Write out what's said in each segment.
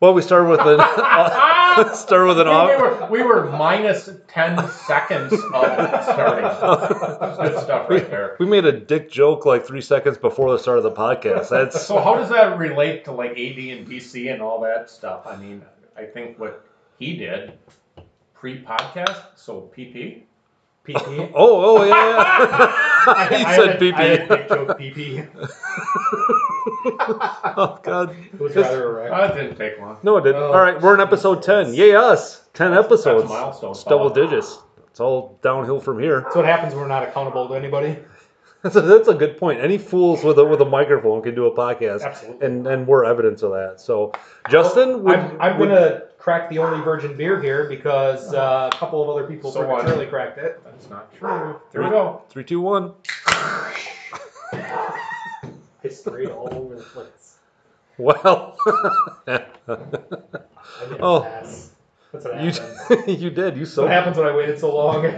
Well, we started with an start with an we, off. were, we were minus 10 seconds of starting. That's good stuff right there. We made a dick joke like three seconds before the start of the podcast. That's So how does that relate to like AD and DC and all that stuff? I mean, I think what he did pre-podcast, so PP. PP. oh oh yeah. I, yeah. he I said had a- I had a PP. dick joke PP. oh god. It was rather erect. Oh, that didn't take long. No, it didn't. Oh, all right, we're in episode ten. Yay us! Ten episodes. That's a milestone. It's double digits. It's all downhill from here. That's what happens when we're not accountable to anybody. That's a, that's a good point. Any fools with a with a microphone can do a podcast, Absolutely. and and we're evidence of that. So, Justin, would, I'm, I'm would- gonna crack the only virgin beer here because uh, a couple of other people So prematurely cracked it. That's not true. There we go. three, two, one. History all over the place. Well, I didn't Oh. pass. That's what you happens. you did. You That's so. what happens when I waited so long.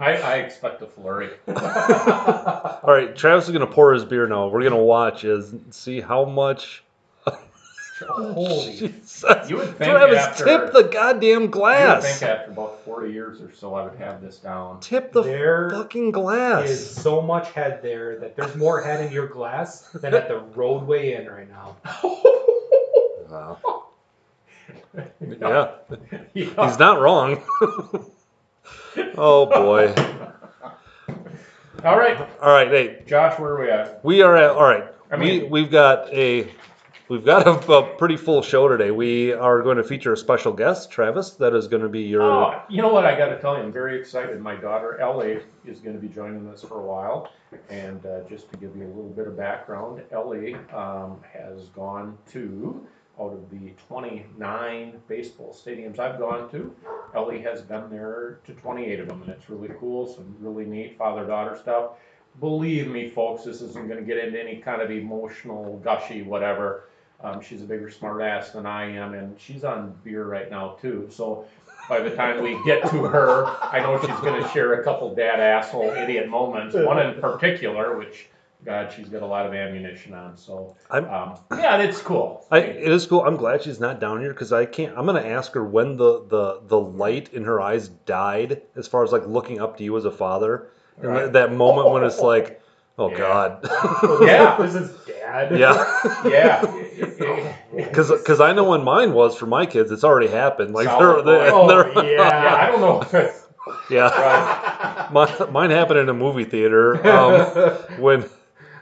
I, I expect a flurry. All right, Travis is gonna pour his beer now. We're gonna watch is see how much. Holy. Jesus. You would think Travis, after- tip the goddamn glass. Would glass. think after about 40 years or so, I would have this down. Tip the There fucking glass. is so much head there that there's more head in your glass than at the roadway inn right now. Wow. Yeah, Yeah. he's not wrong. oh boy. All right, All right, hey, Josh, where are we at? we are at. All right, I mean- we we've got a we've got a, a pretty full show today. We are going to feature a special guest, Travis. That is going to be your. Oh, you know what? I got to tell you, I'm very excited. My daughter Ellie is going to be joining us for a while, and uh, just to give you a little bit of background, Ellie um, has gone to out of the 29 baseball stadiums I've gone to. Ellie has been there to 28 of them, and it's really cool. Some really neat father-daughter stuff. Believe me, folks, this isn't going to get into any kind of emotional, gushy, whatever. Um, she's a bigger smartass than I am, and she's on beer right now too. So by the time we get to her, I know she's going to share a couple dad asshole idiot moments. One in particular, which God, she's got a lot of ammunition on. So I'm- um, yeah, it's cool. I, it is cool. I'm glad she's not down here because I can't. I'm gonna ask her when the, the the light in her eyes died, as far as like looking up to you as a father, and Right. that, that moment when it's like, oh Yeah. God, Yeah. This is dad. yeah, yeah. Because because I know when mine was for my kids, it's already happened. Like they're, they're, Oh, they're- yeah, I don't know if it's yeah. Mine, mine happened in a movie theater um, when.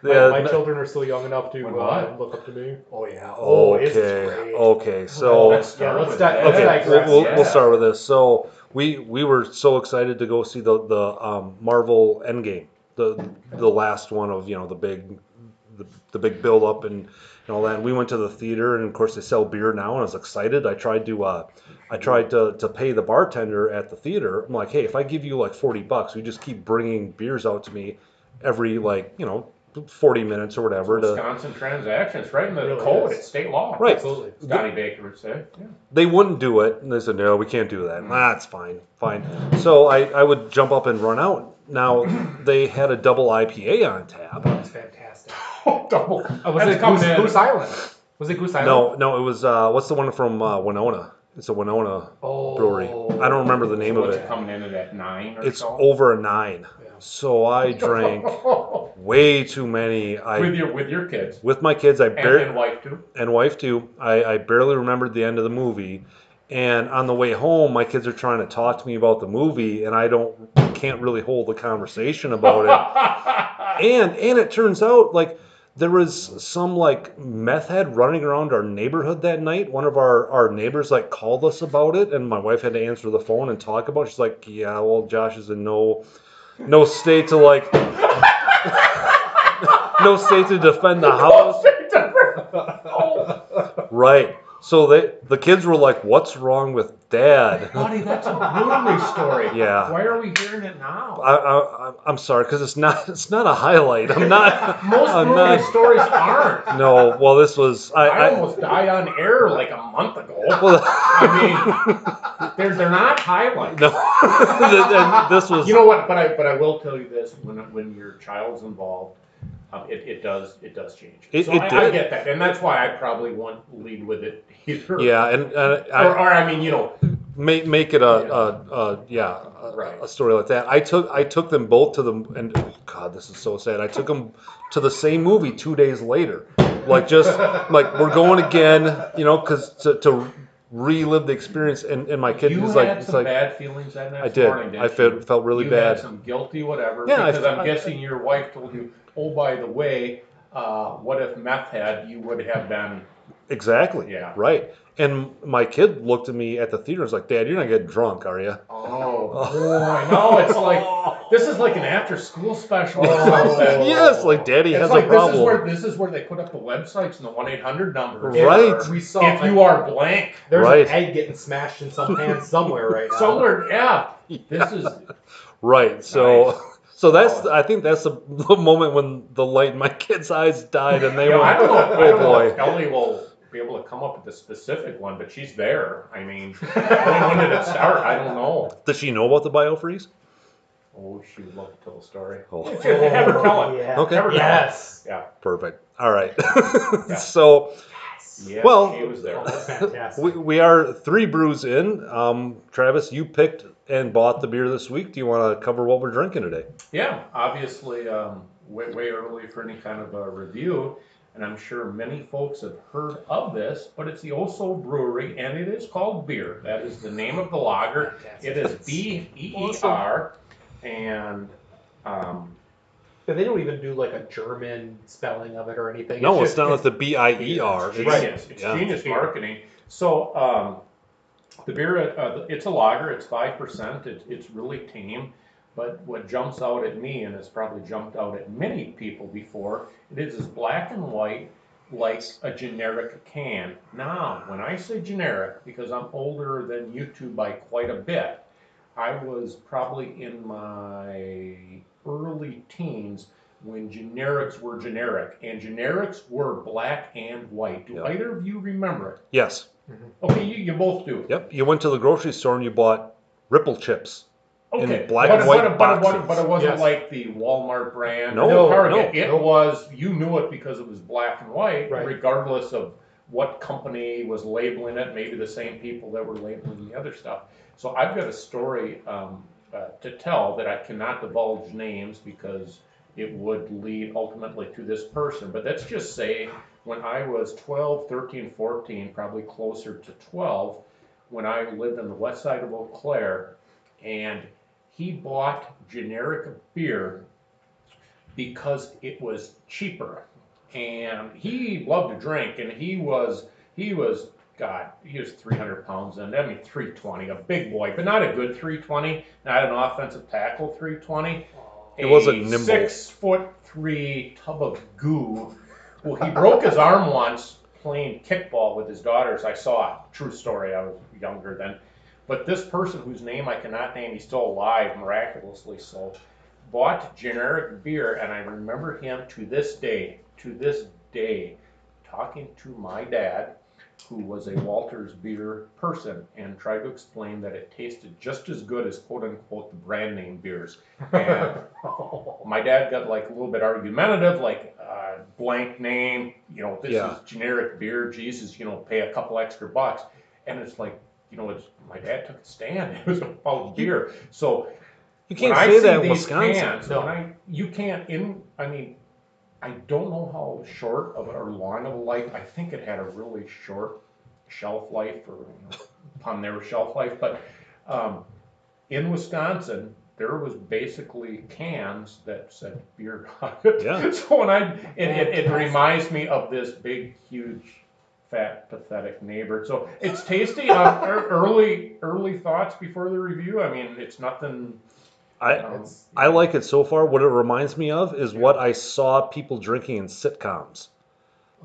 My, Yeah, my n- children are still young enough to uh, look up to me. Oh yeah. Oh, okay, great. okay, so. Let's Yeah, let's di- that. let's Okay, digress, we'll, we'll, we'll start with this. So we we were so excited to go see the the um, Marvel Endgame, the the last one of you know the big the, the big build up and, and all that. And we went to the theater, and of course they sell beer now, and I was excited. I tried to uh, I tried to, to pay the bartender at the theater. I'm like, hey, if I give you like forty bucks, you just keep bringing beers out to me every like you know forty minutes or whatever to Wisconsin transactions, right in the Really code. is. It's state law. Right. Absolutely. Scotty Baker would say. Yeah. they wouldn't do it. And they said, no, we can't do that. That's fine, fine. So I, I would jump up and run out. Now, they had a double IPA on tap. That's fantastic. Double. Uh, was That's it Goose. Goose Island? Was it Goose Island? No, no, it was, uh, what's the one from uh, Winona? It's a Winona Oh. brewery. I don't remember the name of it. coming in at nine or It's so? over a nine. Yeah. So I drank way too many. with your with your kids with my kids, I and, barely and wife too. and wife too. I, I barely remembered the end of the movie. And on the way home, my kids are trying to talk to me about the movie, and I don't can't really hold the conversation about it. and and it turns out like there was some like meth head running around our neighborhood that night. One of our our neighbors like called us about it, and my wife had to answer the phone and talk about. it. She's like, "Yeah, well, Josh is in no no state to like no state to defend the house." Right. So they the kids were like, "What's wrong with Dad?" Buddy, that's a brewery story. Yeah. Why are we hearing it now? I, I, I'm sorry, because it's not it's not a highlight. I'm not. Most I'm not. stories aren't. No. Well, this was I. I I almost died on air like a month ago. well, I mean, they're, they're not highlights. no. and this was. You know what? But I but I will tell you this: when when your child's involved, um, it, it does it does change. It- so it I, I get that, and that's why I probably won't lead with it either. Yeah, and, and Or, I or I mean, you know, make make it a, a, a yeah a, Right. a story like that. I took I took them both to the and oh god, this is so sad. I took them to the same movie two days later, like just like we're going again, you know, because to, to relive the experience. And, and my kid you was like, it's some like bad feelings that I did. morning. Didn't I felt felt really you bad. Had some guilty whatever. Yeah, because I- guessing your wife told you, oh, by the way, uh, what if meth had, you would have been, Exactly. Yeah. Right. And my kid looked at me at the theater and was like, Dad, you're not getting drunk, are you? oh, boy, no, it's like, this is like an after-school special or Oh. something. yes, like Daddy It's has like a this is where problem. this is where they put up the websites and the one eight hundred numbers. Right. We saw If you are blank there's Right. an egg getting smashed in some pan somewhere right now. somewhere, yeah. This is Right. So Nice. So that's Oh. I think that's the, the moment when the light in my kid's eyes died and they you know, went, don't know. I oh don't boy. Ellie will be able to come up with the specific one, but she's there. I mean, when, when did it start? I don't know. Does she know about the biofreeze? Oh, she would love to tell a story. Oh. Have her tell it. Yeah. Okay. Have her tell it. Yes. Perfect. All right. Yeah. so Yeah, Well- she was there. Oh, that's fantastic. we, we are three brews in. Um, Travis, you picked and bought the beer this week. Do you want to cover what we're drinking today? Yeah, obviously, um, way, way early for any kind of a review, and I'm sure many folks have heard of this, but it's the Oso Brewery, and it is called beer. That is the name of the lager. It is B E E R, and um, But they don't even do like a German spelling of it or anything. No, it's just- not like the B I E R. It's It's- genius. It's yeah. genius marketing. So um, the beer, uh, it's a lager. It's five percent. It, it's really tame. But what jumps out at me, and has probably jumped out at many people before, it is as black and white, like a generic can. Now, when I say generic, because I'm older than you two by quite a bit, I was probably in my early teens when generics were generic, and generics were black and white. Do either of you remember it? Yes. Okay, you, you both do. Yep. You went to the grocery store and you bought Ripple chips. in Okay, black but, and white but, it- but, it wasn't, boxes. but it wasn't Yes. like the Walmart brand No, or Target. no, it no. was you knew it because it was black and white, Right. regardless of what company was labeling it. Maybe the same people that were labeling the other stuff. So I've got a story um, uh, to tell that I cannot divulge names because it would lead ultimately to this person. But let's just say when I was 12, 13, 14, probably closer to 12, when I lived on the west side of Eau Claire, and he bought generic beer because it was cheaper. And he loved to drink, and he was he was God, he was 300 pounds, and I mean 320, a big boy, but not a good 320, not an offensive tackle 320. It wasn't nimble. Six foot three tub of goo. Well, he broke his arm once playing kickball with his daughters. I saw it. True story. I was younger then. But this person whose name I cannot name, he's still alive miraculously so, bought generic beer, and I remember him to this day, to this day, talking to my dad, who was a Walters beer person, and tried to explain that it tasted just as good as quote unquote the brand name beers. And my dad got like a little bit argumentative, like uh, blank name, you know, this Yeah. is generic beer, Jesus, you know, pay a couple extra bucks. And it's like, you know, it's my dad took a stand. It was about beer. So You can't say that in Wisconsin. Cans, No. I you can't in I mean, I don't know how short of or long of a life. I think it had a really short shelf life or you know, upon their shelf life, but um, in Wisconsin there was basically cans that said beer on it. Yeah. So when I it, it, it reminds me of this big huge fat pathetic neighbor. So it's tasty. Um, ear- early early thoughts before the review. I mean, it's nothing. I um, It's- I like it so far. What it reminds me of is what I saw people drinking in sitcoms,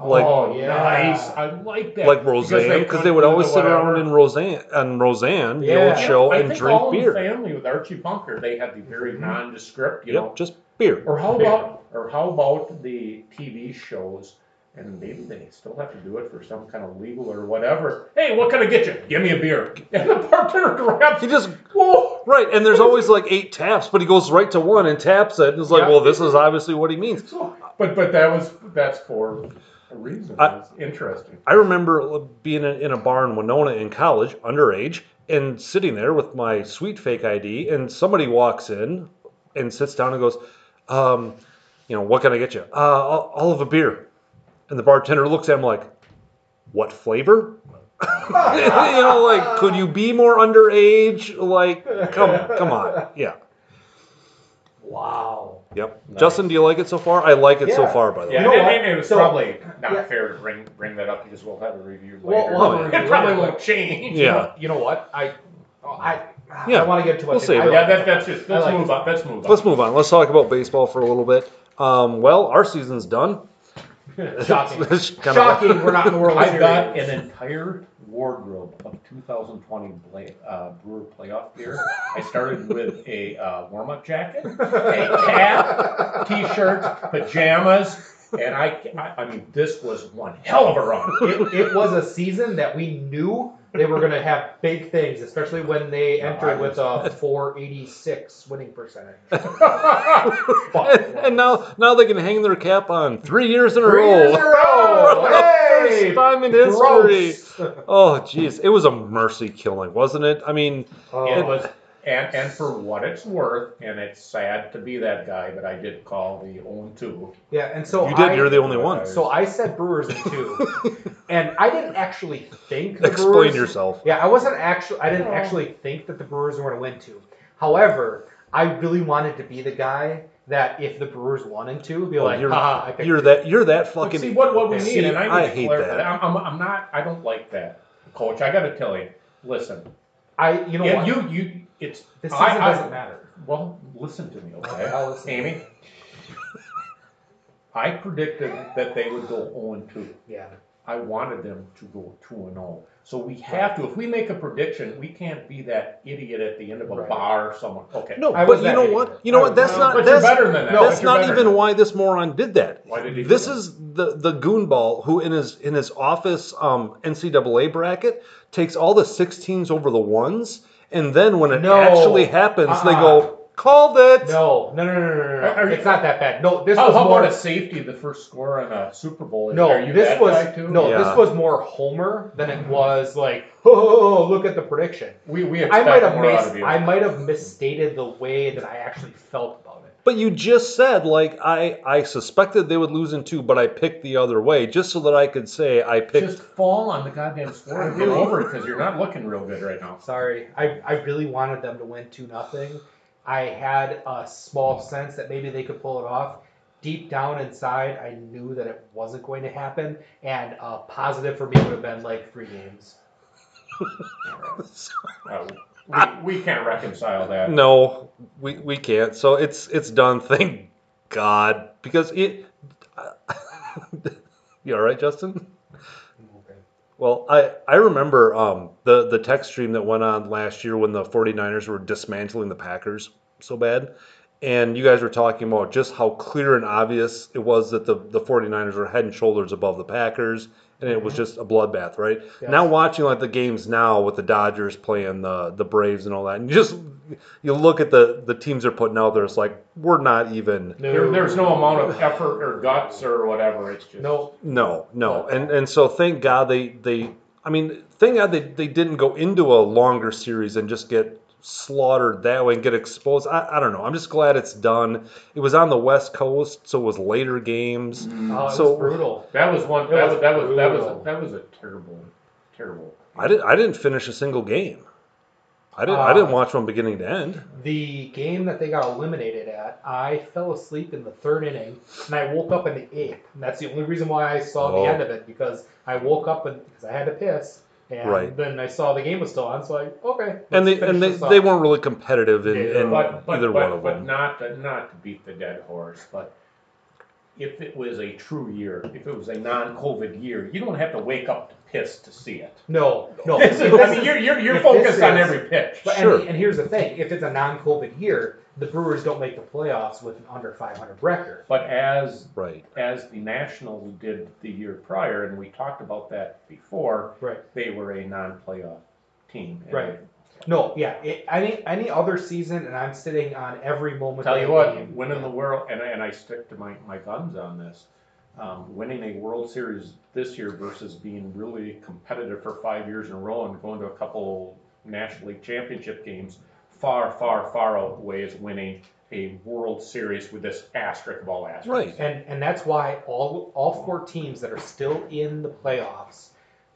like oh, yeah. nice. I like that. like Roseanne, because they would always do sit the around in Roseanne and Roseanne, the Yeah. old show, I and think drink all beer. The family with Archie Bunker, they had the very mm-hmm. nondescript, you Yep, know. just beer. Or how about or how about the TV shows? And maybe they still have to do it for some kind of legal or whatever. Hey, what can I get you? Give me a beer. And the bartender grabs. He just Whoa! right, and there's always like eight taps, but he goes right to one and taps it, and it's like, Yeah. well, this is obviously what he means. But, but that was, that's for a reason. I- It's interesting. I remember being in in a bar in Winona in college, underage, and sitting there with my sweet fake ID, and somebody walks in and sits down and goes, um, "You know, what can I get you? Uh, I'll, I'll have a beer." And the bartender looks at him like, "What flavor?" you know, like, could you be more underage? Like, come, come on, yeah, Wow. Yep. Nice. Justin, do you like it so far? I like it so far, by the Yeah, way. know and, what? it was So- probably not yeah. fair to bring, bring that up because we'll have a review We'll- we'll have a review It probably later. won't change. Yeah. You know what? I, oh, I, Yeah. I want to get to what We'll save I it. Yeah, that, that's just, let's like move it. on, let's move on. Let's move on. Let's talk about baseball for a little bit. Um, well, our season's done. Shocking. It's kinda- Shocking. We're not in the World I've Series. got an entire wardrobe of 2020 play, uh, Brewer playoff gear. I started with a uh, warm-up jacket, a cap, t-shirts, pajamas, and I, I, I mean, this was one hell of a run. it, it was a season that we knew they were going to have big things, especially when they No, entered with a 486 winning percentage. and, and now, now they can hang their cap on three years in a Three row. years in a row. Hey, first time in history. Gross. Oh, jeez, it was a mercy killing, wasn't it? I mean, Oh. It was, and, and for what it's worth, and it's sad to be that guy, but I did call the 0-2. yeah, and so you did. I, you're the only one. So I said Brewers in two, and I didn't actually think the Explain Brewers, yourself. Yeah, I wasn't actually. I didn't Oh. actually think that the Brewers were going to win two. However, I really wanted to be the guy that if the Brewers won in two, be like, you're- haha, I picked You're that. You're that But fucking. see what, what we See, need, and I, I to hate clarify that. I'm, I'm, I'm not. I don't like that, Coach. I got to tell you. Listen, I, you know yeah, what? you you it's this season I- I- doesn't matter. well. Listen to me, okay, I'll listen. Amy. I predicted that they would go 0 and 2. Yeah. I wanted them to go 2 and 0. So we have to. If we make a prediction, we can't be that idiot at the end of a Right. bar or someone. Okay. No, I but you that know idiot. what? You know I what? was That's that not. But you're That's, better than that. No, But that's you're not better even than why this moron did that. Why did he do This that? is the the goonball who in his in his office um, NCAA bracket takes all the 16s over the ones, and then when it No. actually happens, they Uh-uh. go called it. No, no, no, no, no, no. no. Are you- it's not that bad. No, this How, was how more. about a safety, the first score on a Super Bowl? no, you this that was too? no, Yeah. this was more Homer than it mm-hmm. was like. Oh, look at the prediction. We we I expect might have more out mis- you. I might have misstated the way that I actually felt about it. But you just said like I I suspected they would lose in two, but I picked the other way just so that I could say I picked. Just fall on the goddamn score and get over it because you're not looking real good right now. Sorry, I, I really wanted them to win two nothing. I had a small sense that maybe they could pull it off. Deep down inside, I knew that it wasn't going to happen, and a positive for me would have been like three games. we, we can't reconcile that. No, we, we can't. So it's it's done. Thank God, because it. you all right, Justin? Okay. Well, I, I remember um, the, the text stream that went on last year when the 49ers were dismantling the Packers so bad. And you guys were talking about just how clear and obvious it was that the, the 49ers were head and shoulders above the Packers. And it was mm-hmm. just a bloodbath, right? Yes. Now watching like the games now with the Dodgers playing the the Braves and all that, and you just you look at the the teams they're putting out there. It's like we're not even There, there's no amount of effort or guts or whatever. It's just No, No, no, and and so thank God they they. I mean, thank God they they didn't go into a longer series and just get slaughtered that way and get exposed. I, I don't know. I'm just glad it's done. It was on the West Coast, so it was later games. oh, it So- was brutal. That was one. That was was that was that was a, that was a terrible, terrible. I didn't I didn't finish a single game. I didn't I didn't Uh, watch from beginning to end. The game that they got eliminated at, I fell asleep in the third inning, and I woke up in the eighth. And that's the only reason why I saw Oh. the end of it because I woke up and because I had to piss, and Right. then I saw the game was still on. So I okay. And they and they, they weren't really competitive in, Yeah, in But but either but, one of them. but them. not to, not to beat the dead horse, but if it was a true year, if it was a non-COVID year, you don't have to wake up to piss to see it. No, no. Is- I mean, you're you're, you're focused this on every pitch. But Sure. and, and here's the thing: if it's a non-COVID year, the Brewers don't make the playoffs with an under 500 record. But as right. as the Nationals did the year prior, and we talked about that before, Right. they were a non-playoff team. And Right. No, yeah. It, any any other season, and I'm sitting on every moment. Tell of you the what, game. winning the world, and, and I stick to my, my guns on this. Um, winning a World Series this year versus being really competitive for five years in a row and going to a couple National League Championship games, far, far, far outweighs winning a World Series with this asterisk of all asterisks. Right. and and that's why all all four teams that are still in the playoffs,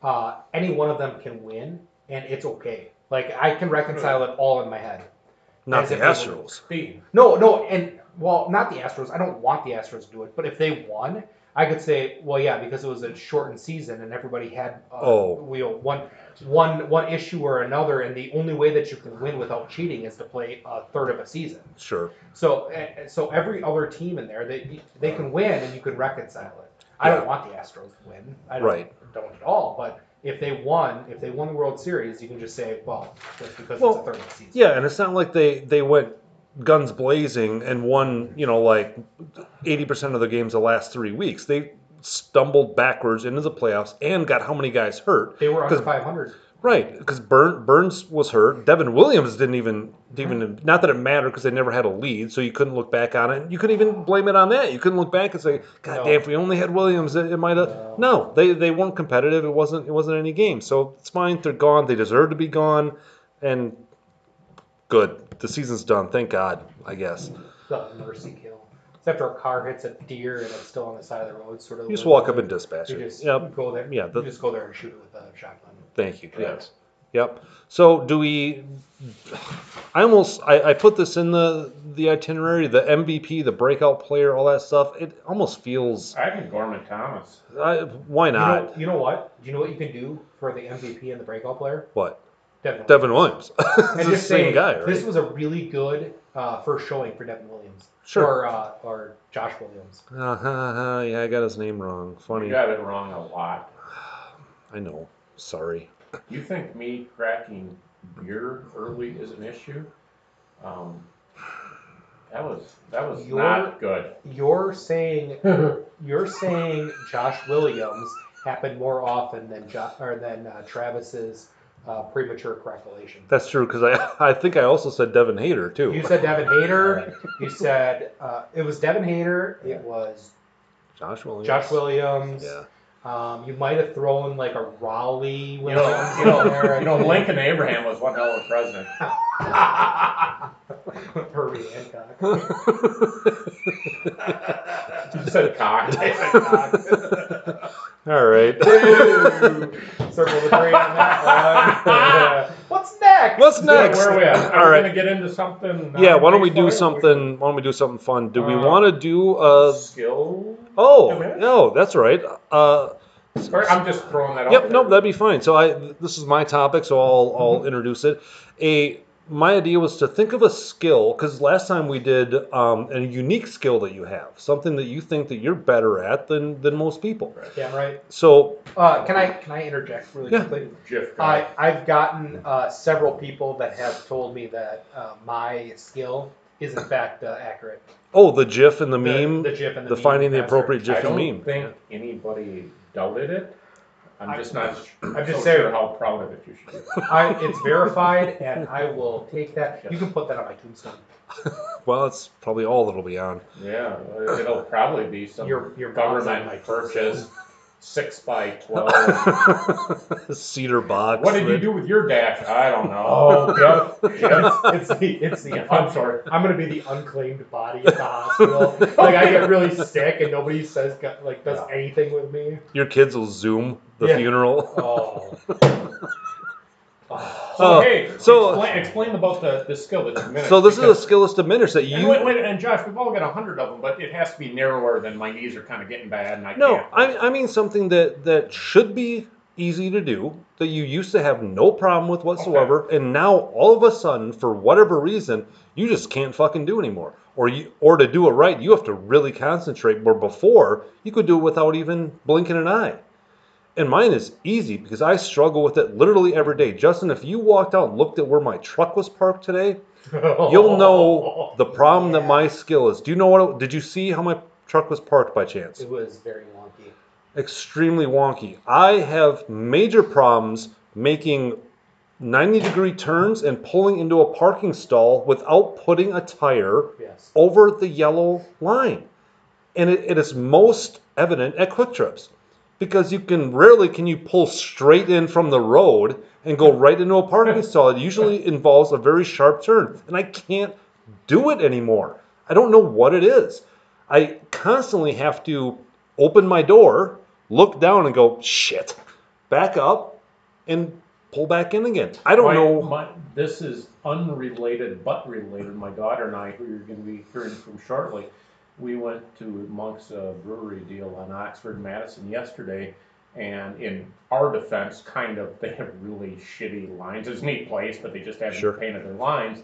uh, any one of them can win, and it's okay. Like I can reconcile it all in my head. Not As the if they were- Astros. No, no, and well, not the Astros. I don't want the Astros to do it, but if they won, I could say, well, yeah, because it was a shortened season and everybody had uh, Oh. we one one one issue or another, and the only way that you can win without cheating is to play a third of a season. Sure. So, uh, so every other team in there, they they can win and you can reconcile it. I Yeah. don't want the Astros to win. I don't, Right. don't at all. But if they won, if they won the World Series, you can just say, well, just because Well, it's a third of the season. Yeah, and it's not like they they went guns blazing and won, you know, like 80% of the games the last 3 weeks. They stumbled backwards into the playoffs and got how many guys hurt? They were under 'Cause- 500. Right, because Burn, Burnes was hurt. Devin Williams didn't even even not that it mattered because they never had a lead, so you couldn't look back on it. You couldn't even blame it on that. You couldn't look back and say, "God No. damn, if we only had Williams, it, it might have." No. No, they they weren't competitive. It wasn't it wasn't any game. So it's fine. They're gone. They deserve to be gone, and good. The season's done. Thank God. I guess The mercy kill. It's after a car hits a deer and it's still on the side of the road, sort of. you just walk up and dispatch You it. just Yep. go there. Yeah, the- you just go there and shoot it with a shotgun. Thank you. Yeah. Yes. Yep. So do we? I almost I, I put this in the the itinerary. The MVP, the breakout player, all that stuff. It almost feels. I think Gorman Thomas. I, why You know, not? you know what? Do you know what you can do for the MVP and the breakout player? What? Devin. Devin Williams. it's And the same say, guy, right? This was a really good uh, first showing for Devin Williams. Sure. Or, uh, or Josh Williams. Uh, ha, ha, yeah, I got his name wrong. Funny. You got it wrong a lot. I know. Sorry. You think me cracking beer early is an issue? Um, that was that was You're- not good. You're saying you're saying Josh Williams happened more often than jo- or than uh, Travis's uh, premature craquelation. That's true because I I think I also said Devin Hader too. You said Devin Hader. You said uh, it was Devin Hader. It was Josh Williams. Josh Williams. Yeah. Um, you might have thrown like a Raleigh You know, you in know, you know, Lincoln Abraham was one hell of a president. Herbie Hancock. You said cock. All right. Circle the drain on that one. What's next? What's Where next? are we at? Are All we right. gonna get into something? Yeah. Why don't we do non-baseball? something? Why don't we do something fun? Do we Uh, want to do uh Skill. Oh, Diminish? no, that's right. Uh, Or I'm just throwing that out yep, there. no, that'd be fine. So I, this is my topic, so I'll, I'll introduce it. A, my idea was to think of a skill because last time we did um, a unique skill that you have, something that you think that you're better at than than most people. Yeah, right. So Uh, can I can I interject really Yeah. quickly? Jif guy. I I've gotten uh, several people that have told me that uh, my skill is in fact uh, accurate. oh, the GIF and the The- meme, the GIF and the the meme finding the master. appropriate I GIF don't and meme. think anybody doubted it. I'm I- just not. I'm just so saying- sure how proud of it you should be. I, it's verified, and I will take that. You can put that on my tombstone. Well, it's probably all that'll be on. Yeah, it'll probably be some Your- your mom's on my government purchase, six by twelve. Cedar box. What did you do with your dash? I don't know. Oh, Jeff, Jeff, it's the it's the. I'm sorry. I'm gonna be the unclaimed body at the hospital. Like I get really sick, and nobody says like does Yeah. anything with me. Your kids will zoom the Yeah. funeral. Oh. oh. oh. So Oh, hey, so- explain, explain about the, the skill that's diminished. So this is a because- skill that's diminished that And, you. wait, wait, and Josh, we've all got a hundred of them, but it has to be narrower than my knees are kind of getting bad and I No, can't. I, I mean something that that should be easy to do that you used to have no problem with whatsoever, and now all of a sudden, for whatever reason, you just can't fucking do anymore. Or you, or to do it right, you have to really concentrate. Where before you could do it without even blinking an eye. And mine is easy because I struggle with it literally every day. Justin, if you walked out and looked at where my truck was parked today, you'll know the problem that my skill is. Do you know what? It, did you see how my truck was parked by chance? It was very wonky. extremely wonky. I have major problems making 90 degree turns and pulling into a parking stall without putting a tire Yes. over the yellow line. And it, it is most evident at quick trips because you can rarely can you pull straight in from the road and go right into a parking stall. It usually involves a very sharp turn, and I can't do it anymore. I don't know what it is. I constantly have to open my door, look down, and go shit, back up, and pull back in again. I don't My- know. My, this is unrelated but related. My daughter and I, who you're going to be hearing from shortly, we went to Monk's uh, Brewery deal on Oxford Madison yesterday, and in our defense, kind of they have really shitty lines. It's a neat place, but they just haven't Sure. painted their lines.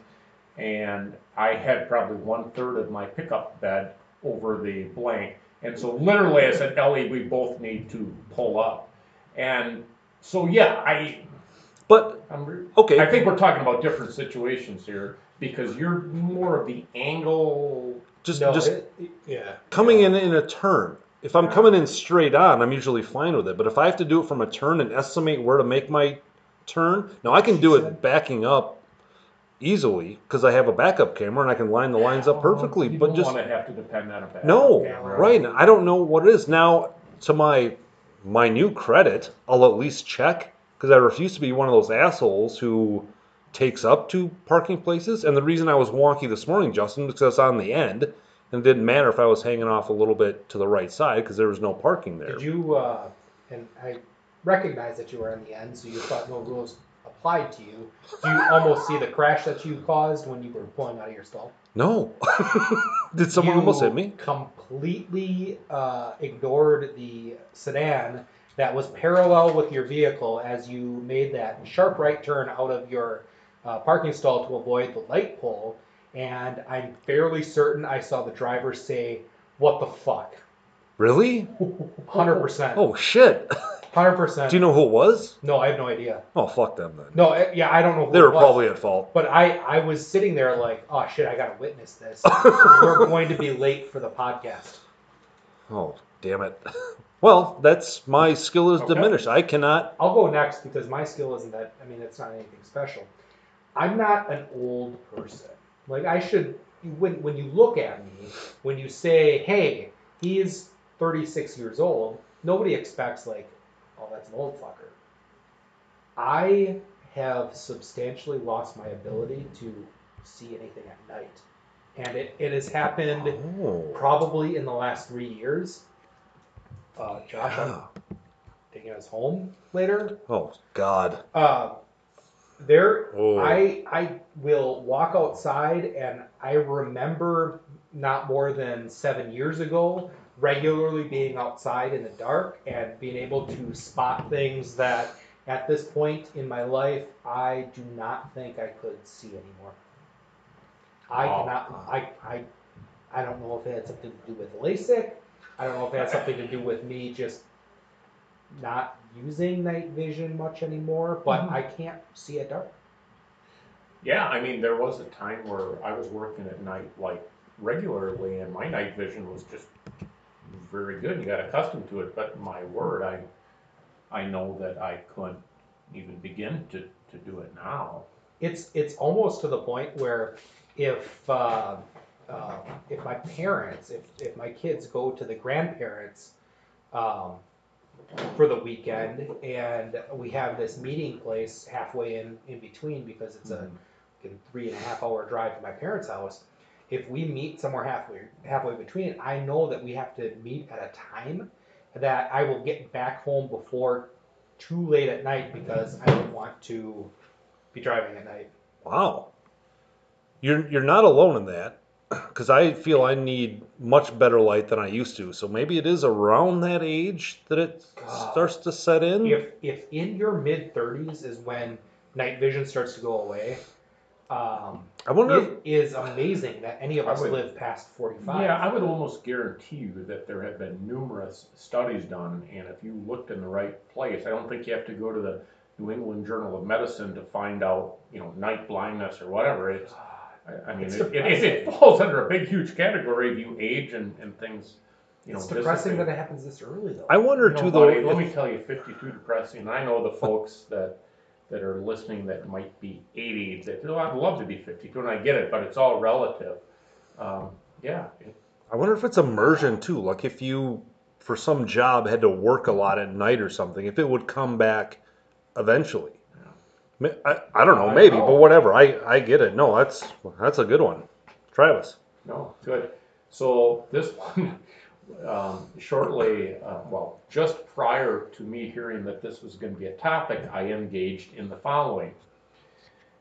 And I had probably one third of my pickup bed over the blank, and so literally I said, Ellie, we both need to pull up. And so yeah, I But I'm re- okay, I think we're talking about different situations here because you're more of the angle. Just No, just it- yeah. coming in in a turn. If I'm coming in straight on, I'm usually fine with it. But if I have to do it from a turn and estimate where to make my turn, now I can do it backing up easily because I have a backup camera and I can line the lines up perfectly. You But just want to have to depend on a backup no, camera. right? I don't know what it is now. To my my new credit, I'll at least check because I refuse to be one of those assholes who takes up two parking places. And the reason I was wonky this morning, Justin, because I was on the end, and it didn't matter if I was hanging off a little bit to the right side because there was no parking there. Did you, uh, and I recognize that you were on the end, so you thought no rules applied to you. Do you almost see the crash that you caused when you were pulling out of your stall? No. Did someone You almost hit me? Completely uh, ignored the sedan that was parallel with your vehicle as you made that sharp right turn out of your uh, parking stall to avoid the light pole. And I'm fairly certain I saw the driver say, "What the fuck." Really? Hundred percent. Oh shit! Hundred percent. Do you know who it was? No, I have no idea. Oh fuck them then. No, yeah, I don't know. Who They were was. probably at fault. But I, I was sitting there like, oh shit, I gotta witness this. We're going to be late for the podcast. Oh damn it. Well, that's my skill is Okay. diminished. I cannot. I'll go next because my skill isn't that. I mean, it's not anything special. I'm not an old person. Like I should. When when you look at me, when you say, hey, he's 36 years old, nobody expects like, oh, that's an old fucker. I have substantially lost my ability to see anything at night, and it, it has happened Oh. probably in the last three years. Uh, Josh, Yeah. taking us home later. Oh God. Uh, there, Oh. I I will walk outside, and I remember not more than seven years ago regularly being outside in the dark and being able to spot things that at this point in my life I do not think I could see anymore. I Wow. cannot. I I I don't know if it had something to do with LASIK. I don't know if it had something to do with me just not using night vision much anymore, but Mhm. I can't see at dark. Yeah, I mean, there was a time where I was working at night like regularly, and my night vision was just very good. You got accustomed to it, but my word, I I know that I couldn't even begin to, to do it now. It's it's almost to the point where if uh, uh, if my parents, if if my kids go to the grandparents um, for the weekend, and we have this meeting place halfway in in between because it's a mm-hmm. fucking three and a half hour drive to my parents' house. If we meet somewhere halfway halfway between, I know that we have to meet at a time that I will get back home before too late at night because I don't want to be driving at night. Wow. You're you're not alone in that, because I feel I need much better light than I used to. So maybe it is around that age that it God. starts to set in. If if in your mid thirties is when night vision starts to go away, um, I wonder. if- it is amazing that any of us would- live past forty five. Yeah, I would almost guarantee you that there have been numerous studies done, and if you looked in the right place, I don't think you have to go to the New England Journal of Medicine to find out, you know, night blindness or whatever. It's, I, I mean, It's it, it, it depressing. falls under a big, huge category of you age and, and things, you know. it's depressing that it happens this early though. I wonder You know, too, though. buddy, let if- me tell you, 52 depressing. I know the folks that that are listening that might be 80, that, oh, I'd love to be 52, and I get it, but it's all relative. Um, yeah, it- I wonder if it's immersion too. Like if you, for some job, had to work a lot at night or something, if it would come back eventually. I, I don't know, I maybe, know. but whatever. I, I get it. No, that's that's a good one. Travis. No, good. So this one, um, shortly, uh, well, just prior to me hearing that this was going to be a topic, I engaged in the following.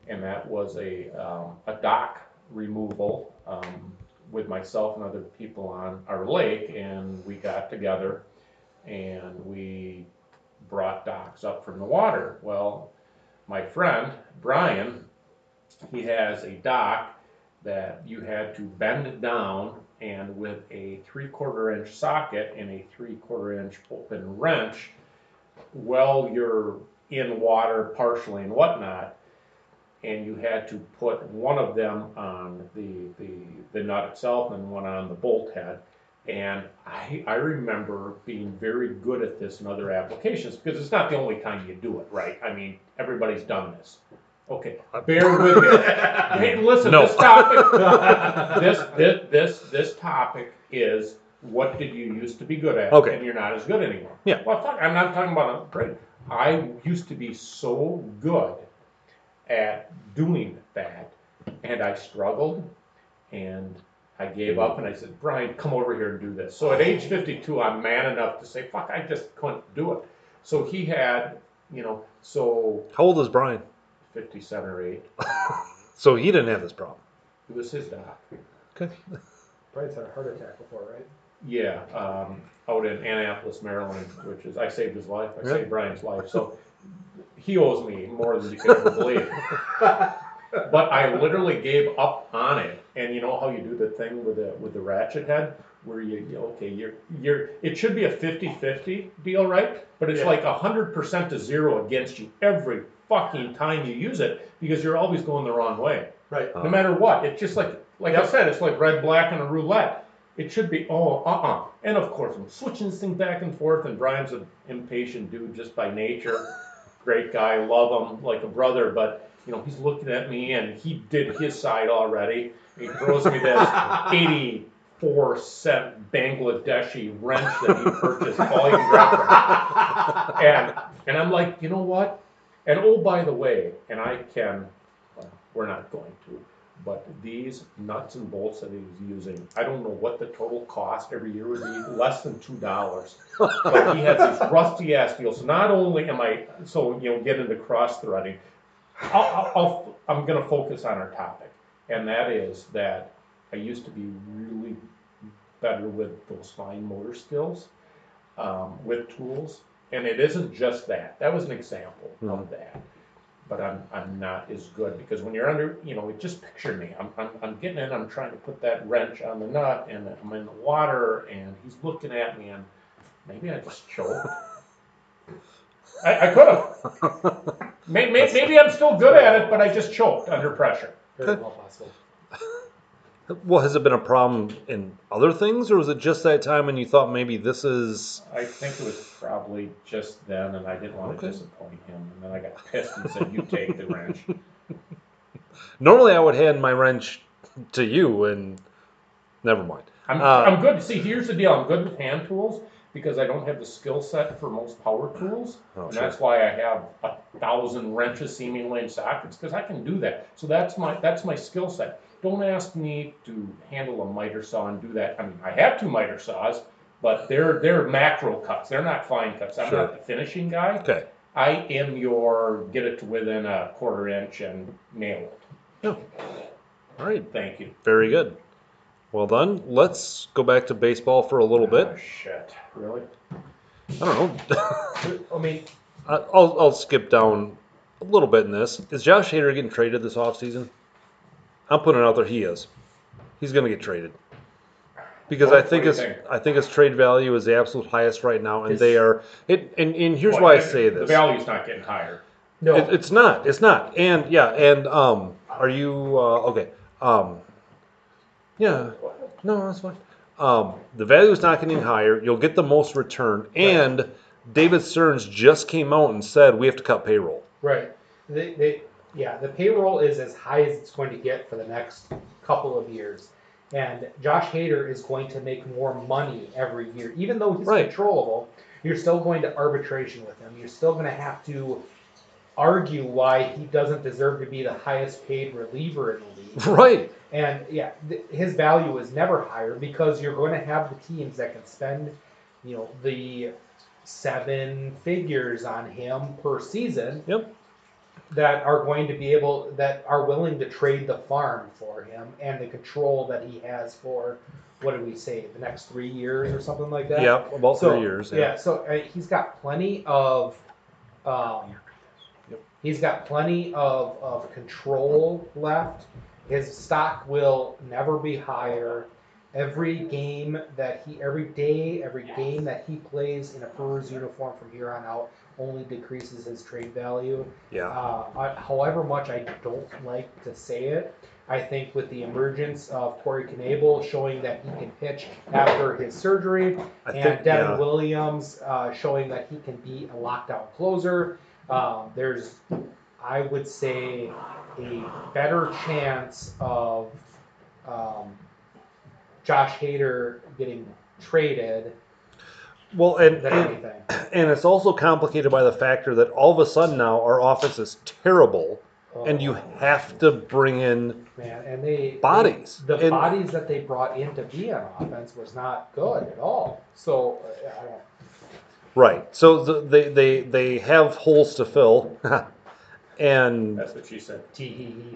And that was a, um, a dock removal, um, with myself and other people on our lake. And we got together and we brought docks up from the water. Well, my friend, Brian, he has a dock that you had to bend down and with a three quarter inch socket and a three quarter inch open wrench, while you're in water partially and whatnot, and you had to put one of them on the, the, the nut itself and one on the bolt head. And I, I remember being very good at this in other applications because it's not the only time you do it, right? I mean, everybody's done this. Okay, bear with me. Hey, listen, No. this topic, this, this, this, this topic is what did you used to be good at? Okay. And you're not as good anymore. Yeah. Well, fuck, I'm not talking about a grade. I used to be so good at doing that, and I struggled, and I gave up, and I said, Brian, come over here and do this. So at age 52, I'm man enough to say, fuck, I just couldn't do it. So he had, you know, so How old is Brian? 57 or 8. So he didn't have this problem. It was his dock. Okay. Brian's had a heart attack before, right? Yeah, um, out in Annapolis, Maryland, which is, I saved his life, I Yeah. saved Brian's life, so he owes me more than you can ever believe. But I literally gave up on it, and you know how you do the thing with the, with the ratchet head? Where you, you- okay, you're, you're, it should be a 50-50 deal, right? But it's Yeah. like hundred percent to zero against you every fucking time you use it, because you're always going the wrong way Right. Uh, no matter what. It's just like, like I said, it's like red, black, and a roulette. It should be, oh, uh-uh. And of course, I'm switching this thing back and forth, and Brian's an impatient dude just by nature. Great guy, love him like a brother, but, you know, he's looking at me, and he did his side already. He throws me this 84 cent Bangladeshi wrench that he purchased, grab and and I'm like, you know what? And oh, by the way, and I can, well, we're not going to, but these nuts and bolts that he's using, I don't know what the total cost every year would be, less than two dollars. But he has these rusty ass deals. So not only am I, so you know, get into cross threading. I'll, I'll, I'm going to focus on our topic, and that is that I used to be really better with those fine motor skills, um, with tools, and it isn't just that. That was an example of that. But I'm, I'm not as good because when you're under, you know, just picture me. I'm, I'm, I'm getting in, I'm trying to put that wrench on the nut, and I'm in the water, and he's looking at me, and maybe I just choked. I, I could have. Maybe, maybe I'm still good at it, but I just choked under pressure. Very well possible. Well, has it been a problem in other things, or was it just that time when you thought maybe this is? I think it was probably just then, and I didn't want to disappoint him. And then I got pissed and said, "You take the wrench." Normally, I would hand my wrench to you, and never mind. I'm, Uh, I'm good. See, here's the deal. I'm good with hand tools because I don't have the skill set for most power tools, Oh, and sure. that's why I have a thousand wrenches seemingly in sockets because I can do that. So that's my that's my skill set. Don't ask me to handle a miter saw and do that. I mean, I have two miter saws, but they're they're macro cuts. They're not fine cuts. I'm Sure. not the finishing guy. Okay. I am your get it to within a quarter inch and nail it. Oh. All right. Thank you. Very good. Well done. Let's go back to baseball for a little bit. Oh, shit. Really? I don't know. I mean, I- I'll I'll skip down a little bit in this. Is Josh Hader getting traded this offseason? I'm putting it out there. He is. He's going to get traded because What- I think what his do you think? I think his trade value is the absolute highest right now, and His- they are. It and, and here's Well, why I and say this: The this. value's not getting higher. no. It, it's not. It's not. And yeah. And um, are you uh, okay? Um, yeah. No, that's fine. Um, the value is not getting higher. You'll get the most return. And David Stearns just came out and said we have to cut payroll. Right. They, they, yeah, the payroll is as high as it's going to get for the next couple of years. And Josh Hader is going to make more money every year. Even though he's Right. controllable, you're still going to arbitration with him. You're still going to have to argue why he doesn't deserve to be the highest paid reliever in the league. Right. And yeah, th- his value is never higher because you're going to have the teams that can spend, you know, the seven figures on him per season. Yep. That are going to be able, that are willing to trade the farm for him and the control that he has for, what did we say, the next three years or something like that? Yeah, about So, three years. Yeah, so uh, he's got plenty of, um, Yep. he's got plenty of, of control left. His stock will never be higher. Every game that he, every day, every game that he plays in a Brewers uniform from here on out only decreases his trade value. Yeah. Uh, however much I don't like to say it, I think with the emergence of Corey Knebel showing that he can pitch after his surgery, I and think Devin yeah. Williams uh, showing that he can be a lockdown closer. Um, there's, I would say, a better chance of um, Josh Hader getting traded Well, and, and and it's also complicated by the factor that all of a sudden now our offense is terrible, and you Oh, have to bring in man, and they bodies. The And- bodies that they brought in to be on offense was not good at all. So uh, I don't. right. So the, they they they have holes to fill, and That's what she said.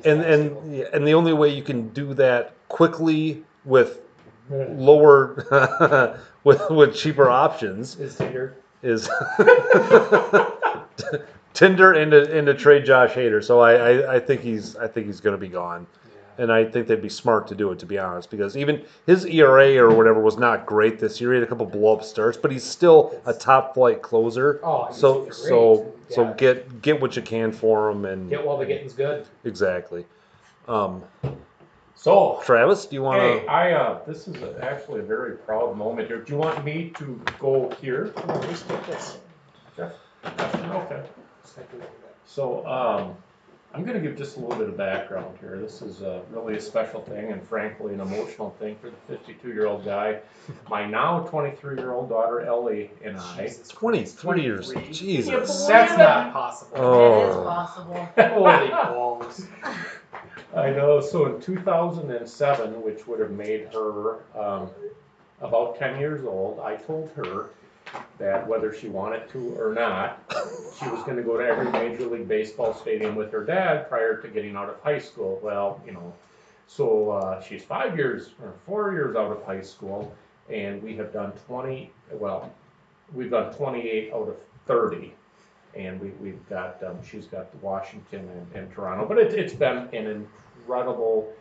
And and and the only way you can do that quickly with hmm. lower with with cheaper options is Tater. is Tinder and to, and to trade Josh Hader. So I, I, I think he's I think he's going to be gone, and I think they'd be smart to do it to be honest because even his ERA or whatever was not great this year. He had a couple blow up starts, but he's still a top flight closer. Oh, he's So great. so so Yeah. get get what you can for him and Get while the getting's good. exactly. Um, So, Travis, do you want to? hey, I, uh, this is a- actually a very proud moment here. Do you want me to go here? No, just take this. Okay. So, um, I'm gonna give just a little bit of background here. This is, uh, really a special thing and frankly an emotional thing for the fifty-two-year-old guy. My now twenty-three-year-old daughter Ellie and I. Jesus Christ. 23 years. 23. Jesus. That's not possible. Oh. It is possible. Holy balls. I know, so in two thousand and seven, which would have made her, um, about ten years old, I told her that whether she wanted to or not, she was gonna go to every Major League Baseball stadium with her dad prior to getting out of high school. Well, you know, so, uh, she's five years, or four years out of high school, and we have done twenty, well, we've done twenty-eight out of thirty. And we, we've got, um, she's got Washington and, and Toronto, but it, it's been an incredible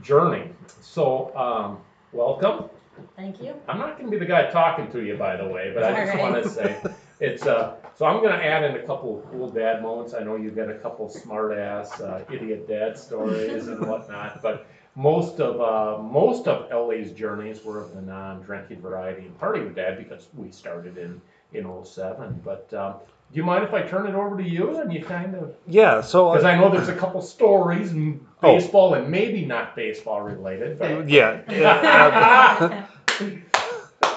journey. So, um, welcome. Thank you. I'm not gonna be the guy talking to you, by the way, but I just All right. wanna say, it's, uh, so I'm gonna add in a couple of cool dad moments. I know you've got a couple smart ass, uh, idiot dad stories and whatnot, but most of, uh, most of Ellie's journeys were of the non-drinking variety and party with dad because we started in, in 07. But, um, do you mind if I turn it over to you and you kind of Yeah. So because I know there's a couple stories, m- Oh. baseball and maybe not baseball related. But yeah. yeah, uh,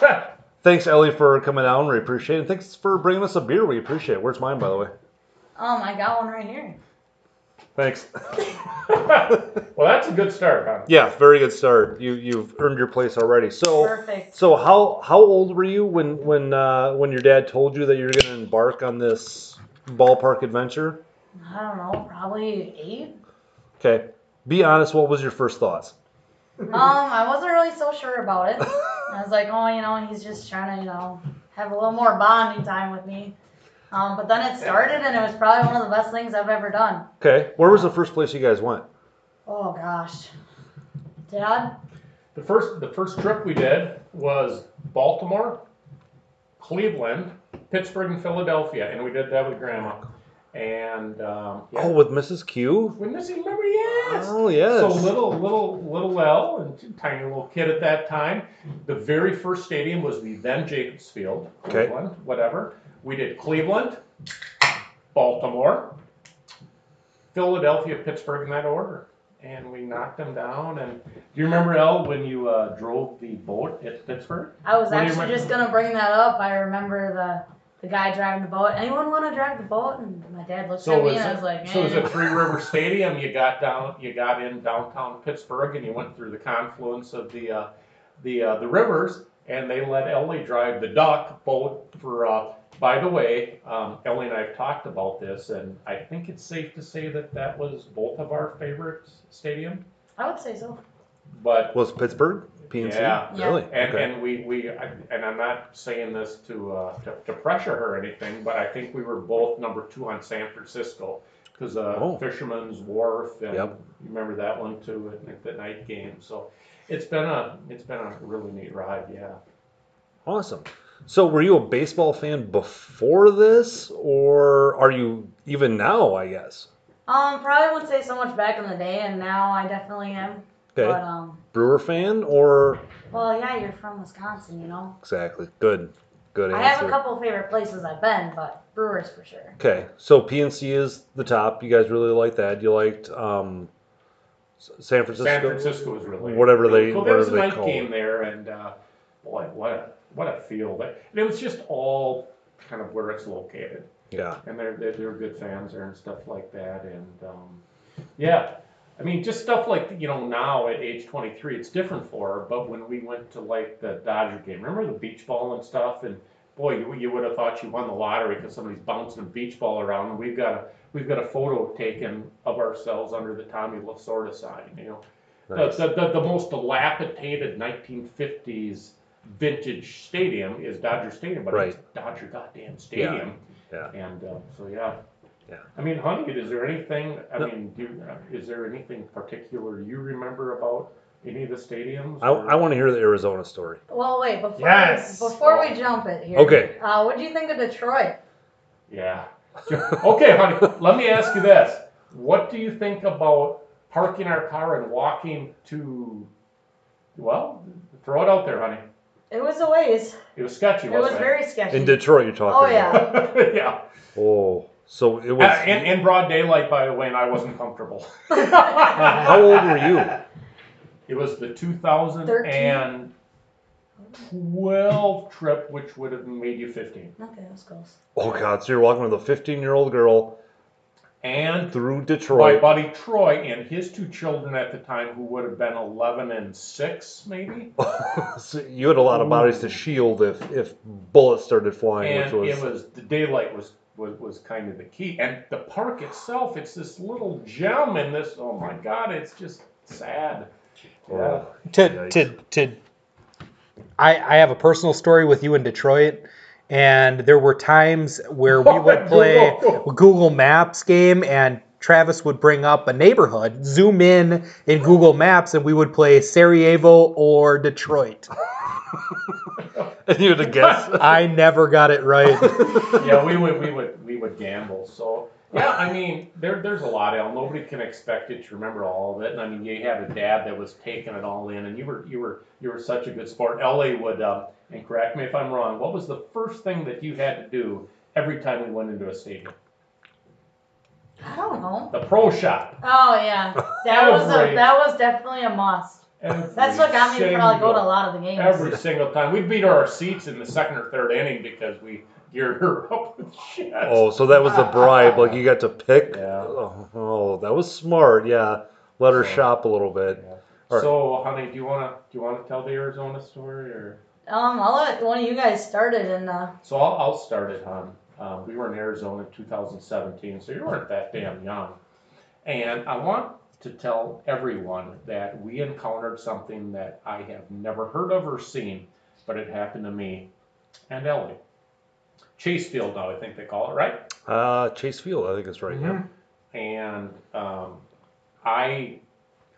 Thanks, Ellie, for coming down. We appreciate it. Thanks for bringing us a beer. We appreciate it. Where's mine, by the way? Um, I got one right here. Thanks. well, that's a good start, huh? yeah, very good start. You you've earned your place already. So Perfect. so how how old were you when when uh, when your dad told you that you're going to embark on this ballpark adventure? I don't know, probably eight. Okay. Be honest. What was your first thoughts? Um, I wasn't really so sure about it. I was like, oh, you know, he's just trying to, you know, have a little more bonding time with me. Um, but then it started, and it was probably one of the best things I've ever done. Okay. Where was the first place you guys went? Oh gosh, Dad. The first the first trip we did was Baltimore, Cleveland, Pittsburgh, and Philadelphia, and we did that with Grandma. And um, yeah, Oh, with Mrs. Q. With Mrs. you. Remember? Yes. Oh yes. So little, little, little L, and tiny little kid at that time. The very first stadium was the then Jacobs Field, Okay. Cleveland, whatever. We did Cleveland, Baltimore, Philadelphia, Pittsburgh in that order. And we knocked them down. And do you remember, El, when you uh, drove the boat at Pittsburgh? I was What actually just gonna bring that up. I remember the the guy driving the boat. Anyone want to drive the boat? And my dad looked So at me and I was like, so it was "Eh." it Three River Stadium? You got down, you got in downtown Pittsburgh, and you went through the confluence of the uh, the uh, the rivers, and they let Ellie drive the duck boat for. Uh, by the way, um, Ellie and I have talked about this, and I think it's safe to say that that was both of our favorite stadium. I would say so. But Was Pittsburgh PNC? Yeah. Yeah. Really? and, okay. and we, we and I'm not saying this to, uh, to to pressure her or anything, but I think we were both number two on San Francisco because uh, Oh. Fisherman's Wharf and Yep. you remember that one too at the night game. So it's been a it's been a really neat ride. Yeah. Awesome. So, were you a baseball fan before this, or are you even now? I guess. Um, probably wouldn't say so much back in the day, and now I definitely am. Okay. But um, Brewer fan, or well, yeah, you're from Wisconsin, you know. exactly? Good. Good answer. I have a couple favorite places I've been, but Brewers for sure. Okay, so PNC is the top. You guys really like that. You liked um, San Francisco. San Francisco was really Whatever really they- cool. There was a night game it. there, and uh, boy, what a what a field! And it was just all kind of where it's located. Yeah. and they're, they're, they're good fans there and stuff like that. And um, yeah, I mean, just stuff like you know now at age 23, it's different for her. But when we went to like the Dodger game, remember the beach ball and stuff, and boy, you, you would have thought she won the lottery because somebody's bouncing a beach ball around. And we've got a we've got a photo taken of ourselves under the Tommy Lasorda sign. You know, Nice. the, the, the, the most dilapidated 1950s vintage stadium is Dodger Stadium, but it's Dodger goddamn stadium. Yeah. And uh, so, yeah. Yeah. I mean, honey, is there anything, I No. mean, do, uh, is there anything particular you remember about any of the stadiums? I, or- I want to hear the Arizona story. Well, wait before Yes. before we jump it here. Okay. Uh, what do you think of Detroit? Yeah. okay, honey, let me ask you this. What do you think about parking our car and walking to, well, throw it out there, honey. It was a ways. It was sketchy, It was wasn't very sketchy. In Detroit, you're talking. Oh about. yeah. yeah. Oh, so it Uh, was. in, in broad daylight, by the way, and I wasn't comfortable. how old were you? It was the 2012 trip, which would have made you 15. okay, that was close. Oh God! So you're walking with a 15 year old girl And through Detroit. my buddy Troy and his two children at the time, who would have been 11 and 6, maybe. so you had a lot of bodies to shield if if bullets started flying, And which was. it was the daylight was, was was kind of the key. And the park itself, it's this little gem in this. Oh my God, it's just sad. Yeah. Oh, to Yikes. to to I I have a personal story with you in Detroit and there were times where we would play Google. Google Maps game and Travis would bring up a neighborhood, zoom in in Google Maps and we would play Sarajevo or Detroit. and you had to guess. I never got it right. yeah, we would we would we would gamble. So yeah, I mean there there's a lot of nobody can expect you to remember all of it. And I mean you had a dad that was taking it all in, and you were you were you were such a good sport. Ellie would um, and correct me if I'm wrong. What was the first thing that you had to do every time we went into a stadium? I don't know. The pro shop. Oh yeah, that was a that was definitely a must. Every That's what got me to probably go to a lot of the games. Every single time we beat her our seats in the second or third inning because we geared her up with shit. Oh, so that was the bribe. Like you got to pick. Yeah. Oh, oh, that was smart. Yeah, let her So- shop a little bit. Yeah. All right. So, honey, do you wanna do you wanna tell the Arizona story or? Um, I'll let one of you guys start it and uh, So I'll, I'll start it, hon. Um, we were in Arizona in 2017, so you weren't that damn young. And I want to tell everyone that we encountered something that I have never heard of or seen, but it happened to me and Ellie. Chase Field now, I think they call it, right? Uh, Chase Field, I think it's right. Mm-hmm. Yeah. and um, I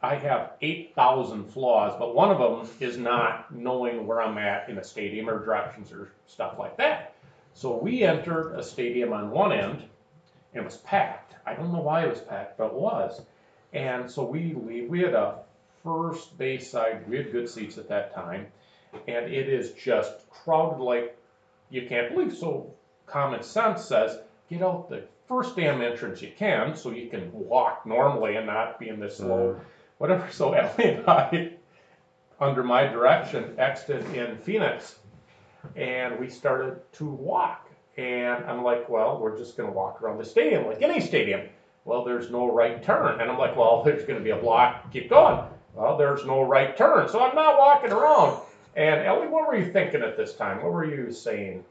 I have eight thousand flaws, but one of them is not knowing where I'm at in a stadium or directions or stuff like that. So we entered a stadium on one end, and it was packed. I don't know why it was packed, but it was. And so we leave. We had a first base side. We had good seats at that time, and it is just crowded like you can't believe. So common sense says, get out the first damn entrance you can so you can walk normally and not be in this slow, mm-hmm. whatever. So Ellie and I, under my direction, exited in Phoenix and we started to walk. And I'm like, well, we're just going to walk around the stadium like any stadium. Well, there's no right turn. And I'm like, well, there's going to be a block. Keep going. Well, there's no right turn. So I'm not walking around. And Ellie, what were you thinking at this time? What were you saying?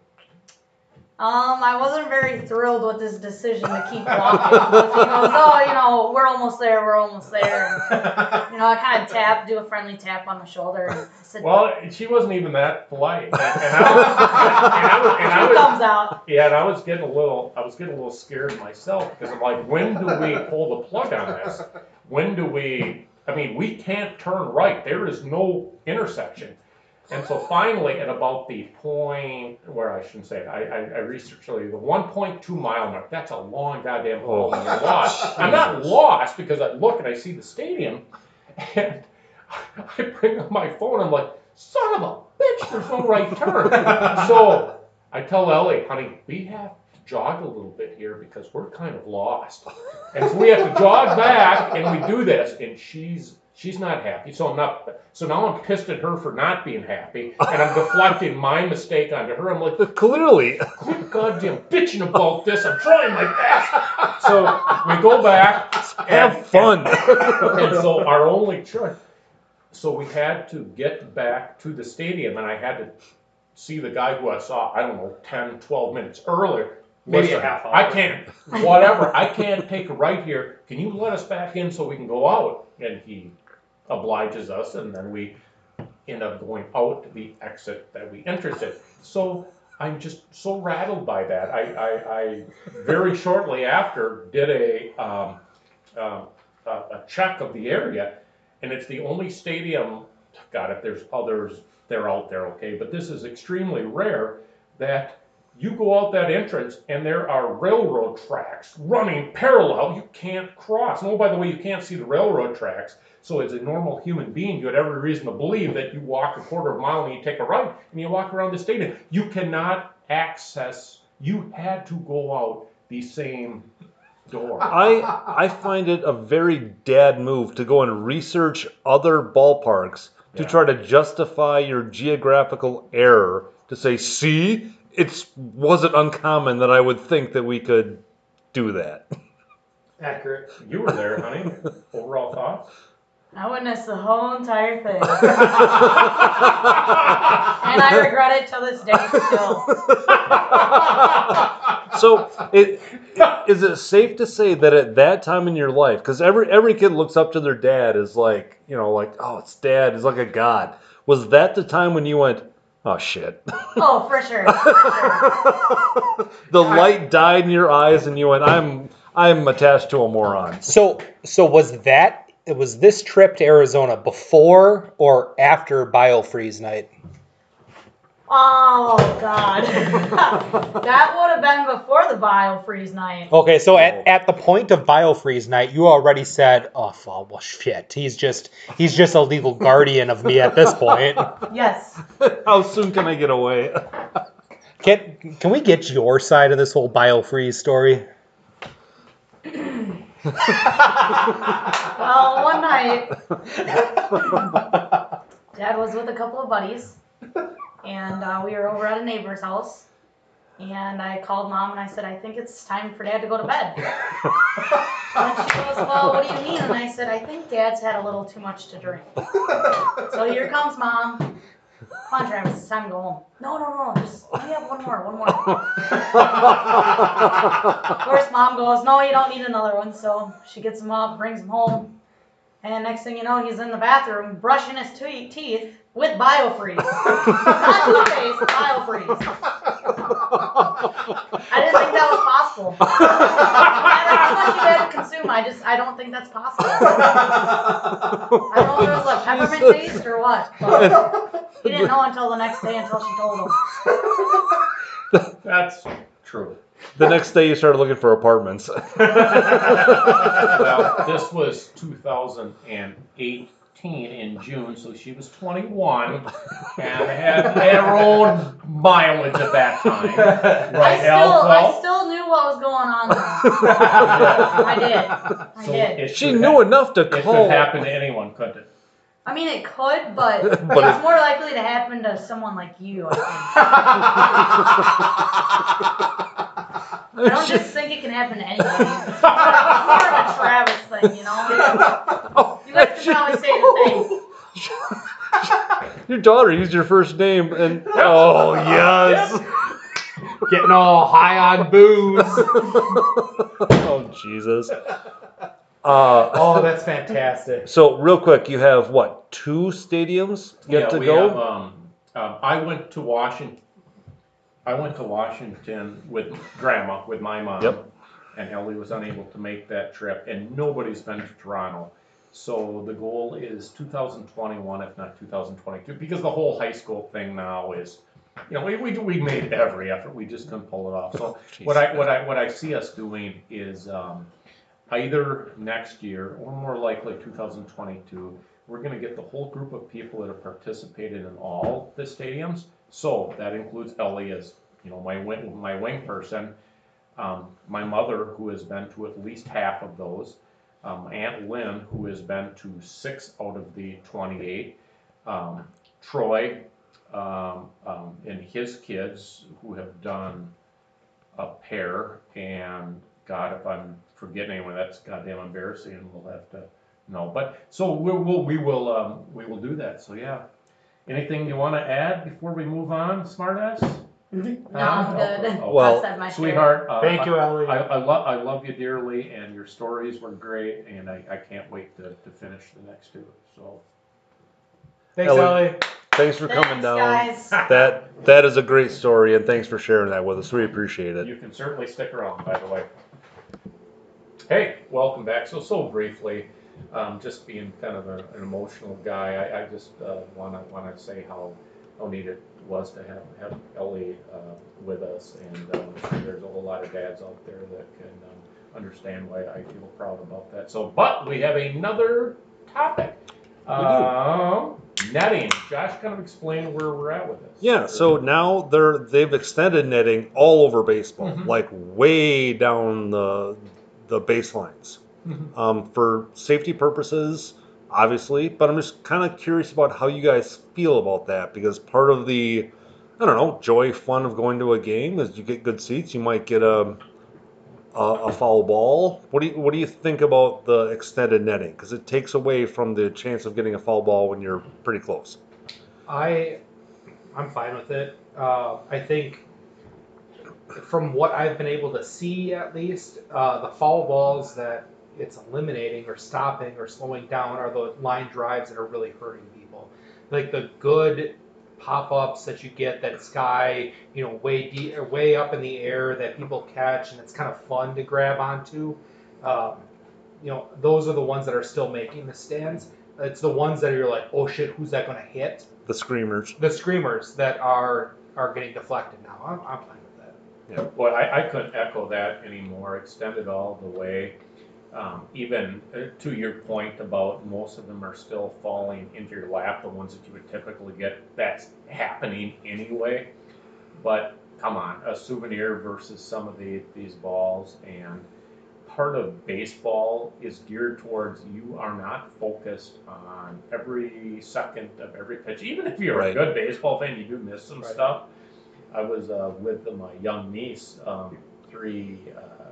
Um, I wasn't very thrilled with this decision to keep walking. he goes, oh, you know, we're almost there, we're almost there. You know, I kind of tap, do a friendly tap on the shoulder, and I said, Well, she wasn't even that polite. And, and I was, and I was, and I two was, thumbs out. Yeah, and I was getting a little, I was getting a little scared myself because I'm like, when do we pull the plug on this? When do we? I mean, we can't turn right. There is no intersection. And so finally, at about the point where I shouldn't say it, I, I, I researched earlier, the 1.2 mile mark. That's a long goddamn oh, you're lost. I'm not lost because I look and I see the stadium, and I bring up my phone. I'm like, son of a bitch, there's no right turn. so I tell Ellie, honey, we have to jog a little bit here because we're kind of lost. And so we have to jog back and we do this. And she's she's not happy. So I'm not so now I'm pissed at her for not being happy. And I'm deflecting my mistake onto her. I'm like, Clearly. quit goddamn bitching about this. I'm trying my best. So we go back. Have and- fun. and so our only choice, so we had to get back to the stadium, and I had to see the guy who I saw, I don't know, 10, 12 minutes earlier. Maybe a half hour. I can't, whatever, I can't take a right here. Can you let us back in so we can go out? And he obliges us, and then we end up going out the exit that we entered it. So I'm just so rattled by that. I, I, I very shortly after did a, um, a, a check of the area, and it's the only stadium. God, if there's others, they're out there, okay. But this is extremely rare that you go out that entrance and there are railroad tracks running parallel. You can't cross. And oh, by the way, you can't see the railroad tracks. So as a normal human being, you had every reason to believe that you walk a quarter of a mile and you take a right and you walk around the stadium. You cannot access. You had to go out the same door. I I find it a very dad move to go and research other ballparks to Yeah. try to justify your geographical error to say, see, it wasn't uncommon that I would think that we could do that. Accurate. You were there, honey. Overall thoughts? I witnessed the whole entire thing. and I regret it till this day still. so it is it safe to say that at that time in your life because every every kid looks up to their dad as like you know like oh it's dad is like a god was that the time when you went oh shit Oh, for sure. For sure. the light died in your eyes and you went i'm i'm attached to a moron So, so was that was this trip to Arizona before or after BioFreeze night? Oh, God. that would have been before the biofreeze night. Okay, so Oh. at, at the point of BioFreeze night, you already said, "Oh, well, well, shit, he's just he's just a legal guardian of me at this point." Yes. how soon can i get away Can can we get your side of this whole BioFreeze story? Well, one night, Dad was with a couple of buddies, and uh, we were over at a neighbor's house. And I called mom and I said, I think it's time for dad to go to bed. and she goes, Well, what do you mean? And I said, I think dad's had a little too much to drink. So here comes mom. Come on, Travis, it's time to go home. No, no, no, just let me have one more, one more. Of course, mom goes, No, you don't need another one. So she gets him up, brings him home. And next thing you know, he's in the bathroom brushing his te- teeth with biofreeze. Not toothpaste, biofreeze. I didn't think that was possible. No matter how much you had to consume, I just, I don't think that's possible. I don't know if it was a peppermint taste or what. But he didn't know until the next day until she told him. That's true. the next day you started looking for apartments Well, this was 2008 in June, so she was 21 and had, had her own mileage at that time. I Right, still, Al? I still knew what was going on. Though. I did. I so did. She knew hap- enough to It call. could happen to anyone, couldn't it? I mean, it could, but, But it's it- more likely to happen to someone like you. I, think. I don't just think it can happen to anybody. It's more, of a Travis thing, you know. You guys can probably say the same. Your daughter used your first name, and oh yes. Getting all high on booze. oh Jesus. Uh, Oh, that's fantastic. so real quick, you have what two stadiums yet yeah, to we go? have. Um, um, I went to Washington. I went to Washington with Grandma, with my mom, Yep. and Ellie was unable to make that trip, and nobody's been to Toronto. So the goal is 2021, if not 2022, because the whole high school thing now is, you know, we we, we made every effort, we just couldn't pull it off. So what I what I what I see us doing is um, either next year or more likely 2022. We're going to get the whole group of people that have participated in all the stadiums. So that includes Ellie as you know my wing my wing person, um, my mother who has been to at least half of those, um, Aunt Lynn who has been to six out of the 28, um, Troy um, um, and his kids who have done a pair, and God, if I'm forgetting anyone, that's goddamn embarrassing, we'll have to know. But so we will we will um, we will do that. So yeah. Anything you want to add before we move on, smartass? No, I'm good. Oh, Well, I've said my share. Sweetheart, uh, Thank you, Ellie. I, I love I love you dearly, and your stories were great, and I, I can't wait to, to finish the next two. So Thanks, Ellie. Ellie. Thanks for coming Thanks, down. guys. That that is a great story, and thanks for sharing that with us. We appreciate it. you can certainly stick around, by the way. Hey, welcome back. So so briefly, um, just being kind of a, an emotional guy, I, I just uh, wanna wanna say how how neat it was to have have Ellie uh, with us, and um, I'm sure there's a whole lot of dads out there that can um, understand why I feel proud about that. So, but we have another topic. do. Um, netting. Josh, kind of explain where we're at with this. Yeah, so now they're they've extended netting all over baseball, Mhm. like way down the the baselines. Mhm. Um, for safety purposes, obviously, but I'm just kind of curious about how you guys feel about that because part of the I don't know joy fun of going to a game is you get good seats. You might get a a, a foul ball. What do you what do you think about the extended netting? Because it takes away from the chance of getting a foul ball when you're pretty close. I, I'm fine with it. Uh, I think, from what I've been able to see, at least, uh, the foul balls that it's eliminating or stopping or slowing down are the line drives that are really hurting people. Like the good pop-ups that you get that sky, you know, way deep, way up in the air that people catch and it's kind of fun to grab onto. Um, you know, those are the ones that are still making the stands. It's the ones that you're like, oh shit, who's that going to hit? The screamers. the screamers that are are getting deflected now. I'm, I'm fine with that. Boy, I, I couldn't echo that anymore. Extended all the way. Um, even uh, to your point about most of them are still falling into your lap, the ones that you would typically get, that's happening anyway. But come on, a souvenir versus some of the, these balls, and part of baseball is geared towards you are not focused on every second of every pitch. Even if you're Right. a good baseball fan, you do miss some Right. stuff. I was uh, with my young niece um, three uh,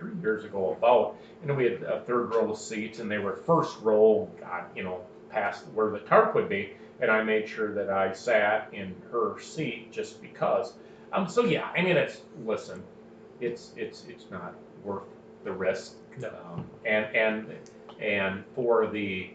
three years ago about, and we had a third row of seats, and they were first row, God, you know, past where the tarp would be, and I made sure that I sat in her seat just because. Um, so yeah, I mean, it's listen, it's it's it's not worth the risk, No. um, and and and for the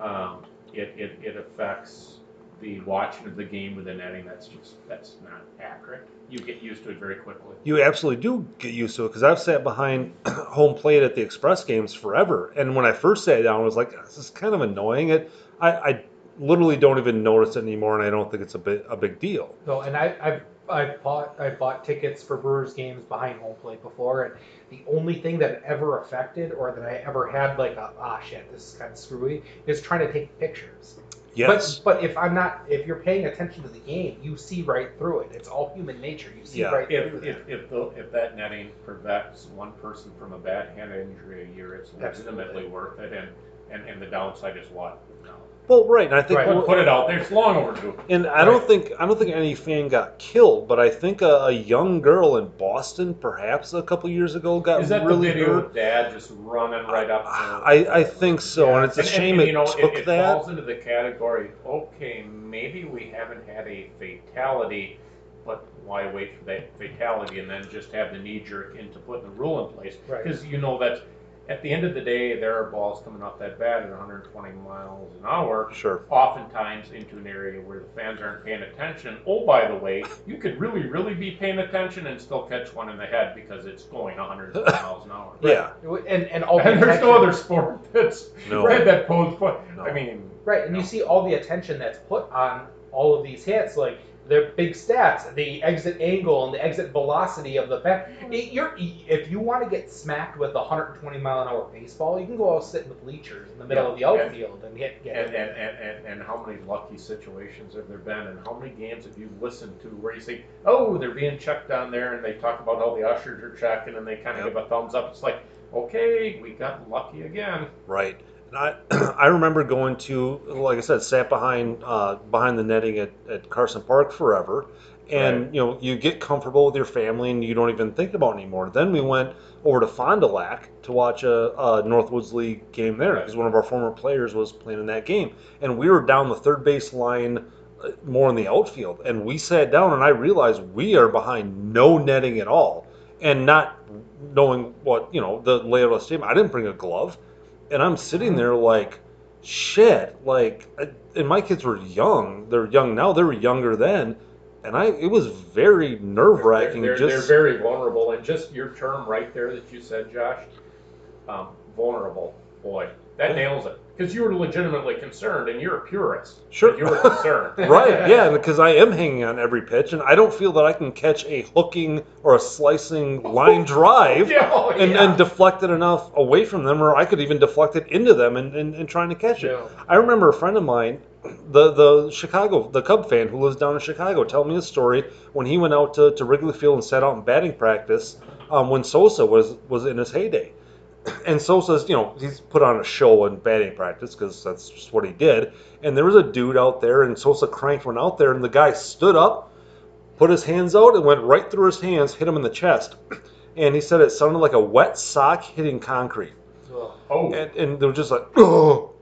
um, it, it it affects the watching of the game with the netting. That's just that's not accurate. You get used to it very quickly. You absolutely do get used to it because I've sat behind home plate at the Express games forever, and when I first sat down, I was like, "This is kind of annoying." It, I, I literally don't even notice it anymore, and I don't think it's a big a big deal. No, and I, I've I bought I bought tickets for Brewers games behind home plate before, and the only thing that ever affected or that I ever had like a ah shit this is kind of screwy is trying to take pictures. Yes. But but if I'm not if you're paying attention to the game, you see right through it. It's all human nature. You see Yeah. right If, through if, that. if, the, if that netting prevents one person from a bad hand injury a year, it's legitimately Absolutely. worth it, and, and, and the downside is what? No. Well, right, and I think Right. Put, put it out there, it's long overdue. And I don't think I don't think any fan got killed, but I think a, a young girl in Boston, perhaps a couple years ago, got Is that really the video hurt. of dad just running right up? I, I think so, Yeah. and it's a And- shame and, it you know, took it, it that. falls into the category. Okay, maybe we haven't had a fatality, but why wait for that fatality and then just have the knee jerk into putting the rule in place? Right. Because you know that at the end of the day, there are balls coming off that bat at 120 miles an hour. Sure. Oftentimes into an area where the fans aren't paying attention. Oh, by the way, you could really, really be paying attention and still catch one in the head because it's going 120 miles an hour. Yeah. and and all the And there's no other sport that's No. that, that pose. No. I mean, Right, and you see all the attention that's put on all of these hits, like their big stats, the exit angle and the exit velocity of the bat. Mm-hmm. It- You're, if you want to get smacked with a 120 mile an hour baseball, you can go out sit in the bleachers in the middle Yeah, of the outfield and get get and, it. and, and, and, and how many lucky situations have there been, and how many games have you listened to where you say, "Oh, they're being checked down there," and they talk about how the ushers are checking, and they kind of Yep. give a thumbs up. It's like, okay, we got lucky again. Right. And I I remember going to like I said, sat behind uh, behind the netting at, at Carson Park forever. And Right. you know, you get comfortable with your family and you don't even think about it anymore. Then we went over to Fond du Lac to watch a, a Northwoods League game there Right. because one of our former players was playing in that game. And we were down the third base line uh, more in the outfield. And we sat down and I realized we are behind no netting at all. And not knowing what, you know, the layout of the stadium. I didn't bring a glove and I'm sitting there like, shit. Like, I- and my kids were young. They're young now. They were younger then, and I. It was very nerve wracking. They're, they're, Just they're very vulnerable, and just your term right there that you said, Josh, um, vulnerable. Boy, that Yeah. nails it. Because you were legitimately concerned, and you're a purist. Sure. You were concerned. right, yeah, because I am hanging on every pitch, and I don't feel that I can catch a hooking or a slicing line drive. Yeah, oh, And, and deflect it enough away from them, or I could even deflect it into them and, and, and trying to catch it. Yeah. I remember a friend of mine, the the Chicago, the Cub fan who lives down in Chicago, telling me a story when he went out to, to Wrigley Field and sat out in batting practice um, when Sosa was was in his heyday. And Sosa's, you know, he's put on a show in batting practice because that's just what he did. And there was a dude out there, and Sosa cranked one out there, and the guy stood up, put his hands out, and went right through his hands, hit him in the chest. And he said it sounded like a wet sock hitting concrete oh, and, and they were just like, oh,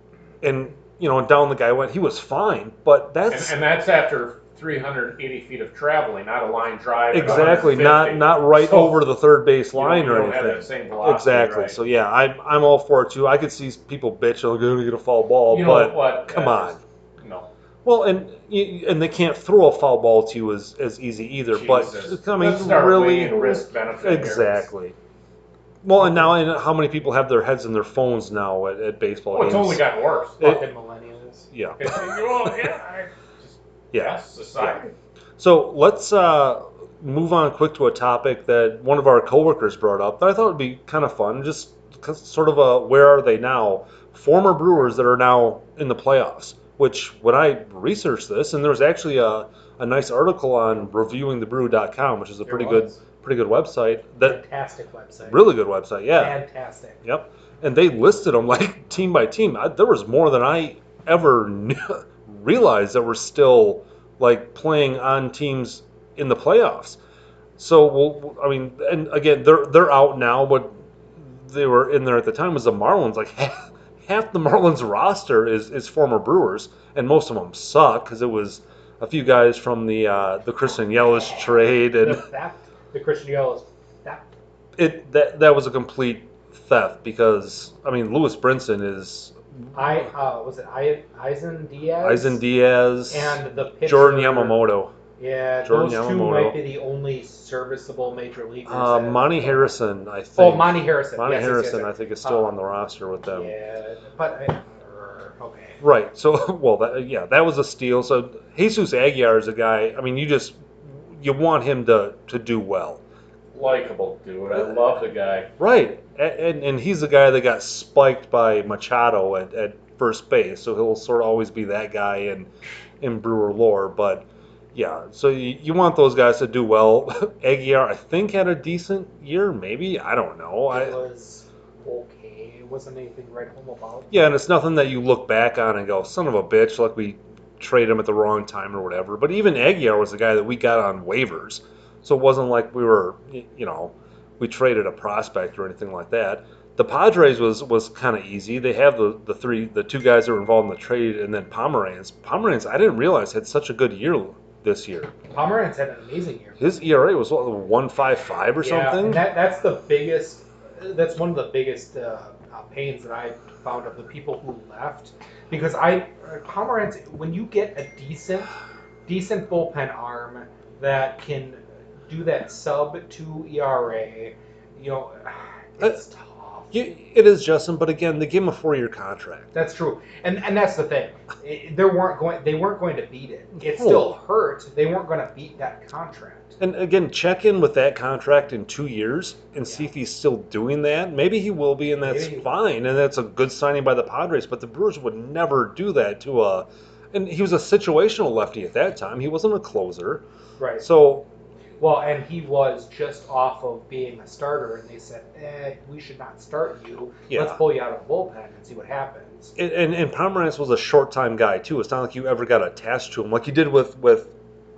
and you know, and down the guy went. He was fine, but and, that's and that's after 380 feet of traveling, not a line drive. at exactly 150. not not right So, over the third base you don't- line you or don't have anything. that same velocity, Exactly. right? So yeah, I'm I'm all for it too. I could see people bitch, oh, going to get a foul ball, you know but what? come on. No. well, and you, and they can't throw a foul ball to you as, as easy either. Jesus. But I mean, Let's start really, weighing risk benefit. here. exactly. Well, and now, and how many people have their heads in their phones now at, at baseball Well, it's games? only gotten worse. Fucking millennials. yeah. It's, well, yeah, I just, Yeah. yes, society. So let's uh, move on quick to a topic that one of our coworkers brought up that I thought would be kind of fun. Just sort of a where are they now? Former Brewers that are now in the playoffs. Which when I researched this, and there was actually a, a nice article on reviewingthebrew.com, which is a pretty good pretty good website. That Fantastic website. really good website, yeah. Fantastic. Yep. And they listed them like team by team. I, there was more than I ever knew, realized that we're still like playing on teams in the playoffs. So, well, I mean, and again, they're they're out now, but they were in there at the time was the Marlins. Like half, half the Marlins roster is is former Brewers, and most of them suck because it was a few guys from the uh, the Christian Yelich trade and The theft, the Christian Yelich theft. it that that was a complete theft because I mean Lewis Brinson is I uh, was it I, Isan Diaz? Isan Diaz, and the pitcher, Jordan Yamamoto, Yeah, Jordan those two Yamamoto. might be the only serviceable major leaguers. uh, that- Monte Harrison, I think. Oh, Monte Harrison. Monte yes, yes, Harrison, yes, I think, is still Uh, on the roster with them. Yeah, but I, okay. Right. So, well, that, yeah, that was a steal. So Jesus Aguilar is a guy. I mean, you just you want him to to do well. Likable dude. I love the guy. Right, and and he's the guy that got spiked by Machado at, at first base, so he'll sort of always be that guy in in Brewer lore. But yeah, so you, you want those guys to do well. Aguilar, I think, had a decent year, maybe I don't know. It I, was okay. It wasn't anything right home about. yeah, and it's nothing that you look back on and go, "Son of a bitch," like we trade him at the wrong time or whatever. But even Aguilar was the guy that we got on waivers, so it wasn't like we were, you know, we traded a prospect or anything like that. The Padres was was kind of easy. They have the, the three, the two guys that were involved in the trade, and then Pomeranz. Pomeranz, I didn't realize had such a good year this year. Pomeranz had an amazing year. His ERA was what one five five or Yeah, something. that, that's the biggest. That's one of the biggest uh, uh, pains that I found of the people who left, because I uh, Pomeranz. When you get a decent, decent bullpen arm that can do that sub two ERA, you know, it's uh, tough. You- it is Justin, but again, they gave him a four year contract. That's true, and and that's the thing. It, they weren't going. They weren't going to beat it. It No. still hurt. They weren't going to beat that contract. And again, check in with that contract in two years and see if he's still doing that. Maybe he will be, and that's Maybe. fine, and that's a good signing by the Padres. But the Brewers would never do that to a. And he was a situational lefty at that time. He wasn't a closer. Right. So Well, and he was just off of being a starter, and they said, "Eh, we should not start you. Let's pull you out of the bullpen and see what happens." and and, and Pomeranz was a short time guy too. It's not like you ever got attached to him like you did with with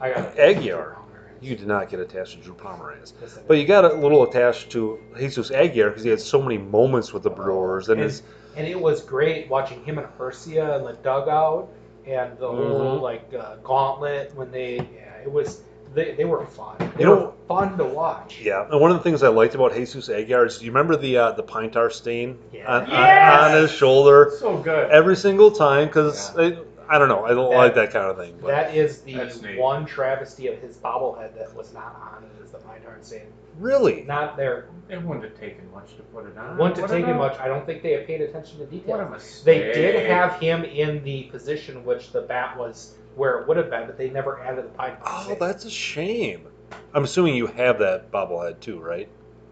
I got Aguilar. You did not get attached to Drew Pomeranz. But you got a little attached to Jesus Aguilar because he had so many moments with the Brewers, and and, his and it was great watching him and Hercia in the dugout and the whole Mhm. like uh, gauntlet when they. Yeah, it was. They, they were fun. They You were know- fun to watch. Yeah, and one of the things I liked about Jesus Aguilar is, you remember the uh, the pine tar stain Yeah. on, on- Yes! on his shoulder So good. every single time? Because I, I don't know, I don't That- like that kind of thing. But That is the one travesty of his bobblehead that was not on it is the pine tar stain. really, Not there. It wouldn't have taken much to put it on. Wouldn't have taken about- much. I don't think they have paid attention to detail. What detail. a mistake. They did have him in the position which the bat was where it would have been, but they never added the pine tar oh, stain. that's a shame. I'm assuming you have that bobblehead too, right?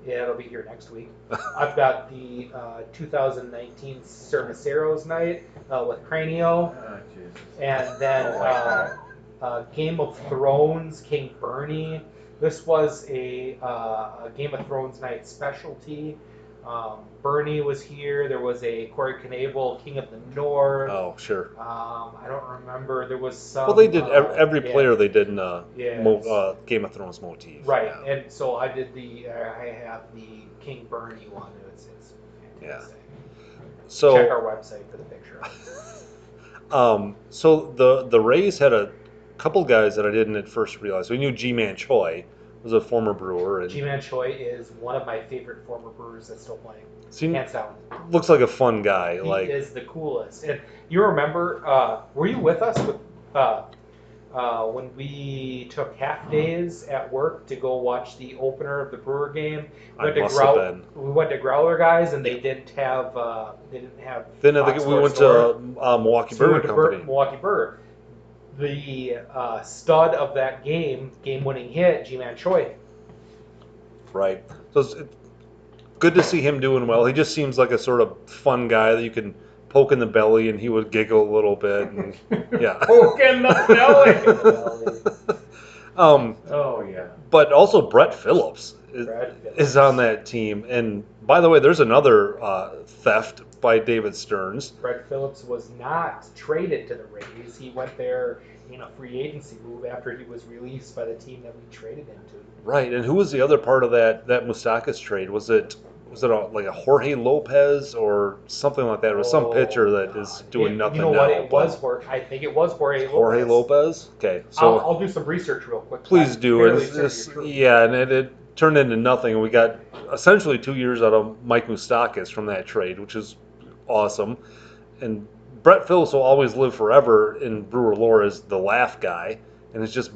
Yeah, it'll be here next week. I've got the uh, 2019 Cerveceros night uh, with Cranio, Oh, Jesus. and then Oh, uh, uh, Game of Thrones King Bernie. This was a, uh, a Game of Thrones night specialty. Um, Bernie was here. There was a Corey Knebel, King of the North. Oh, sure. Um, I don't remember. There was some. Well, they did uh, ev- every yeah, player they did in uh, Yes. mo- uh, Game of Thrones motif. Right, yeah. and so I did the. Uh, I have the King Bernie one. It's, it's fantastic. So Check our website for the picture. Um, so the the Rays had a couple guys that I didn't at first realize. We knew Ji-Man Choi was a former Brewer, and Ji-Man Choi is one of my favorite former brewers that's still playing, seemed, hands down. looks like a fun guy. He like is the coolest. And you remember? Uh, were you with us with uh, uh, when we took half days at work to go watch the opener of the Brewer game? I went to must have been. We went to Growler guys, and they didn't have. Uh, they didn't have. Then I think we went Store. to uh, Milwaukee So we Burger to Bur- Company. Milwaukee Burger. The uh, stud of that game, game-winning hit, Ji-Man Choi. Right. So it's it's good to see him doing well. He just seems like a sort of fun guy that you can poke in the belly and he would giggle a little bit. And, yeah. Poke in the belly. um, Oh yeah. but also Brett Phillips is, Brad is on that team. And by the way, there's another uh, theft by David Stearns. Brett Phillips was not traded to the Rays. He went there in a free agency move after he was released by the team that we traded him to. Right. And who was the other part of that that Moustakas trade? Was it was it a, like a Jorge Lopez or something like that? It was some Oh, pitcher that is doing It- nothing You know now. what? It was Jorge. I think it was Jorge Lopez. Jorge Lopez. Okay, so I'll, I'll do some research real quick. please do. It's, yeah, and it, it turned into nothing. We got essentially two years out of Mike Moustakas from that trade, which is awesome. And Brett Phillips will always live forever in Brewer lore as the laugh guy, and it's just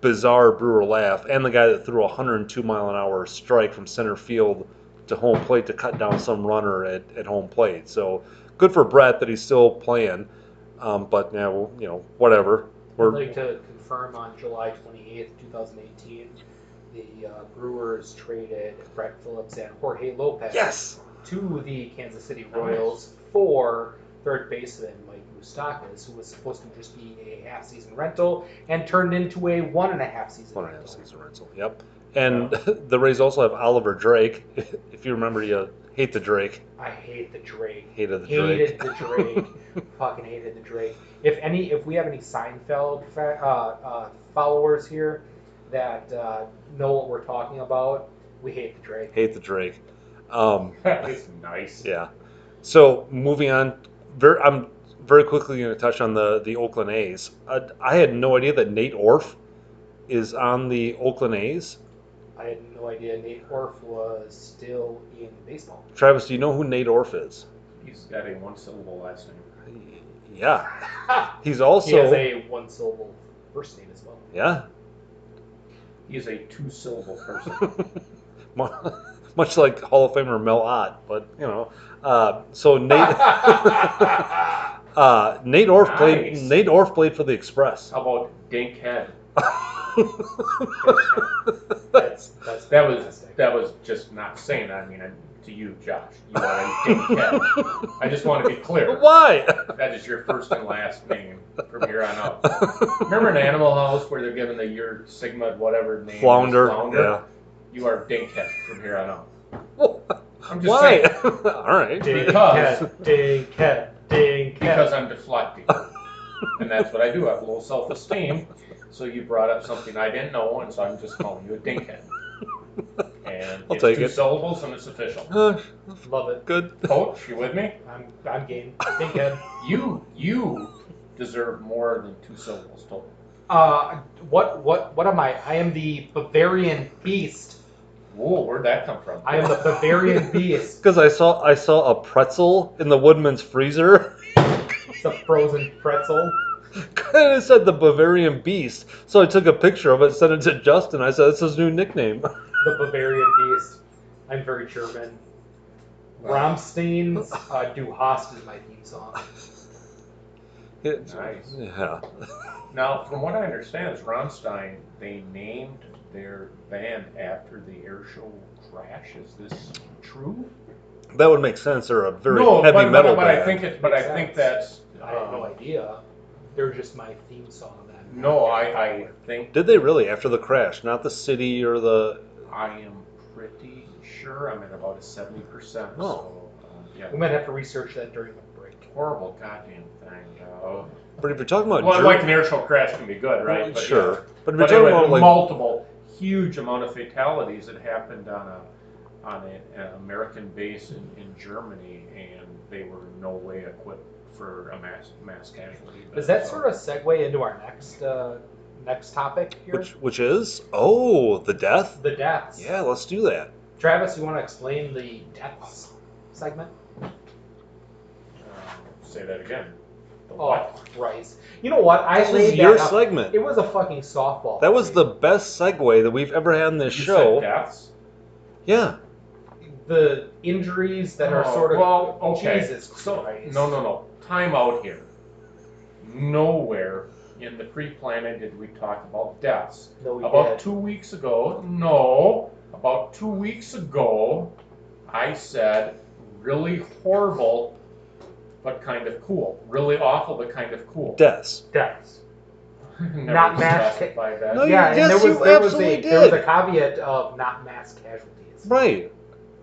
bizarre Brewer laugh, and the guy that threw a 102 mile an hour strike from center field to home plate to cut down some runner at, at home plate. So good for Brett that he's still playing. Um, but now, you know, whatever. I'd We're like to confirm on July 28th, 2018, the uh, Brewers traded Brett Phillips and Jorge Lopez Yes. To the Kansas City Royals for third baseman Mike Moustakas, who was supposed to just be a half-season rental and turned into a one and a half season One and a half rental. season rental. Yep. And the Rays also have Oliver Drake. If you remember, you hate the Drake. I hate the Drake. Hated the hated Drake. Hated the Drake. Fucking hated the Drake. If any, if we have any Seinfeld fa- uh, uh, followers here that uh, know what we're talking about, we hate the Drake. hate the Drake. Um, It's nice. yeah. So moving on, very, I'm very quickly going to touch on the the Oakland A's. I, I had no idea that Nate Orf is on the Oakland A's. I had no idea Nate Orf was still in baseball. Travis, do you know who Nate Orf is? He's got a one syllable last name. Yeah. He's also. he has a one syllable first name as well. yeah. He is a two syllable person. Mu- Much like Hall of Famer Mel Ott, but you know. Uh, so Nate uh, Nate Orf played Nate Orf played for the Express. How about Dink Head? That's that's That was that was just not saying. I mean, to you, Josh. You are a dinkhead. I just want to be clear. Why? That is your first and last name from here on out. Remember in Animal House where they're given the year Sigma whatever name? is, Flounder. Flounder. You are Dinkhead from here on out. Yeah. I'm just Why? saying All right. Because- cat, ding cat, ding because cat. I'm deflecting, and that's what I do. I have low self-esteem. So you brought up something I didn't know, and so I'm just calling you a dinkhead. And I'll it's take two it. syllables and it's official. Uh, Love it. good. Coach, you with me? I'm I'm game. Ding cat. You you deserve more than two syllables total. Uh, what what what am I? I am the Bavarian Beast. Whoa, where'd that come from? I am the Bavarian Beast. Because I saw I saw a pretzel in the Woodman's freezer. It's a frozen pretzel. and it said the Bavarian Beast. So I took a picture of it, sent it to Justin. I said, "It's his new nickname." The Bavarian Beast. I'm very German. Rammstein's uh, Du Hast is my theme song. It- Nice. Yeah. Now, from what I understand, is Rammstein they named their band after the air show crash. Is this true? That would make sense. They're a very no, heavy but, metal but, but band. I think it. But I Makes think sense. that's. I had no um, idea. They're just my theme song. That no, I, I think Did they really after the crash? Not the city or the. I am pretty sure I'm at about a seventy percent. Oh. So, uh, yeah, We might have to research that during the break. horrible goddamn thing. Uh, But if you're talking about well, Ger- like an air show crash can be good, right? But, sure. yeah. But if you're But talking anyway, about like multiple, huge amount of fatalities that happened on a on a, an American base in, in Germany, and they were no way equipped for a mass mass casualty. Does that sort of segue into our next uh, next topic here? which which is oh the death. the deaths. Yeah, let's do that. Travis, you want to explain the deaths segment? Um, say that again. The Oh. Christ. You know what? I This laid is your up. segment. It was a fucking softball. That was me. the best segue that we've ever had in this You show. said deaths. Yeah. the injuries that are Oh, sort of well, okay. Jesus So Christ. no, no, no. Time out here. Nowhere in the pre-planning did we talk about deaths. No, we About did. two weeks ago, no, about two weeks ago, I said really horrible, but kind of cool. Really awful, but kind of cool. Deaths. deaths. Never Not mass- specified that. No, you- yeah, and yes, there was you there was absolutely a there was a caveat of not mass casualties. Right.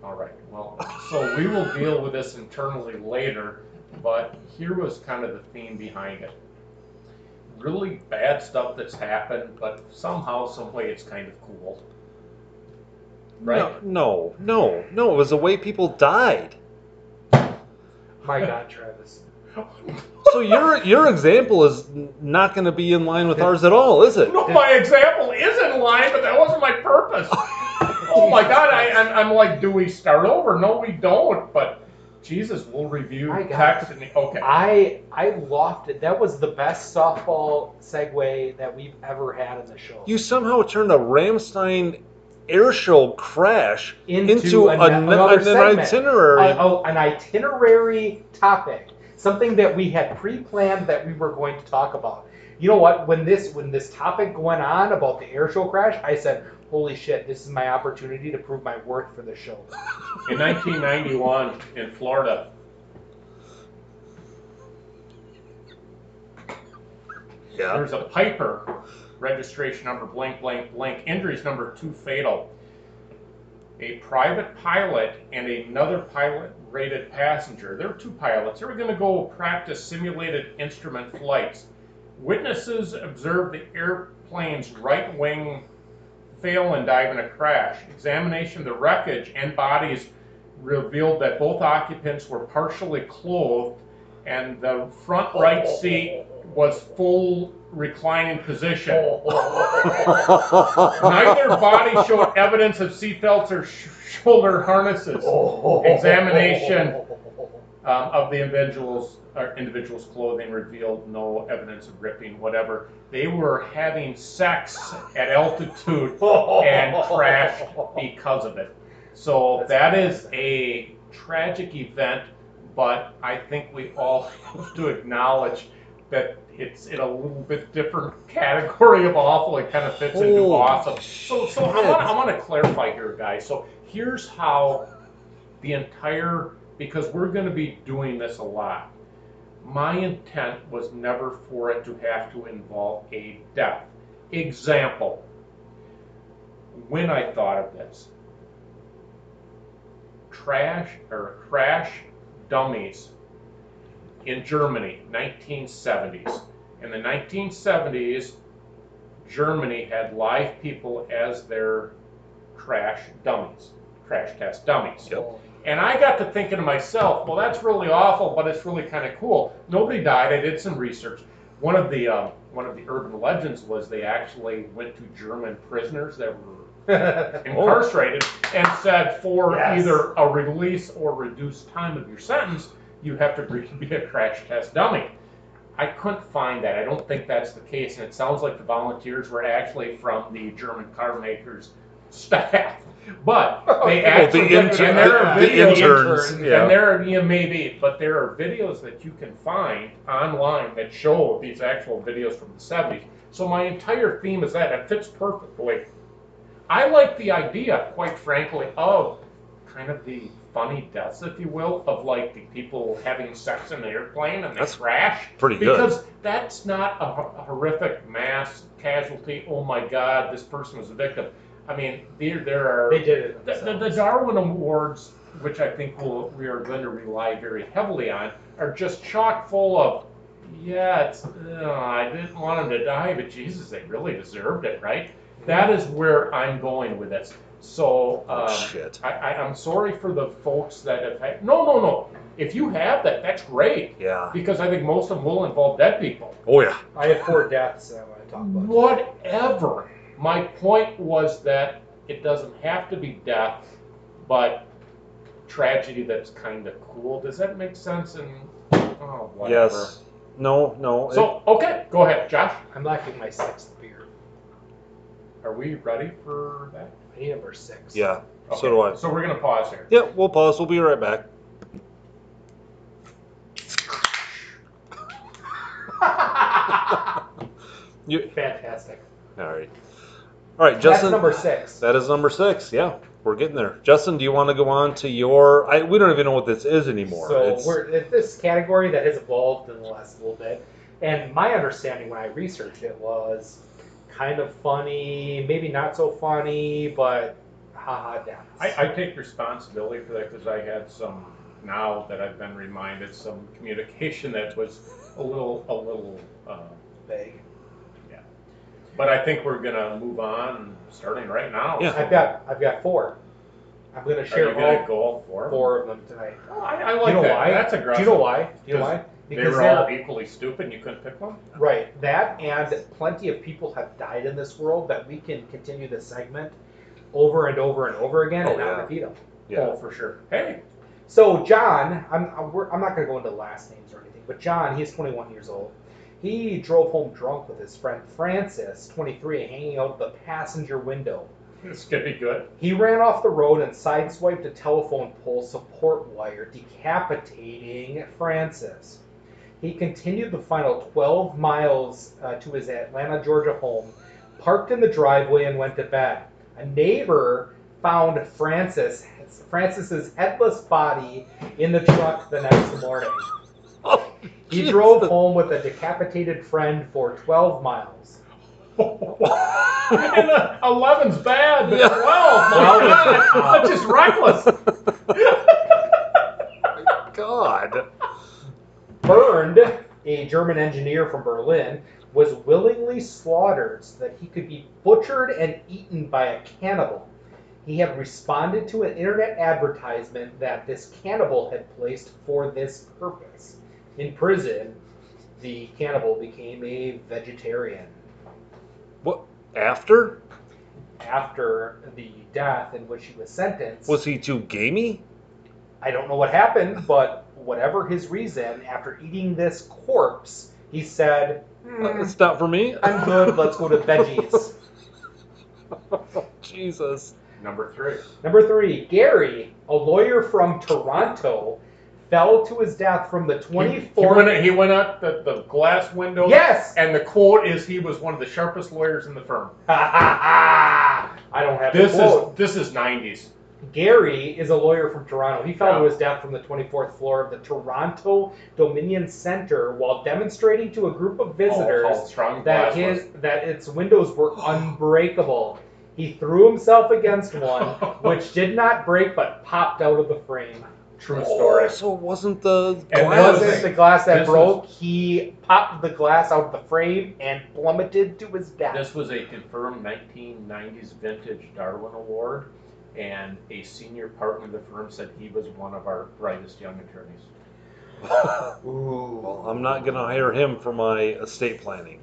All right. Well, so we will deal with this internally later, but here was kind of the theme behind it. Really bad stuff that's happened, but somehow, some way, it's kind of cool. Right? No, no, no, no. It was the way people died. My God, Travis. So your your example is not going to be in line with ours at all, is it? No, my example is in line, but that wasn't my purpose. oh my God, I, I'm, I'm like, do we start over? No, we don't. But Jesus, we'll review My God. text and okay. I I lofted. That was the best softball segue that we've ever had in the show. You somehow turned a Ramstein air show crash Into into, an- a, n- another an segment. itinerary. a- a- an itinerary topic, something that we had pre-planned that we were going to talk about. You know what? When this when this topic went on about the air show crash, I said, "Holy shit! This is my opportunity to prove my worth for the show." In 1991 in Florida, Yeah. there's a Piper registration number blank blank blank injuries number two fatal. A private pilot and another pilot rated passenger. There were two pilots. They were going to go practice simulated instrument flights. Witnesses observed the airplane's right wing fail and dive in a crash. Examination of the wreckage and bodies revealed that both occupants were partially clothed and the front right seat was full reclining position. Neither body showed evidence of seatbelts or sh- shoulder harnesses. Examination um, of the individual's uh, individual's clothing revealed no evidence of ripping, whatever. They were having sex at altitude and crashed because of it. So that is a tragic event, but I think we all have to acknowledge that it's in a little bit different category of awful. It kind of fits into awesome. So, so I want, I want to clarify here, guys. So here's how the entire because we're going to be doing this a lot. My intent was never for it to have to involve a death. Example, when I thought of this, trash or crash dummies in Germany, 1970s. In the 1970s, Germany had live people as their crash dummies, crash test dummies. Yep. And I got to thinking to myself, well, that's really awful, but it's really kind of cool. Nobody died. I did some research. One of the um, one of the urban legends was they actually went to German prisoners that were incarcerated and said for Yes. either a release or reduced time of your sentence, you have to be be a crash test dummy. I couldn't find that. I don't think that's the case, and it sounds like the volunteers were actually from the German car makers staff. But oh, they Oh, actually the, and there are the, videos- interns. and Yeah. there, yeah, maybe, but there are videos that you can find online that show these actual videos from the 70s. So my entire theme is that it fits perfectly. I like the idea, quite frankly, of kind of the funny deaths, if you will, of like the people having sex in the airplane and they That's crash. Pretty good. Because that's not a, a horrific mass casualty. Oh my God, this person was a victim. I mean, there there are They did it. the, the, the. Darwin Awards, which I think we'll, we are going to rely very heavily on, are just chock full of, yeah, it's, uh, I didn't want them to die, but Jesus, they really deserved it, right? That is where I'm going with this. So, um, oh, shit. I, I, I'm sorry for the folks that have had, no, no, no. If you have that, that's great, Yeah. because I think most of them will involve dead people. Oh, yeah. I have four deaths that I want to talk about. Whatever. My point was that it doesn't have to be death, but tragedy that's kind of cool. Does that make sense? And oh, whatever. Yes. No, no. it- So okay, go ahead, Josh. I'm lacking my sixth beer. Are we ready for that? I need number six. yeah. Okay, So do I. So we're gonna pause here. Yeah, we'll pause. We'll be right back. You, Fantastic. all right. All right, Justin. That's number six. That is number six. Yeah, we're getting there. Justin, do you want to go on to your? I, we don't even know what this is anymore. So It's- we're it's this category that has evolved in the last little bit, and my understanding when I researched it was kind of funny, maybe not so funny, but haha deaths. I, I take responsibility for that because I had some. Now that I've been reminded, some communication that was a little, a little. Uh, Vague. Yeah, but I think we're gonna move on, starting right now. Yeah. I've got I've got four. I'm gonna Are share you gonna all go for? four of them tonight. Oh, I, I Do like you know that. why? That's Do aggressive. you know why? Do you know why? They Because were all equally stupid. and You couldn't pick one. Right. That and plenty of people have died in this world that we can continue this segment over and over and over again and Oh, not repeat them. yeah. Oh, for sure. Hey, So John, I'm I'm, I'm not going to go into last names or anything, but John, he's 21 years old. He drove home drunk with his friend Francis, 23, hanging out the passenger window. this could be good. He ran off the road and sideswiped a telephone pole support wire, decapitating Francis. He continued the final 12 miles uh, to his Atlanta, Georgia home, parked in the driveway, and went to bed. A neighbor found Francis Francis's headless body in the truck the next morning. He drove home with a decapitated friend for 12 miles. and uh, 11's bad, but Yeah. 12, my God, that's just reckless. God. Bernd, a German engineer from Berlin, was willingly slaughtered so that he could be butchered and eaten by a cannibal. He had responded to an internet advertisement that this cannibal had placed for this purpose. In prison, the cannibal became a vegetarian. What? After? After the death in which he was sentenced, Was he too gamey? I don't know what happened, but whatever his reason, after eating this corpse, he said, "Hmm, It's not for me. I'm good. Let's go to veggies. Jesus. Number three. Number three, Gary, a lawyer from Toronto, fell to his death from the He, 24th. went, he went out the, the glass window. yes! And the quote is he was one of the sharpest lawyers in the firm. Ha ha ha! I don't have This the quote. is this is 90s. Gary is a lawyer from Toronto. He fell to his death from the 24th floor of the Toronto Dominion Center while demonstrating to a group of oh, visitors Oh, that glass his that its windows were unbreakable. He threw himself against one, which did not break but popped out of the frame. was. True oh, story. Oh, so it wasn't the And It was- glass. wasn't the glass that this broke. He popped the glass out of the frame and plummeted to his death. This was a confirmed 1990s vintage Darwin Award, and a senior partner of the firm said he was one of our brightest young attorneys. Ooh. well, I'm not gonna hire him for my estate planning.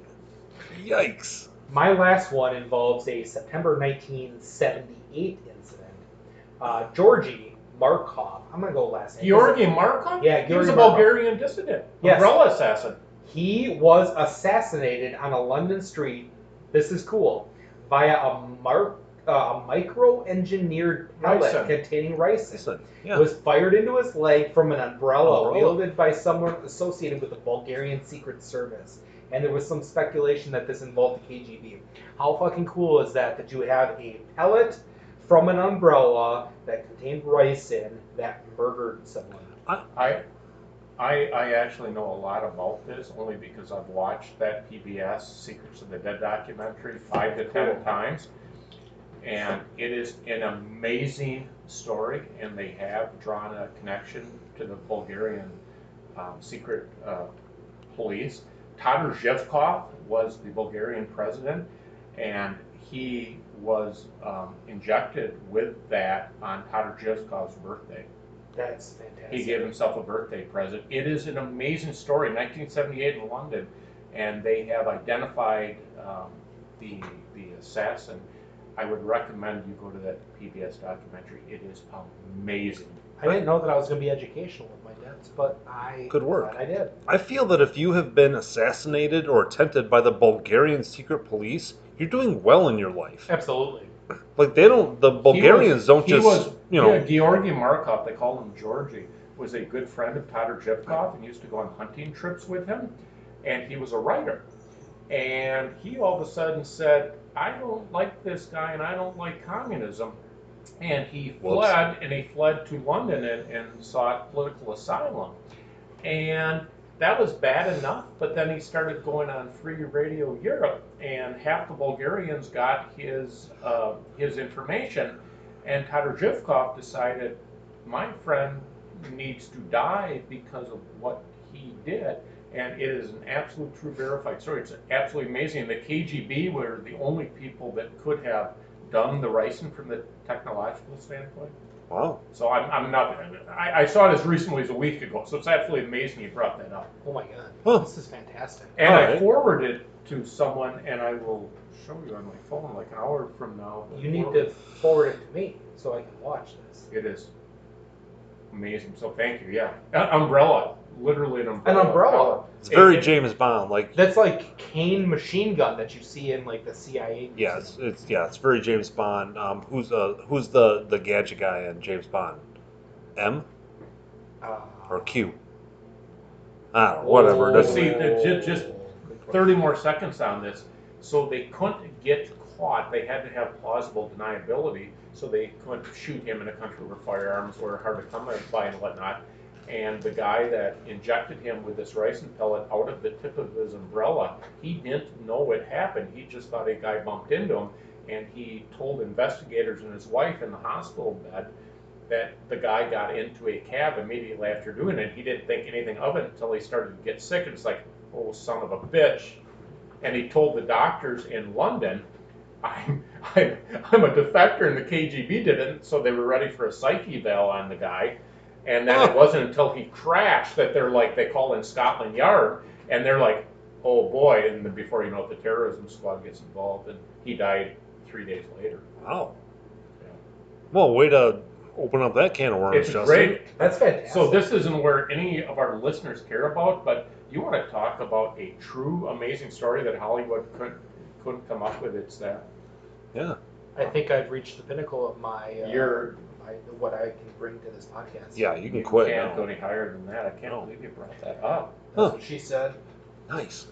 Yikes. My last one involves a September 1978 incident. Uh, Georgy Markov. I'm gonna go last name. Georgi Markov? Yeah, He was a Markov. Bulgarian dissident. Yes. Umbrella assassin. He was assassinated on a London street. This is cool. Via a mar- uh, a micro-engineered pellet Ricin. containing ricin. Listen, yeah. was fired into his leg from an umbrella, Umbrella. wielded by someone associated with the Bulgarian Secret Service. And there was some speculation that this involved the KGB. How fucking cool is that? That you have a pellet from an umbrella that contained ricin that murdered someone. I, I, I actually know a lot about this only because I've watched that PBS Secrets of the Dead documentary five to ten Cool. times. And it is an amazing story, and they have drawn a connection to the Bulgarian um, secret uh, police. Todor Zhivkov was the Bulgarian president, and he was um, injected with that on Todor Zhivkov's birthday. That's fantastic. He gave himself a birthday present. It is an amazing story. 1978 in London, and they have identified um, the the assassin. I would recommend you go to that PBS documentary. It is amazing. I didn't know that I was going to be educational with my debts, but I Good work. I did. I feel that if you have been assassinated or attempted by the Bulgarian secret police, you're doing well in your life. Absolutely. Like they don't, the Bulgarians don't just, was, you know, yeah, Georgi Markov, they call him Georgi, was a good friend of Todor Zhivkov and used to go on hunting trips with him. And he was a writer. And he all of a sudden said, I don't like this guy and I don't like communism. And he Whoops. fled, and he fled to London and, and sought political asylum. And that was bad enough, but then he started going on Free Radio Europe, and half the Bulgarians got his uh, his information, and Todor Zhivkov decided, my friend needs to die because of what he did, and it is an absolute true verified story. It's absolutely amazing. The KGB were the only people that could have done the ricin from the technological standpoint. wow. So I'm, I'm not, I, I saw it as recently as a week ago, so it's absolutely amazing you brought that up. Oh my god. Huh. This is fantastic. And I Alright. forwarded it to someone, and I will show you on my phone like an hour from now. You need to forward it to me so I can watch this. It is amazing, so thank you, yeah. An umbrella, literally an An umbrella. umbrella. It's very It- it- James Bond. Like, That's like cane machine gun that you see in like the CIA. yeah, it's, it's yeah, it's very James Bond. Um, who's uh, who's the the gadget guy in James Bond? M Uh, or Q? I don't know, whatever. Oh, But Doesn't see, matter. the- ju- just thirty more seconds on this. So they couldn't get caught. They had to have plausible deniability, so they couldn't shoot him in a country where firearms were hard to come by and whatnot. And the guy that injected him with this ricin pellet out of the tip of his umbrella, he didn't know it happened. He just thought a guy bumped into him, and he told investigators and his wife in the hospital bed that the guy got into a cab immediately after doing it. He didn't think anything of it until he started to get sick. And it's like, oh, son of a bitch. And he told the doctors in London, I'm, I'm, I'm a defector, and the KGB did it, so they were ready for a psych eval on the guy. And then it wasn't until he crashed that they're like, they call in Scotland Yard, and they're like, oh boy. And then before you know it, the terrorism squad gets involved, and he died three days later. Wow. Well, way to open up that can of worms, It's Justin. great. That's fantastic. So this isn't where any of our listeners care about, but you want to talk about a true amazing story that Hollywood couldn't couldn't come up with. It's that Yeah. I think I've reached the pinnacle of my, uh, you're my what I can bring to this podcast. Yeah, you can you quit can't now. go any higher than that. I can't No. believe you brought that up. That's Huh. what she said. Nice.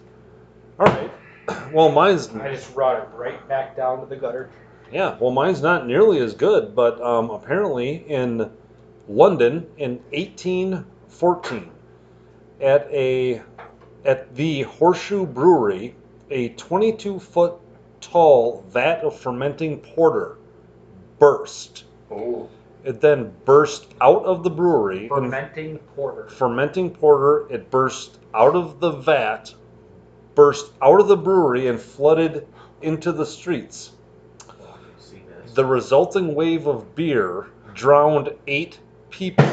All right. Well, mine's I just brought it right back down to the gutter. yeah. Well, mine's not nearly as good, but um, apparently in London in 1814, at a at the Horseshoe Brewery, a 22 foot tall vat of fermenting porter burst. Oh, It then burst out of the brewery. Fermenting porter. fermenting porter. It burst out of the vat, burst out of the brewery, and flooded into the streets. The resulting wave of beer drowned eight people.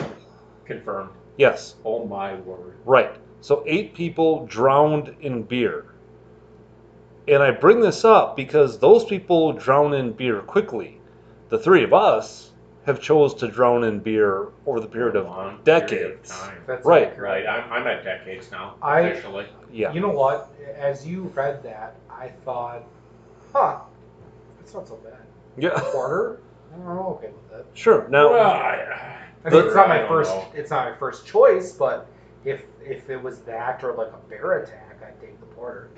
Confirmed. Yes, Oh my word. right. So eight people drowned in beer. And I bring this up because those people drown in beer quickly. The three of us have chose to drown in beer over the period of long period of decades. time. That's Right. Right. I'm, I'm at decades now. I- officially. Yeah. You know what? As you read that, I thought, huh, that's not so bad. Yeah. Porter? I'm okay with it. Sure. Now, well, I, I mean, The- it's not I my don't first. know. It's not my first choice, but if if it was that or like a bear attack, I'd take the porter.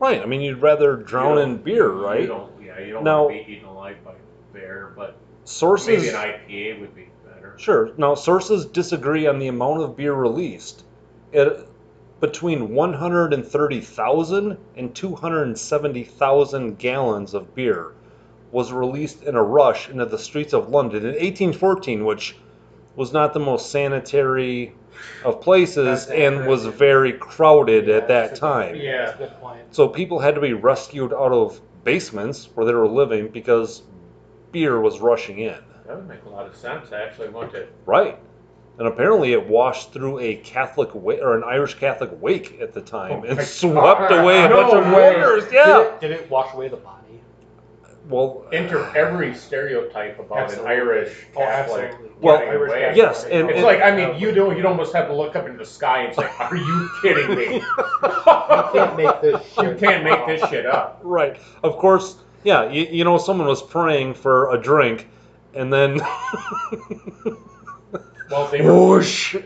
right. I mean, you'd rather drown You in don't- beer, You right? don't, yeah, you don't Now- want to be eaten alive by a bear, but Sources. maybe an IPA would be better. Sure. Now, sources disagree on the amount of beer released. It, between 130,000 and 270,000 gallons of beer was released in a rush into the streets of London in 1814, which was not the most sanitary of places and was very crowded Yeah, at that a good- time. Yeah. good point. So people had to be rescued out of basements where they were living because beer was rushing in. That would make a lot of sense. I actually went to Right. And apparently it washed through a Catholic wa- or an Irish Catholic wake at the time Oh and my swept God. away a No bunch of way. workers. Did Yeah. it, did it wash away the body? Well, enter every stereotype about Absolutely. an Irish Oh, Catholic. absolutely. Well, getting Irish away. Catholic. Yes, and- It's and- like I mean, you don't you'd almost have to look up into the sky and say, "Are you kidding me? You can't make this shit. You can't make this shit up." right. Of course, yeah, you, you know, someone was praying for a drink and then Well, they were. whoosh.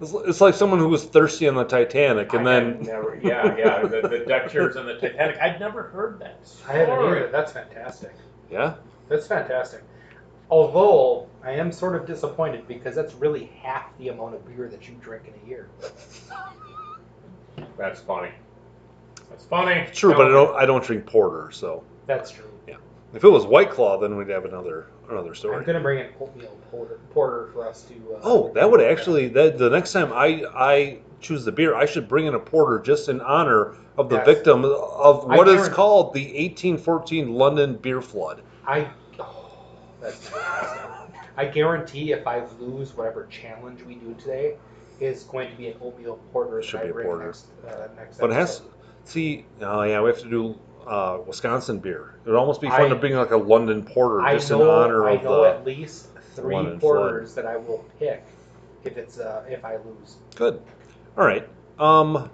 It's, it's like someone who was thirsty on the Titanic and I then had never, yeah, yeah, the, the deck chairs and the Titanic. I'd never heard that. I haven't story. either. That's fantastic. yeah. That's fantastic. Although I am sort of disappointed because that's really half the amount of beer that you drink in a year. That's funny. That's funny. True, No, but I don't I don't drink porter, so That's true. Yeah. If it was White Claw then we'd have another another story. I'm gonna bring in oatmeal porter, porter for us to. Uh, Oh, that would actually that the next time I I choose the beer, I should bring in a porter just in honor of the Yes. victim of what is called the 1814 London beer flood. I. Oh, that's. I guarantee if I lose whatever challenge we do today, is going to be an oatmeal porter. Should be a porter. Next, uh, next But it has. See, oh yeah, we have to do uh, Wisconsin beer. It would almost be fun I- to bring like a London porter I just know, in honor. I of know the. at least three London flood. porters that I will pick if it's uh, if I lose, Good. All right. Um,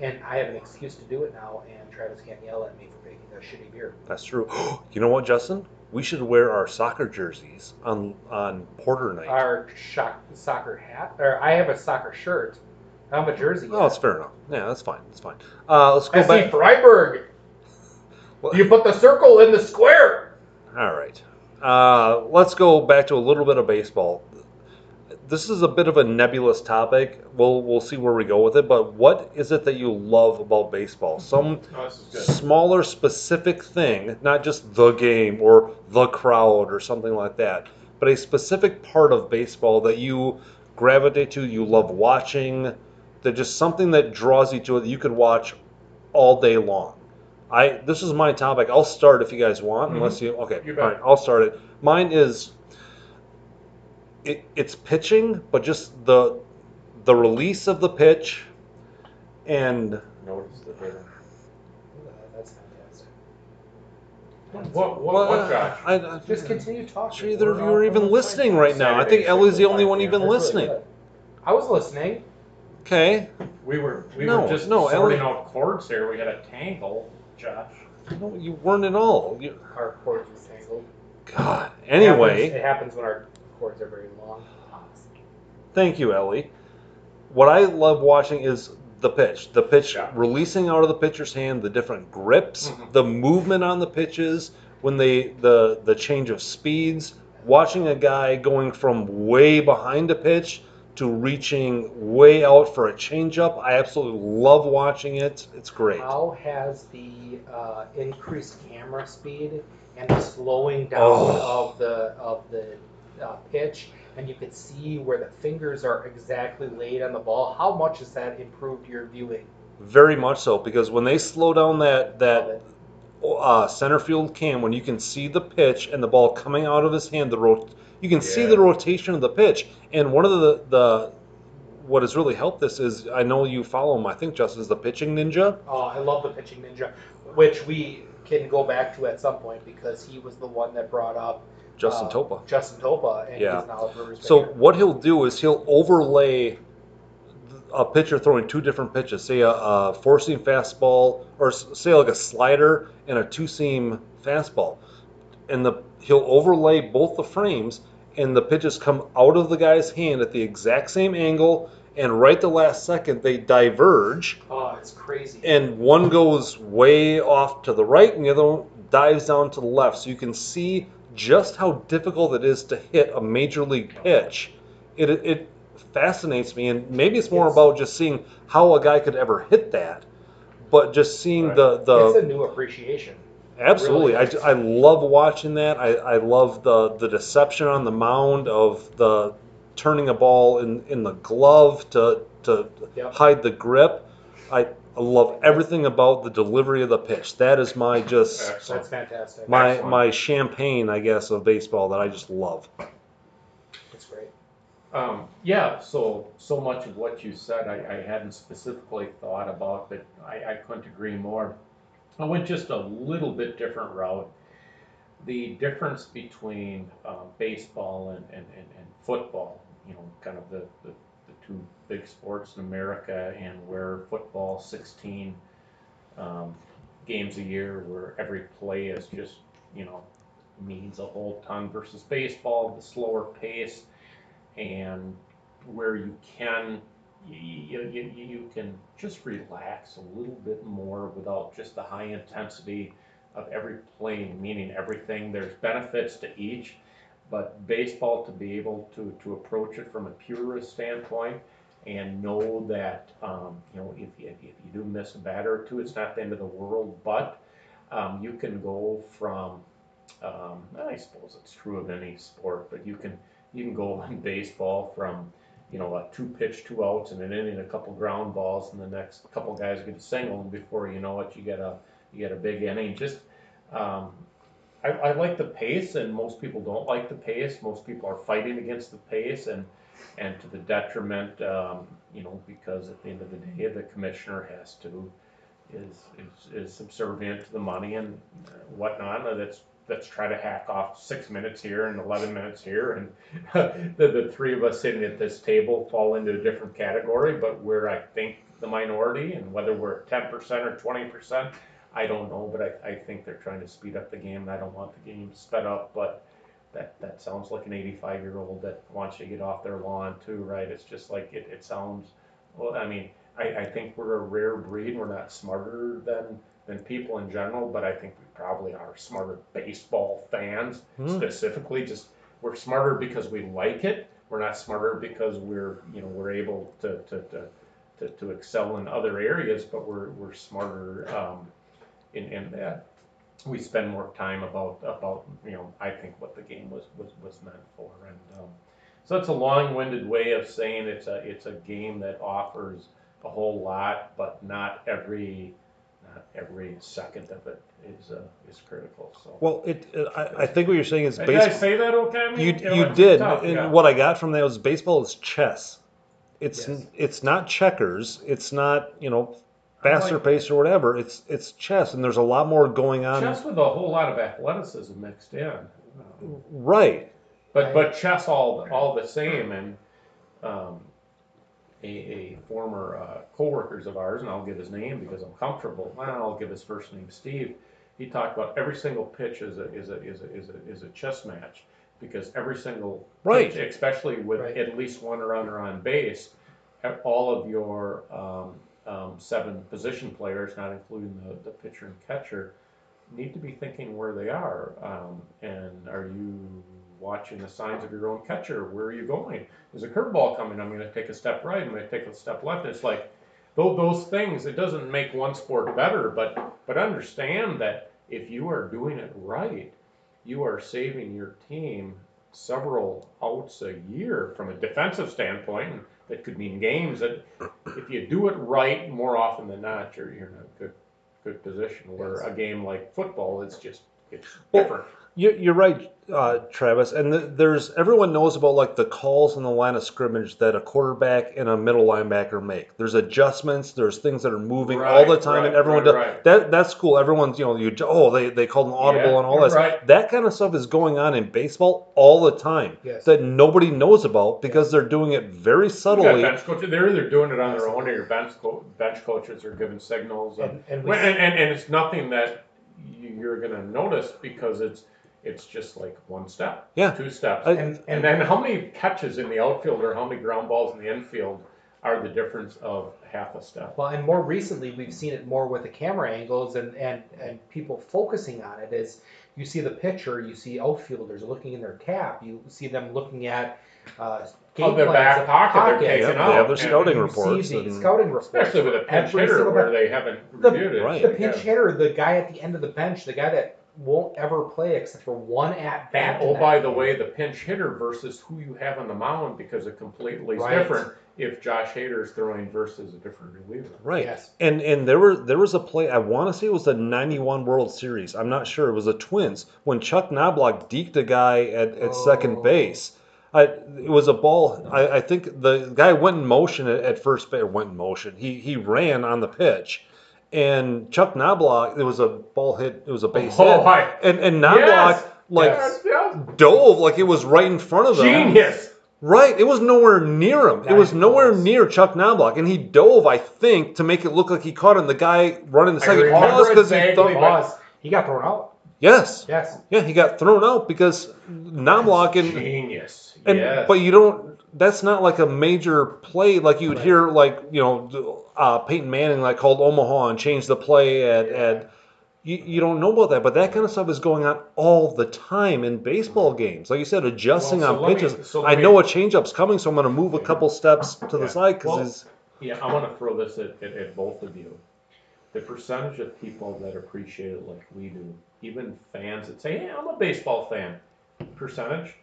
and I have an excuse to do it now. And Travis can't yell at me for picking a shitty beer. that's true. you know what, Justin? We should wear our soccer jerseys on on Porter night. Our shock, soccer hat, or I have a soccer shirt, I'm a Jersey. Oh, it's fair enough. Yeah, that's fine. That's fine. Uh, let's go SC back. Freiburg. Well- You put the circle in the square. All right. Uh, let's go back to a little bit of baseball. This is a bit of a nebulous topic. We'll we'll see where we go with it. But what is it that you love about baseball? Some Oh, this is good. smaller specific thing, not just the game or the crowd or something like that, but a specific part of baseball that you gravitate to, you love watching, that just something that draws you to it that you could watch all day long. I this is my topic. I'll start if you guys want, Mhm. unless you okay. You all bet. I'll start it. Mine is it, it's pitching, but just the the release of the pitch and Notice the rhythm. That's fantastic. What, what, Well, what, Josh? I, I, Just continue talking. Sure, either of you We're even listening right now. I think Ellie's the only one five even p.m. Really listening. I was listening. Okay. We were we No, were just no, sorting Ellie- out chords here. We had a tangle, Josh. No, you weren't at all. You, Our cords were tangled. God. It happens- Anyway, it happens when our cords are very long. thank you, Ellie. What I love watching is the pitch. The pitch Yeah. releasing out of the pitcher's hand, the different grips, Mhm. the movement on the pitches, when they the the change of speeds, watching a guy going from way behind a pitch to reaching way out for a changeup. I absolutely love watching it. It's great. How has the uh, increased camera speed and the slowing down Oh. of the of the uh, pitch, and you could see where the fingers are exactly laid on the ball? How much has that improved your viewing? Very much so, because when they slow down that that uh, center field cam, when you can see the pitch and the ball coming out of his hand, the rot- you can see the rotation of the pitch. And one of the the what has really helped this is I know you follow him. I think Justin is the pitching ninja. Oh, I love the pitching ninja, which we can go back to at some point because he was the one that brought up Justin uh, Topa. Justin Topa, and Yeah. he's now a Brewers So pitcher. what he'll do is he'll overlay a pitcher throwing two different pitches, say a, a four seam fastball, or say like a slider and a two seam fastball, and the he'll overlay both the frames, and the pitches come out of the guy's hand at the exact same angle, and right the last second they diverge, oh, it's crazy. and one goes way off to the right, and the other one dives down to the left. So you can see just how difficult it is to hit a major league pitch. It it fascinates me, and maybe it's more Yes. about just seeing how a guy could ever hit that, but just seeing Right. the the it's a new appreciation. Absolutely, really I, I love watching that. I, I love the the deception on the mound of the turning a ball in, in the glove to to Yep. hide the grip. I, I love everything about the delivery of the pitch. That is my just Excellent. That's fantastic. my Excellent. my champagne, I guess, of baseball that I just love. It's great. Um, yeah, so so much of what you said I, I hadn't specifically thought about, but I, I couldn't agree more. I went just a little bit different route. The difference between uh, baseball and, and, and, and football, you know, kind of the, the, the two big sports in America, and where football 16 um, games a year, where every play is just, you know, means a whole ton versus baseball, the slower pace and where you can you, you, you, you can just relax a little bit more without just the high intensity of every play, meaning everything. There's benefits to each, but baseball to be able to, to approach it from a purist standpoint and know that um, you know if you, if you do miss a batter or two, it's not the end of the world, but um, you can go from um, I suppose it's true of any sport, but you can you can go in baseball from you know like two pitch, two outs, and an inning, a couple ground balls, and the next couple guys get a single, and before you know it, you get a you get a big inning. Just um, I, I like the pace, and most people don't like the pace. Most people are fighting against the pace, and and to the detriment, um, you know, because at the end of the day, the commissioner has to is is, is subservient to the money and whatnot. And that's let's try to hack off six minutes here and 11 minutes here. And the, the three of us sitting at this table fall into a different category, but we're, I think, the minority. And whether we're 10% or 20%, I don't know. But I, I think they're trying to speed up the game. I don't want the game sped up, but that, that sounds like an 85 year old that wants you to get off their lawn, too, right? It's just like it, it sounds Well, I mean, I, I think we're a rare breed. We're not smarter than than people in general, but I think we probably are smarter baseball fans Hmm. specifically. Just we're smarter because we like it. We're not smarter because we're you know we're able to to, to, to, to excel in other areas, but we're we're smarter um, in in that we spend more time about about you know I think what the game was was, was meant for and um, so it's a long-winded way of saying it's a it's a game that offers a whole lot but not every every second of it is uh, is critical so Well, it, it I, I think what you're saying is baseball. did I say that okay I mean, You you did, tough, yeah. what I got from that was baseball is chess. It's Yes. it's not checkers. It's not you know faster like- pace or whatever. It's it's chess, and there's a lot more going on. chess with a whole lot of athleticism mixed in Um, Right. But but chess all all the same, and um, a, a former uh, coworkers of ours, and I'll give his name because I'm comfortable. Well, I'll give his first name, Steve. He talked about every single pitch is a is a is a is a, is a chess match because every single Right. pitch, especially with Right. at least one runner on base, all of your um, um, seven position players, not including the, the pitcher and catcher, need to be thinking where they are. Um, and are you watching the signs of your own catcher? Where are you going? Is a curveball coming. I'm going to take a step right. I'm going to take a step left. It's like those, those things. It doesn't make one sport better, but but understand that if you are doing it right, you are saving your team several outs a year from a defensive standpoint. That could mean games. That if you do it right, more often than not, you're you're in a good good position. Where Yes. a game like football, it's just it's Well, different. You, you're right, uh, Travis. And the, there's everyone knows about like the calls in the line of scrimmage that a quarterback and a middle linebacker make. There's adjustments. There's things that are moving all the Right, time, and everyone right, does right. that. That's cool. Everyone's you know you oh they they called an audible Yeah, and all you're that. right. That kind of stuff is going on in baseball all the time. Yes. That nobody knows about because they're doing it very You got subtly. bench coaches. They're either doing it on their own, or your bench co- bench coaches are giving signals. And, And, and and, and, and it's nothing that you're going to notice because it's it's just like one step, Yeah. two steps, I- and, and then how many catches in the outfield or how many ground balls in the infield are the difference of half a step? Well, and more recently, we've seen it more with the camera angles and, and, and people focusing on it. Is you see the pitcher, you see outfielders looking in their cap, you see them looking at uh, game Oh, their plans, back the pocket, they're pocket. taking Yeah, they out. have their and scouting You reports. the and- scouting reports, Especially with a pinch hitter single where they haven't The- reviewed it. Right. the pinch hitter, the guy at the end of the bench, the guy that won't ever play except for one at bat. And oh, by the way, the pinch hitter versus who you have on the mound because it completely is Right. different if Josh Hader is throwing versus a different reliever. Right. Yes. And and there were there was a play I want to say it was the '91 World Series. I'm not sure. It was the Twins when Chuck Knobloch deked a guy at, at second Oh. base. I, it was a ball. I, I think the guy went in motion at, at first base. Went in motion. He he ran on the pitch, and Chuck Knobloch. It was a ball hit. It was a base Oh, hit. hi. And and Knobloch Yes. like Yes, yes. dove like it was right in front of him. Genius. Right, it was nowhere near him. It was nowhere was- near Chuck Knobloch, and he dove, I think, to make it look like he caught him. The guy running the second remember pause because he thought, but- He got thrown out. yes, Yes. yeah, he got thrown out because Knobloch and Genius. and yes. but you don't. That's not like a major play like you would Right. hear like you know uh, Peyton Manning like called Omaha and changed the play at Yeah. at. You, you don't know about that, but that kind of stuff is going on all the time in baseball games. Like you said, adjusting Well, so on let me- pitches. so I me- know a changeup's coming, so I'm going to move a couple steps to the Yeah. side because Well, Yeah, I want to throw this at, at, at both of you. The percentage of people that appreciate it like we do, even fans that say, "Hey, I'm a baseball fan," percentage.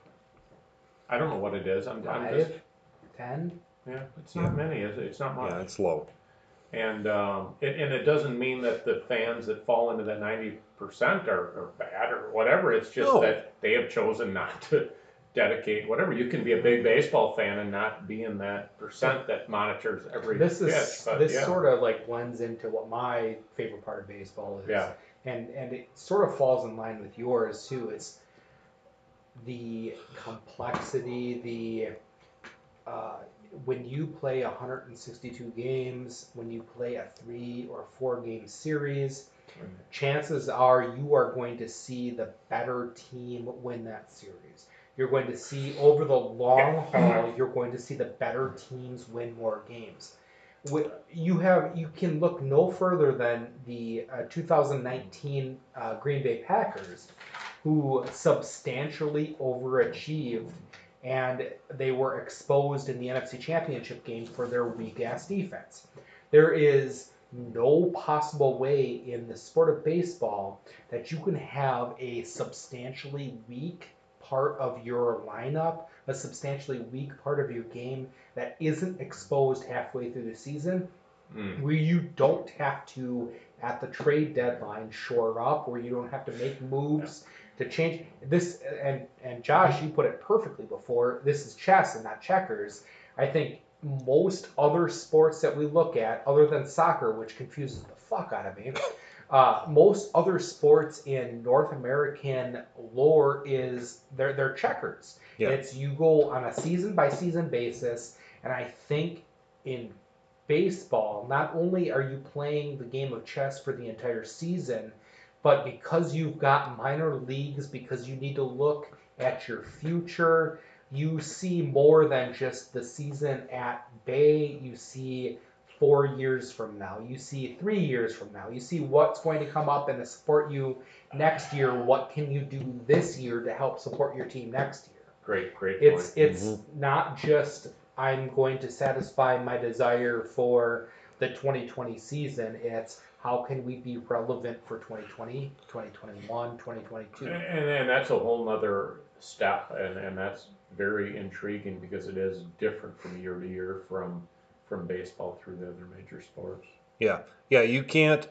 I don't know what it is. I'm, I'm just Five, ten. yeah. It's not many. Is it? It's not much. yeah, it's low. And um, it, and it doesn't mean that the fans that fall into that ninety percent are, are bad or whatever. It's just No. that they have chosen not to dedicate whatever. You can be a big baseball fan and not be in that percent that monitors every This pitch. is but this yeah. sort of like blends into what my favorite part of baseball is. Yeah. And and it sort of falls in line with yours too. It's the complexity, the uh, when you play 162 games, when you play a three or four game series, chances are you are going to see the better team win that series. You're going to see over the long haul, you're going to see the better teams win more games. you have you can look no further than the uh, 2019 uh, Green Bay Packers, who substantially overachieved, and they were exposed in the NFC Championship game for their weak ass defense. There is no possible way in the sport of baseball that you can have a substantially weak part of your lineup, a substantially weak part of your game that isn't exposed halfway through the season, Mm. where you don't have to at the trade deadline shore up, where you don't have to make moves to change this. And and Josh, you put it perfectly before. This is chess and not checkers. I think most other sports that we look at, other than soccer, which confuses the fuck out of me. Uh, most other sports in North American lore is they're they're checkers. Yeah. It's you go on a season by season basis, and I think in baseball, not only are you playing the game of chess for the entire season, but because you've got minor leagues, because you need to look at your future, you see more than just the season at bay. You see four years from now. You see three years from now. You see what's going to come up and to support you next year. What can you do this year to help support your team next year? Great, great It's point. it's Mhm. not just I'm going to satisfy my desire for the 2020 season. It's how can we be relevant for 2020, 2021, 2022. And, and that's a whole nother step, and, and that's very intriguing because it is different from year to year from, from baseball through the other major sports. Yeah, yeah, you can't.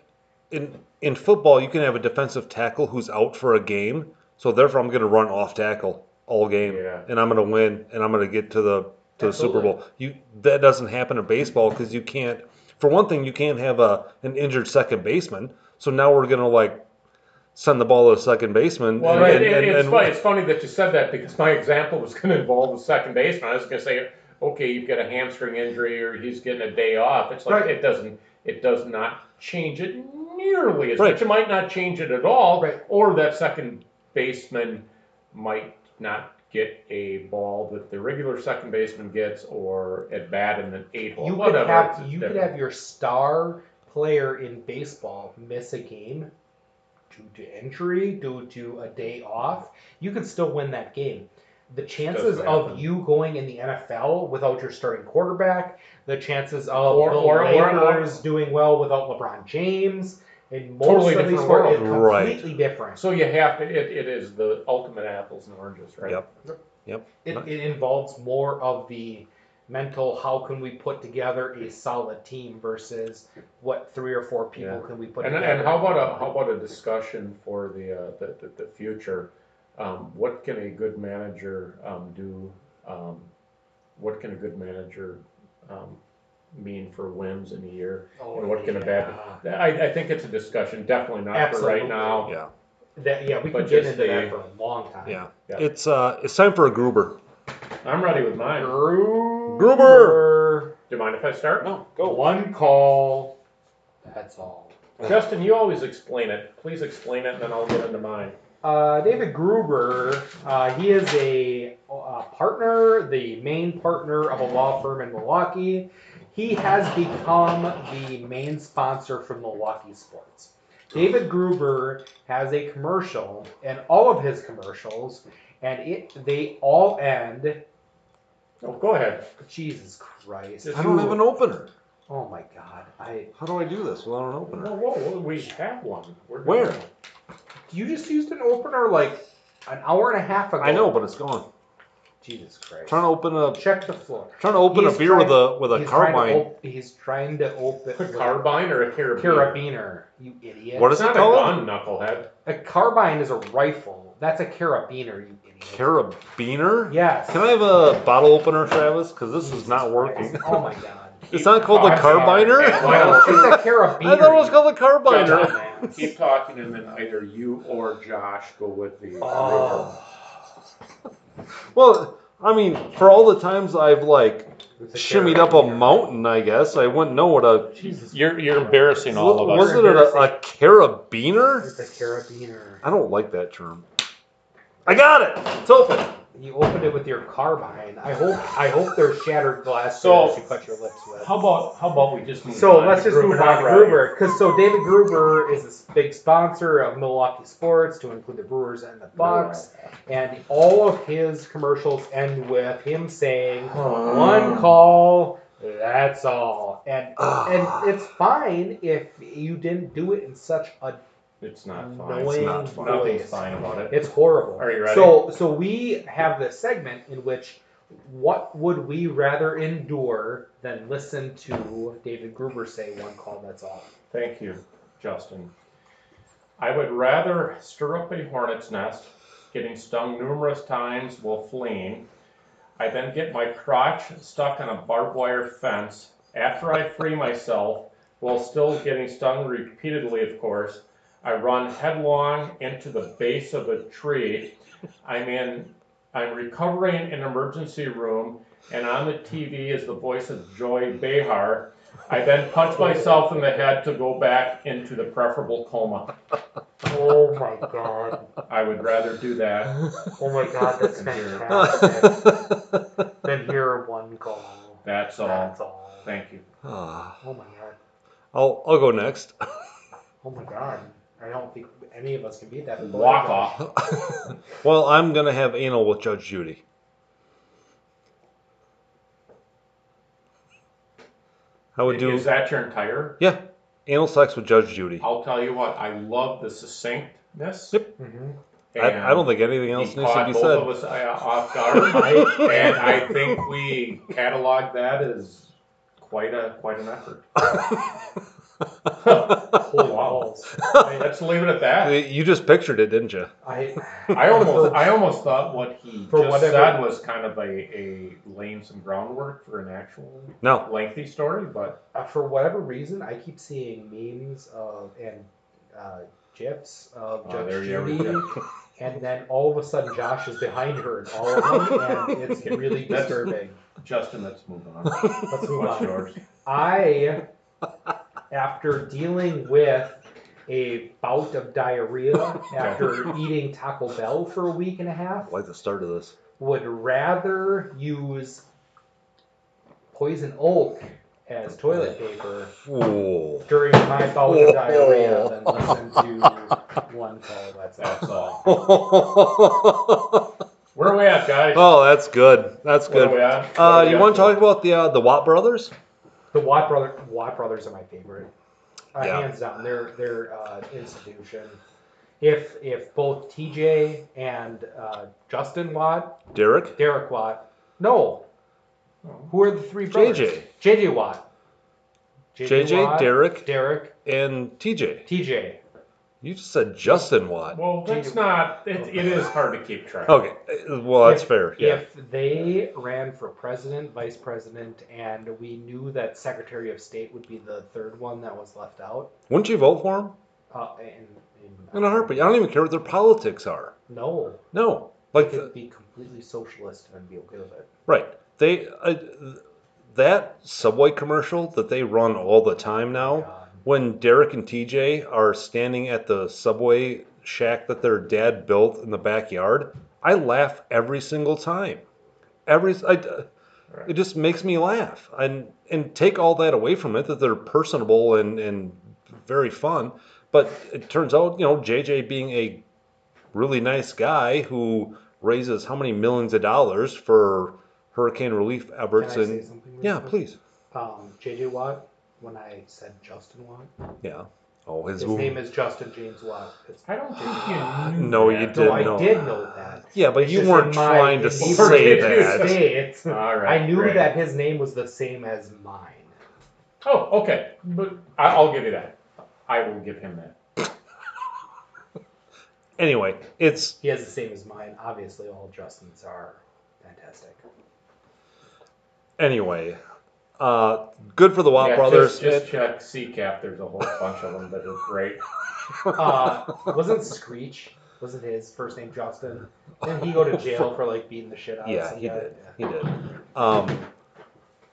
In in football, you can have a defensive tackle who's out for a game, so therefore I'm going to run off tackle all game, Yeah. and I'm going to win, and I'm going to get to the to the Super Bowl. You that doesn't happen in baseball because you can't. For one thing, you can't have a an injured second baseman. So now we're going to like send the ball to the second baseman. Well, and, it, and- it, and- it's, funny, it's funny that you said that because my example was going to involve a second baseman. I was going to say, okay, you've got a hamstring injury or he's getting a day off. It's like Right. it doesn't it does not change it nearly as Right. much. It might not change it at all, Right. or that second baseman might not get a ball that the regular second baseman gets or at bat in the eight hole. you could have you could have your star player in baseball miss a game due to injury, due to a day off. You could still win that game. The chances of you going in the NFL without your starting quarterback, the chances of Or- the or- or- Lakers doing well without LeBron James, and most Totally of these different sports is world. Right. completely different. So you have to. It, it is the ultimate apples and oranges, right? Yep. Yep. It, it involves more of the mental how can we put together a solid team versus what three or four people Yeah. can we put And, together. and how about a how about a discussion for the uh, the, the, the future? Um, what can a good manager um, do? Um, what can a good manager um, mean for wins in a year? Oh, and what can a bad? I, I think it's a discussion. Definitely not for Absolutely. right now. yeah, That, yeah, we But can get just into a- that for a long time. yeah, Yeah. It's uh, it's time for a Gruber. I'm ready with mine. Gruber. Do you mind if I start? No, Go One call. That's all. Justin, you always explain it. Please explain it, and then I'll get into mine. Uh, David Gruber, uh, he is a, uh partner, the main partner of a law firm in Milwaukee. He has become the main sponsor for Milwaukee Sports. David Gruber has a commercial, and all of his commercials, and it they all end. Oh, go ahead. Jesus Christ! I don't have an opener. Oh my God! I How do I do this without an Whoa, opener? whoa, whoa, we have one. We're Where? you just used an opener like an hour and a half ago. I know, but it's gone. Jesus Christ! trying to open a Check the floor. trying to open He's a beer with a with a he's trying to carbine. op- he's trying to open A carbine or a carabiner? carabiner. You idiot. What It's is it not a called? gun, knucklehead. A carbine is a rifle. That's a carabiner. You idiot. Carabiner? Yes. Can I have a bottle opener, Travis? Because this is not working. Christ. Oh my God. It's not called the I'm sorry. carbiner? Why don't it's a carabiner. I thought it was called the carbiner. Dumbass. keep talking and then either you or Josh go with the. Oh. Well, I mean, for all the times I've like It's a shimmied up a carabiner. mountain, I guess I wouldn't know what a Jesus. You're, you're embarrassing all of us. was us. it a, a carabiner? It's a carabiner. I don't like that term. I got it. It's open. You opened it with your carbine. I hope I hope there's shattered glass So- that you cut your lips with. How about, how about we just move on? So let's just Gruber move on to Gruber, because so David Gruber is this big sponsor of Milwaukee sports, to include the Brewers and the Bucks, and all of his commercials end with him saying, "One call, that's all," and Ah. and it's fine if you didn't do it in such a It's not fine. not fine. Nothing's fine about it. It's horrible. Are you ready? So, so we have this segment in which, what would we rather endure than listen to David Gruber say one call? That's all. Thank you, Justin. I would rather stir up a hornet's nest, getting stung numerous times while fleeing. I then get my crotch stuck on a barbed wire fence after I free myself while still getting stung repeatedly, of course. I run headlong into the base of a tree. I'm in, I'm recovering in an emergency room, and on the TV is the voice of Joy Behar. I then punch myself in the head to go back into the preferable coma. Oh my god! I would rather do that. Oh my god! That's Than hear- fantastic. Then hear one call. That's all. That's all. Thank you. Ah. Oh my god! I'll I'll go next. Oh my god! I don't think any of us can beat that. Walk off. well, I'm gonna have anal with Judge Judy. I would do Is that your entire? yeah, anal sex with Judge Judy. I'll tell you what. I love the succinctness. Yep. hmm I, I don't think anything else needs to caught be both said. of us uh, off guard, and I think we catalog that as quite a quite an effort. Holy Wow. balls! Let's leave it at that. you just pictured it, didn't you? I I almost I almost thought what he For just whatever- said was kind of a, a laying some groundwork for an actual No. lengthy story, but uh, for whatever reason, I keep seeing memes of and uh, gifs of Oh, Judge there you Judy, and then all of a sudden Josh is behind her in all of them, and it's really That's- disturbing. Justin, let's move on. Let's move What's on. yours? I, after dealing with a bout of diarrhea after eating Taco Bell for a week and a half, I like the start of this. would rather use poison oak as toilet paper during my bout of diarrhea than listen to one call. That's That's all. Where are we at, guys? Oh, that's good. That's Where are we good. at? Uh, we you want to talk about the uh, the Watt brothers? The Watt brother, Watt brothers are my favorite, uh, Yeah. hands down. They're they're uh, institution. If if both TJ and uh, Justin Watt, Derek, Derek Watt, no, who are the three brothers? JJ, JJ Watt, JJ, Watt, Derek, Derek, and TJ. TJ. You just said Justin Watt. Well, that's not. It, it is hard to keep track. Okay, well that's If- fair. Yeah. If they ran for president, vice president, and we knew that Secretary of State would be the third one that was left out, Wouldn't you vote for him uh, in, in, in a heartbeat? I don't even care what their politics are. No, No, they like could be completely socialist and be okay with it. right. They uh, that subway commercial that they run all the time now. When Derek and TJ are standing at the subway shack that their dad built in the backyard, I laugh every single time. Every I, it just makes me laugh, and and take all that away from it that they're personable and and very fun. But it turns out, you know, JJ being a really nice guy who raises how many millions of dollars for hurricane relief Can efforts I say and something? yeah, quick? please, Um, JJ Watt. When I said Justin Watt, yeah. Oh, his, his name is Justin James Watt. It's, I don't think you knew. No, that. you no, didn't I know did that. know that. Yeah, but It's you just weren't in my trying to immediate say Where did you that. state, All right. I knew great. that his name was the same as mine. Oh, okay. But I, I'll give you that. I will give him that. Anyway, it's He has the same as mine. Obviously, all Justins are fantastic. anyway. Uh, good for the Watt Yeah, brothers. Just, just check CCAP. There's a whole bunch of them that are great. Uh, wasn't Screech? Wasn't his first name Justin? Didn't he go to jail for like beating the shit out of yeah, some he guy? did. He did. Um,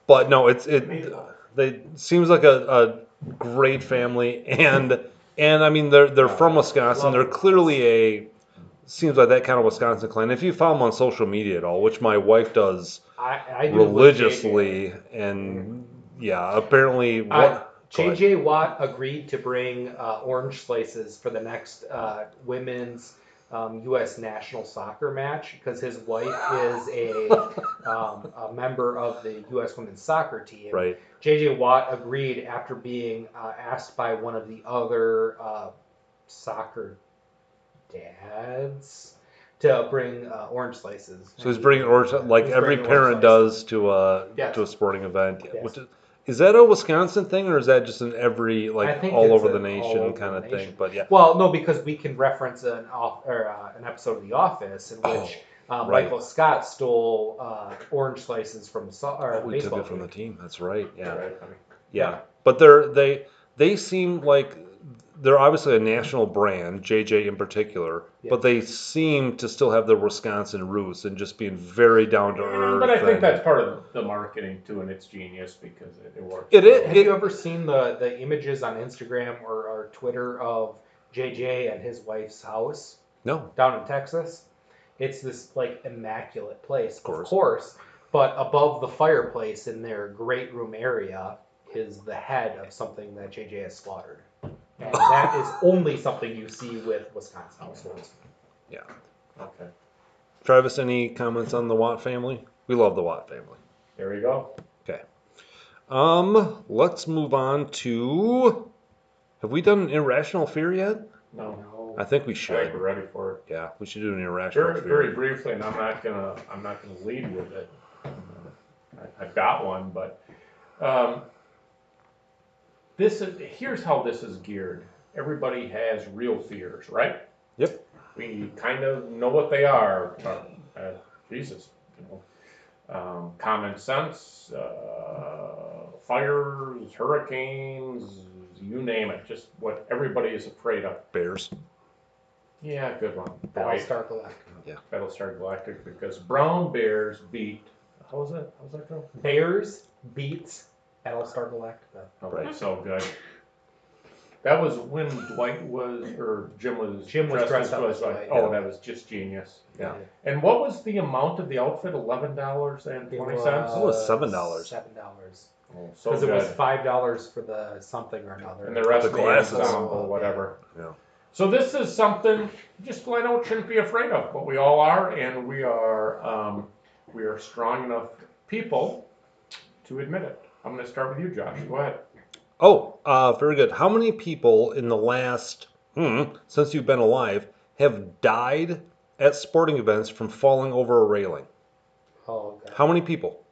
but no, it's it. They seems like a, a great family, and and I mean they're they're from Wisconsin. They're clearly a seems like that kind of Wisconsin clan. If you follow them on social media at all, which my wife does I, I religiously, and yeah, apparently I- what ahead. JJ Watt agreed to bring uh, orange slices for the next uh, women's um, U.S. national soccer match because his wife is a, um, a member of the U.S. women's soccer team. right? JJ Watt agreed after being uh, asked by one of the other uh, soccer dads to bring uh, orange slices. So he's bringing orange like He's every parent does to a Yes. to a sporting event. Yes. Which is, is that a Wisconsin thing or is that just an every like all over the nation over kind the of thing? But yeah, Well, no, because we can reference an off, or, uh, an episode of The Office in which um, Oh, right. Michael Scott stole uh, orange slices from so- or we took it from the team. That's right. Yeah. Right, I mean, Yeah, but they're they they seem like they're obviously a national brand, JJ in particular, Yeah. but they seem to still have their Wisconsin roots and just being very down to earth. But I think and- that's part of the marketing too, and it's genius because it, it works. It is- Have you ever seen the, the images on Instagram or, or Twitter of JJ and his wife's house no. down in Texas? It's this like immaculate place, of course. course, but above the fireplace in their great room area is the head of something that JJ has slaughtered. And that is only something you see with Wisconsin households. Yeah. Okay, Travis, any comments on the Watt family? We love the Watt family. there we go. Okay. Um, let's move on to. Have we done an irrational fear yet? No, No. I think we I think should. we're ready for it. Yeah, we should do an irrational Very, fear. very briefly, and I'm not gonna, I'm not gonna lead with it. I- I've got one, but, um, this is, here's how this is geared. Everybody has real fears, right? Yep. We kind of know what they are, but, uh, Jesus, you know. Um, common sense, uh, fires, hurricanes, you name it, just what everybody is afraid of. Bears. Yeah, good one. Boy, Battlestar Galactica. Yeah. Battlestar Galactica because brown bears beat. How was that? How was that go? Bears beats Battlestar Galactica. Oh, Right. So good. That was when Dwight was, or Jim was. Jim was dressed up as as Dwight. Dwight, Oh, yeah. that was just genius. Yeah. And what was the amount of the outfit? Eleven dollars and It twenty. Oh, it was $7. Seven dollars. Oh, so Because it good. was five dollars for the something or another. and the rest The of the glasses. ensemble, whatever. Yeah. So this is something just flat out shouldn't be afraid of, but we all are, and we are um, we are strong enough people to admit it. I'm going to start with you, Josh. Go ahead. Oh, uh, very good. How many people in the last, hmm, since you've been alive, have died at sporting events from falling over a railing? Oh, God. How many people?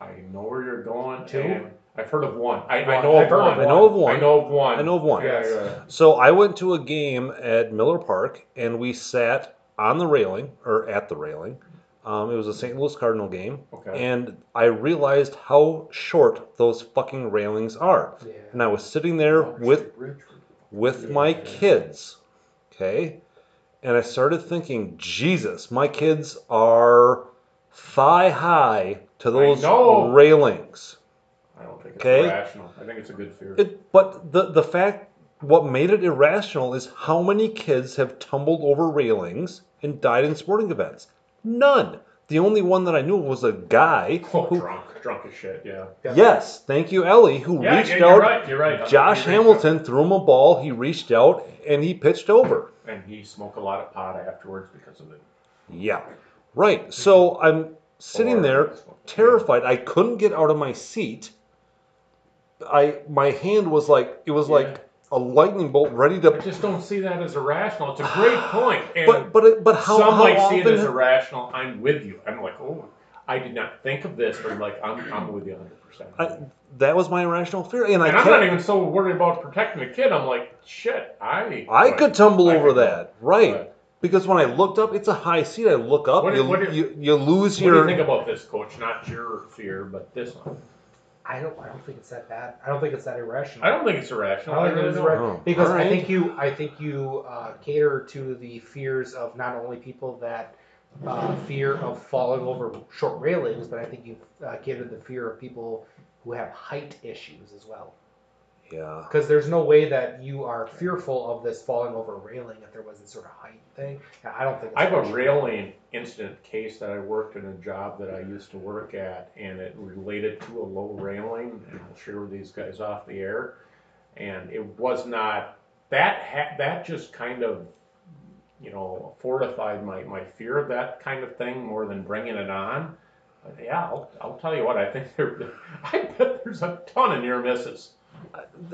I know where you're going, Two? and I've heard of one. I, I One. know I've of heard one. of I know of one. I know of one. I know of one. Yeah, yeah. So I went to a game at Miller Park, and we sat on the railing or at the railing. Um, it was a St. Louis Cardinal game, Okay. and I realized how short those fucking railings are. Yeah. And I was sitting there with with my kids, okay? And I started thinking, Jesus, my kids are thigh high to those railings. I don't think it's Okay. irrational. I think it's a good fear. It, but the the fact, what made it irrational is how many kids have tumbled over railings and died in sporting events. None. The only one that I knew was a guy oh, who, drunk, drunk as shit. Yeah. yes, thank you, Ellie, who Yeah, reached yeah, you're out. right. You're right. Josh He reached Hamilton threw him a ball. He reached out and he pitched over. and he smoked a lot of pot afterwards because of it. Yeah. Right. So I'm sitting Or- there terrified. I couldn't get out of my seat. I my hand was like it was Yeah. like a lightning bolt ready to. I just don't see that as irrational. It's a great point. And but but but how, some how might often see it as irrational. I'm with you. I'm like, oh, I did not think of this, but like, I'm, I'm with you 100%. That was my irrational fear and I and I'm kept, not even so worried about protecting the kid. I'm like, shit, I. I but- could tumble I over that. Right. but Because when I looked up, it's a high seat. I look up, What you, what do- you you lose What do you think about this, coach? Not your fear, but this one. I don't. I don't think it's that bad. I don't think it's that irrational. I don't think it's irrational. I I don't think it's don't. irrational Oh, because alright. I think you. I think you uh, cater to the fears of not only people that uh, fear of falling over short railings, but I think you uh, cater to the fear of people who have height issues as well. Yeah. Because there's no way that you are fearful of this falling over a railing if there was this sort of height thing. I don't think. I have a actually- railing incident case that I worked in a job that I used to work at, and it related to a low railing, and I'll share with these guys off the air. And it was not, that ha, that just kind of, you know, fortified my, my fear of that kind of thing more than bringing it on. But yeah, I'll, I'll tell you what, I think there, I bet there's a ton of near misses.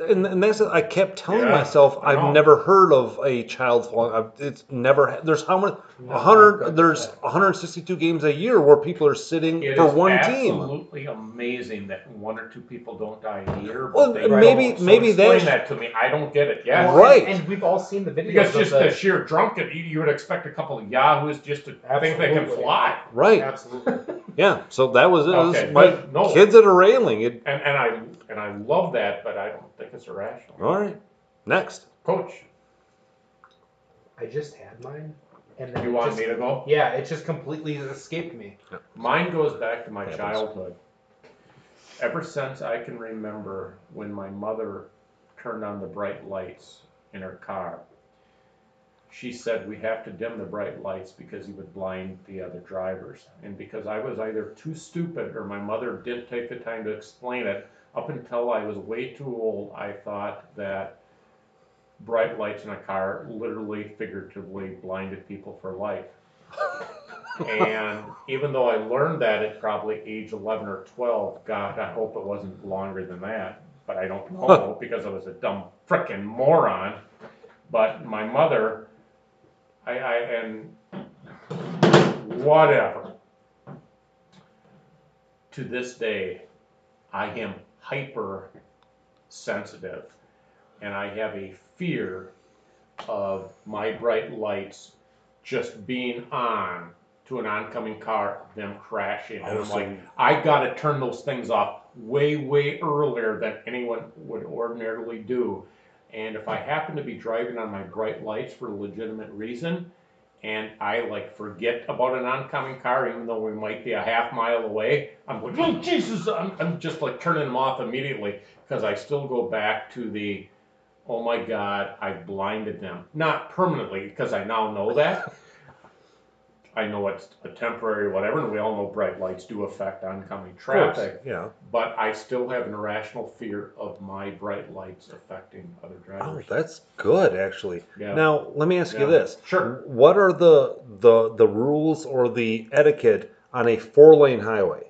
And, and that's I kept telling Yeah, myself I know. I've never heard of a child falling. I've- It's never. ha- There's how many? No, hundred. There's with 162 games a year where people are sitting It for is one team. absolutely amazing that one or two people don't die a year. but Well, they maybe- don't. So maybe explain that's- that to me. I don't get it. Yeah, Well, Right. And, and we've all seen the videos. Because of just the, the sheer drunken, you, you would expect a couple of yahoos just to think they can fly. Right. Absolutely. Yeah. So that was it. It was Okay, my no. kids at a railing. It, And, and I and I love that, but I don't think it's irrational. all right. Next. Coach, I just had mine, and then you want just, me to go? Yeah, it just completely escaped me. Mine goes back to my Happens. childhood. Ever since I can remember when my mother turned on the bright lights in her car, she said we have to dim the bright lights because he would blind the other drivers. And because I was either too stupid or my mother didn't take the time to explain it, up until I was way too old, I thought that bright lights in a car literally, figuratively blinded people for life. and even though I learned that at probably age 11 or 12, God, I hope it wasn't longer than that, but I don't know because I was a dumb frickin' moron. But my mother, I, I and whatever. To this day, I am hyper sensitive and I have a fear of my bright lights just being on to an oncoming car, them crashing. And I'm like, I gotta turn those things off way, way earlier than anyone would ordinarily do. And if I happen to be driving on my bright lights for a legitimate reason, and I like forget about an oncoming car, even though we might be a half mile away, I'm like, oh Jesus! I'm, I'm just like turning them off immediately because I still go back to the, oh my God, I've blinded them. Not permanently because I now know that. I know it's a temporary whatever, and we all know bright lights do affect oncoming traffic. Yeah. But I still have an irrational fear of my bright lights affecting other Oh, drivers. that's good actually. yeah. Now let me ask you Yeah. this: Sure. What are the the the rules or the etiquette on a four lane highway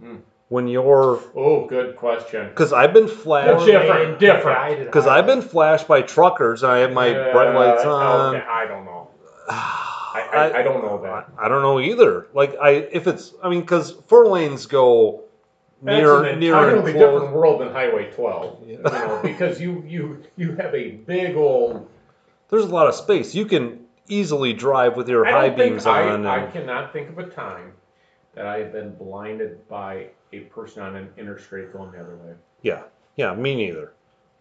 Hmm. when you're? Oh, good question. Because I've been flashed. Different, Lane different. guided Because I've been flashed by truckers and I have my bright lights Uh, on. Okay, I don't know. I, I, I don't know that. I don't know either. Like I, if it's, I mean, because four lanes go near That's an near entirely enclosed. different world than Highway 12. Yeah. You know, because you you you have a big old. There's a lot of space. You can easily drive with your I high beams I, on. I cannot think of a time that I have been blinded by a person on an interstate going the other way. yeah, yeah, me neither.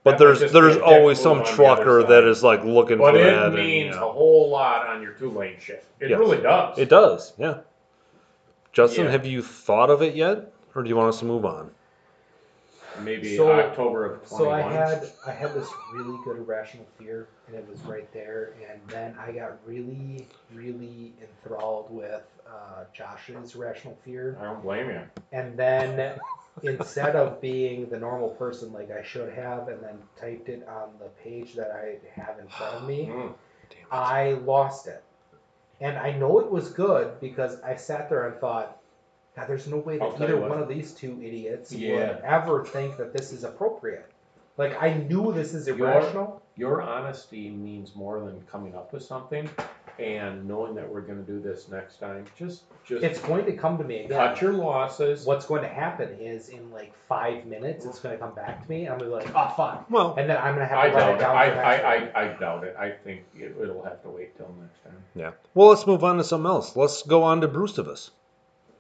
But there's there's be a dick always some on the other trucker that is like looking But for it that. and, means yeah. a whole lot on your two lane shift. It Yes. really does. It does, yeah. Justin, Yeah. have you thought of it yet, or do you want us to move on? Maybe So- October of 21. So I had I had this really good irrational fear, and it was right there. And then I got really, really enthralled with uh, Josh's irrational fear. I don't blame you. And then instead of being the normal person like I should have, and then typed it on the page that I have in front of me, Mm. I lost it. And I know it was good because I sat there and thought, God, there's no way I'll that tell either you what. one of these two idiots Yeah. would ever think that this is appropriate. Like I knew this is Your- irrational. Your honesty means more than coming up with something and knowing that we're going to do this next time. Just just It's going to come to me again. cut your losses. What's going to happen is in like five minutes, it's going to come back to me. and I'm going to be like, oh fuck, Well, and then I'm going to have I to write doubt it it. down. I, for next I, week. I, I doubt it. I think it, it'll have to wait till next time. yeah. Well, let's move on to something else. Let's go on to Brewstivus.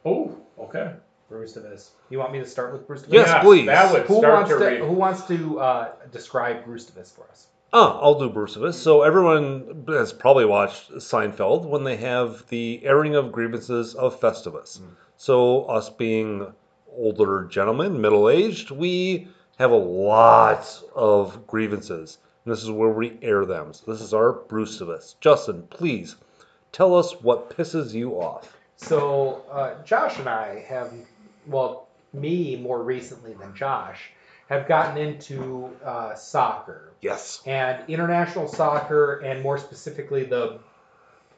Oh, okay. Brewstivus. You want me to start with Brewstivus? Yes, please. That would Who start wants to to, read. Who wants to uh, describe Brewstivus for us? Oh, I'll do Brewstivus. So everyone has probably watched Seinfeld when they have the airing of grievances of Festivus. Mm. So us being older gentlemen, middle aged, we have a lot of grievances. And this is where we air them. So this is our Brewstivus. Justin, please tell us what pisses you off. So uh, Josh and I have, well, me more recently than Josh, have gotten into uh, soccer Yes. and international soccer, and more specifically the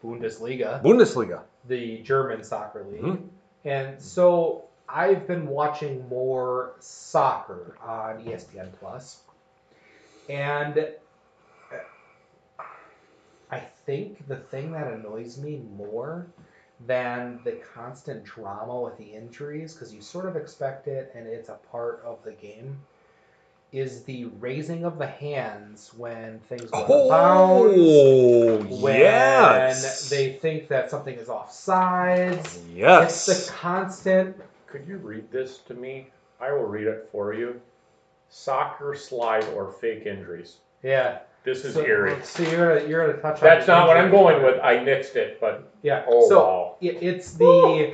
Bundesliga, Bundesliga. the German soccer league. Mhm. And so I've been watching more soccer on ESPN Plus, and uh, I think the thing that annoys me more than the constant drama with the injuries, because you sort of expect it and it's a part of the game, is the raising of the hands when things go out of bounds Oh, when yes. they think that something is offsides. yes. It's the constant. Could you read this to me? I will read it for you. Soccer slide or fake injuries. Yeah. This is so, eerie. So you're gonna you're gonna touch on. That's not what I'm going with. I nixed it, but Yeah. oh so wow. it, it's the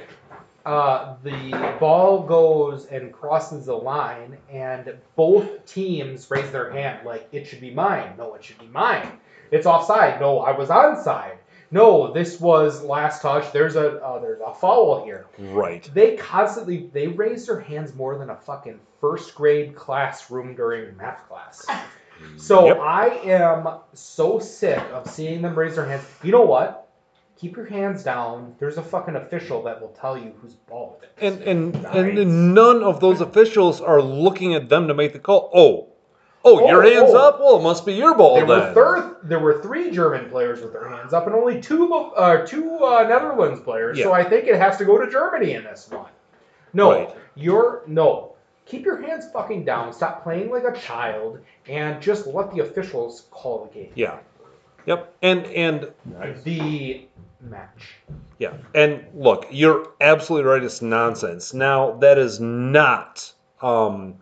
uh, the ball goes and crosses the line, and both teams raise their hand like it should be mine. No, it should be mine. It's offside. No, I was onside. No, this was last touch. There's a uh, there's a foul here. right. They constantly they raise their hands more than a fucking first grade classroom during math class. So Yep. I am so sick of seeing them raise their hands. You know what? Keep your hands down. There's a fucking official that will tell you who's ball it is. And and Nice. and none of those officials are looking at them to make the call. Oh, oh, Oh, your hands oh. up. Well, it must be your ball there were then. third, there were three German players with their hands up, and only two uh, two uh, Netherlands players. So I think it has to go to Germany in this one. No, Right. you're no. Keep your hands fucking down. Stop playing like a child, and just let the officials call the game. Yeah. Yep. And and Nice. The match. yeah. And look, you're absolutely right. It's nonsense. Now that is not um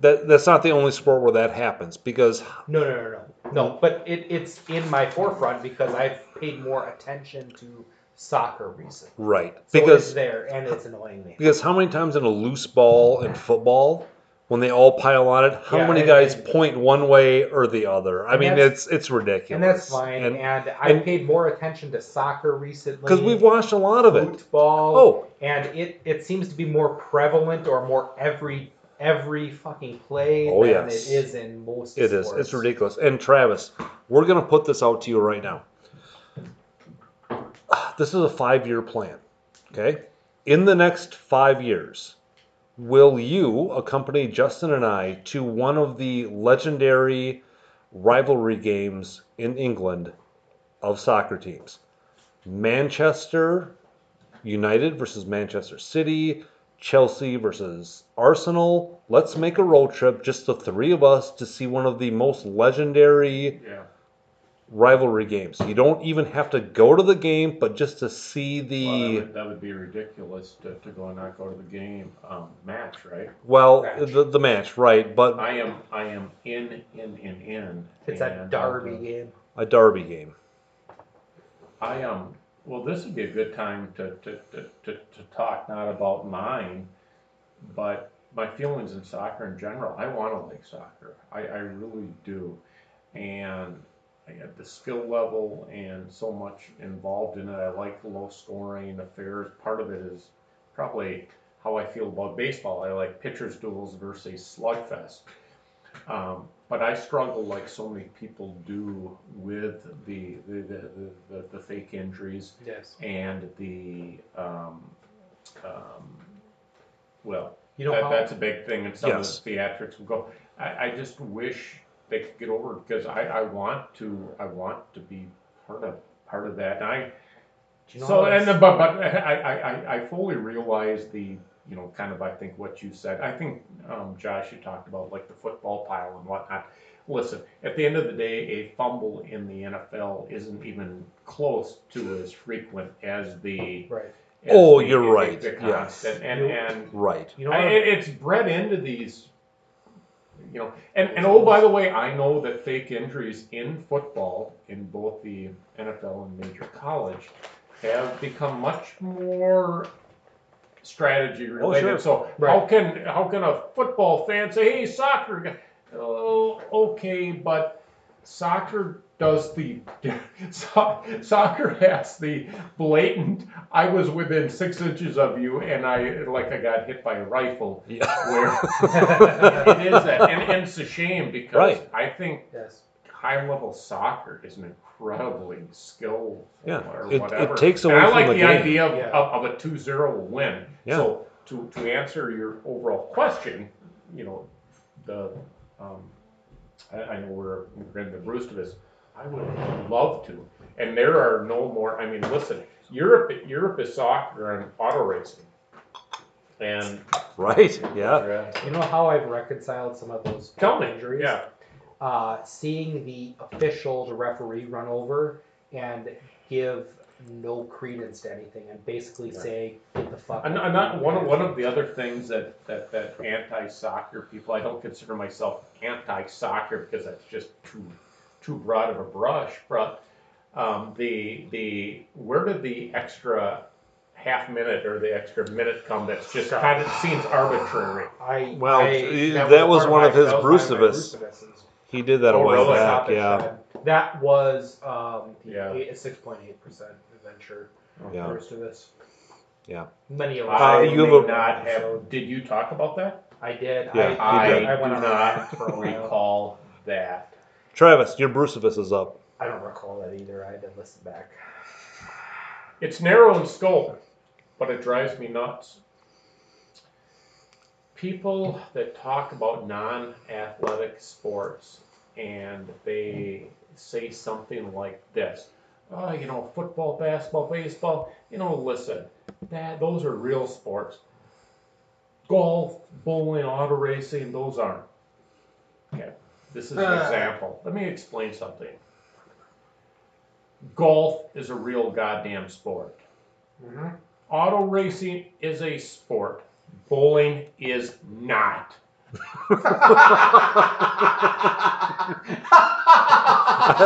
that that's not the only sport where that happens because No, no, no, no, no. But it, it's in my forefront because I've paid more attention to soccer recently. right So because it's there, and it's annoying me. Because how many times in a loose ball in football, when they all pile on it, how Yeah, many and- guys and- point one way or the other? I mean, it's it's ridiculous. And that's fine. And, And I paid more attention to soccer recently. because we've watched a lot of it. football. Oh, and it it seems to be more prevalent or more every every fucking play Oh, than yes. it is in most. it is. sports. It's ridiculous. And Travis, we're gonna put this out to you right now. This is a five-year plan. Okay. In the next five years, will you accompany Justin and I to one of the legendary rivalry games in England of soccer teams? Manchester United versus Manchester City, Chelsea versus Arsenal. Let's make a road trip, just the three of us, to see one of the most legendary Yeah. Rivalry games. You don't even have to go to the game, but just to see Well, that, the would, that would be ridiculous to, to go and not go to the game um, match, right? well, Match. the, the match, right? But I am I am in in in in. It's a derby uh, game. a derby game. I um well this would be a good time to to, to, to, to talk not about mine, but my feelings in soccer in general. I want to like soccer. I, I really do. And I got the skill level and so much involved in it. I like the low scoring affairs. Part of it is probably how I feel about baseball. I like pitchers duels versus slugfest. Um, but I struggle like so many people do with the the, the, the, the, the fake injuries Yes. and the um, um, well You know that, how that's a big thing and some Yes. of the theatrics will go I, I just wish they could get over it because I, I want to I want to be part of part of that and I you know so and it's- but but I, I, I, I fully realize the you know kind of I think what you said I think um, Josh you talked about like the football pile and whatnot. Listen, at the end of the day, a fumble in the NFL isn't even close to as frequent as the. right. as Oh, the- you're the- right, The yes. constant and and Right. You know I- it's bred into these. You know, and, and oh, by the way, I know that fake injuries in football, in both the NFL and major college, have become much more strategy oh, related. sure. So how can how can a football fan say, "Hey, soccer"? Oh, okay, but soccer does the so- soccer has the blatant. I was within six inches of you, and I like I got hit by a rifle. Yeah. Where it is that, and, and it's a shame because Right. I think Yes. high level soccer is an incredibly skilled Yeah, or it- it whatever. takes And away I from like the the, game. idea of, Yeah. of, of a 2-0 win. Yeah. So to, to answer your overall question, you know, the um, I, I know we're, we're in the Brewstivus I would love to. And there are no more I mean listen, Europe Europe is soccer and auto racing. And Right. Yeah. You know how I've reconciled some of those tell me, injuries? yeah. Uh, seeing the official, the referee, run over and give no credence to anything and basically Yeah. say, "Get the fuck." And, out and of not one of one of the other things that that, that anti-soccer people. I don't consider myself anti-soccer because that's just too too broad of a brush. But um, the the where did the extra half minute or the extra minute come? That's just kind of seems arbitrary. I Well, I, eh, that was part one my- of his that was one of my Brewstivus. He did that a Oh, while back. Stoppage Yeah. time. That was um, Yeah. eight- 6.8% adventure. Yeah. Brewstivus. Yeah. Many of us. I you have a- not have. Did you talk about that? I did. Yeah, I, he I, did. I went do on not for a recall that. Travis, your Brewstivus is up. I don't recall that either. I had to listen back. It's narrow in scope, but it drives me nuts. People that talk about non athletic sports and they say something like this oh, you know, football, basketball, baseball, you know, listen, that, those are real sports. Golf, bowling, auto racing, those aren't. Okay, this is an Uh. example. Let me explain something. Golf is a real goddamn sport. Mm-hmm. Auto racing is a sport. Bowling is not. It's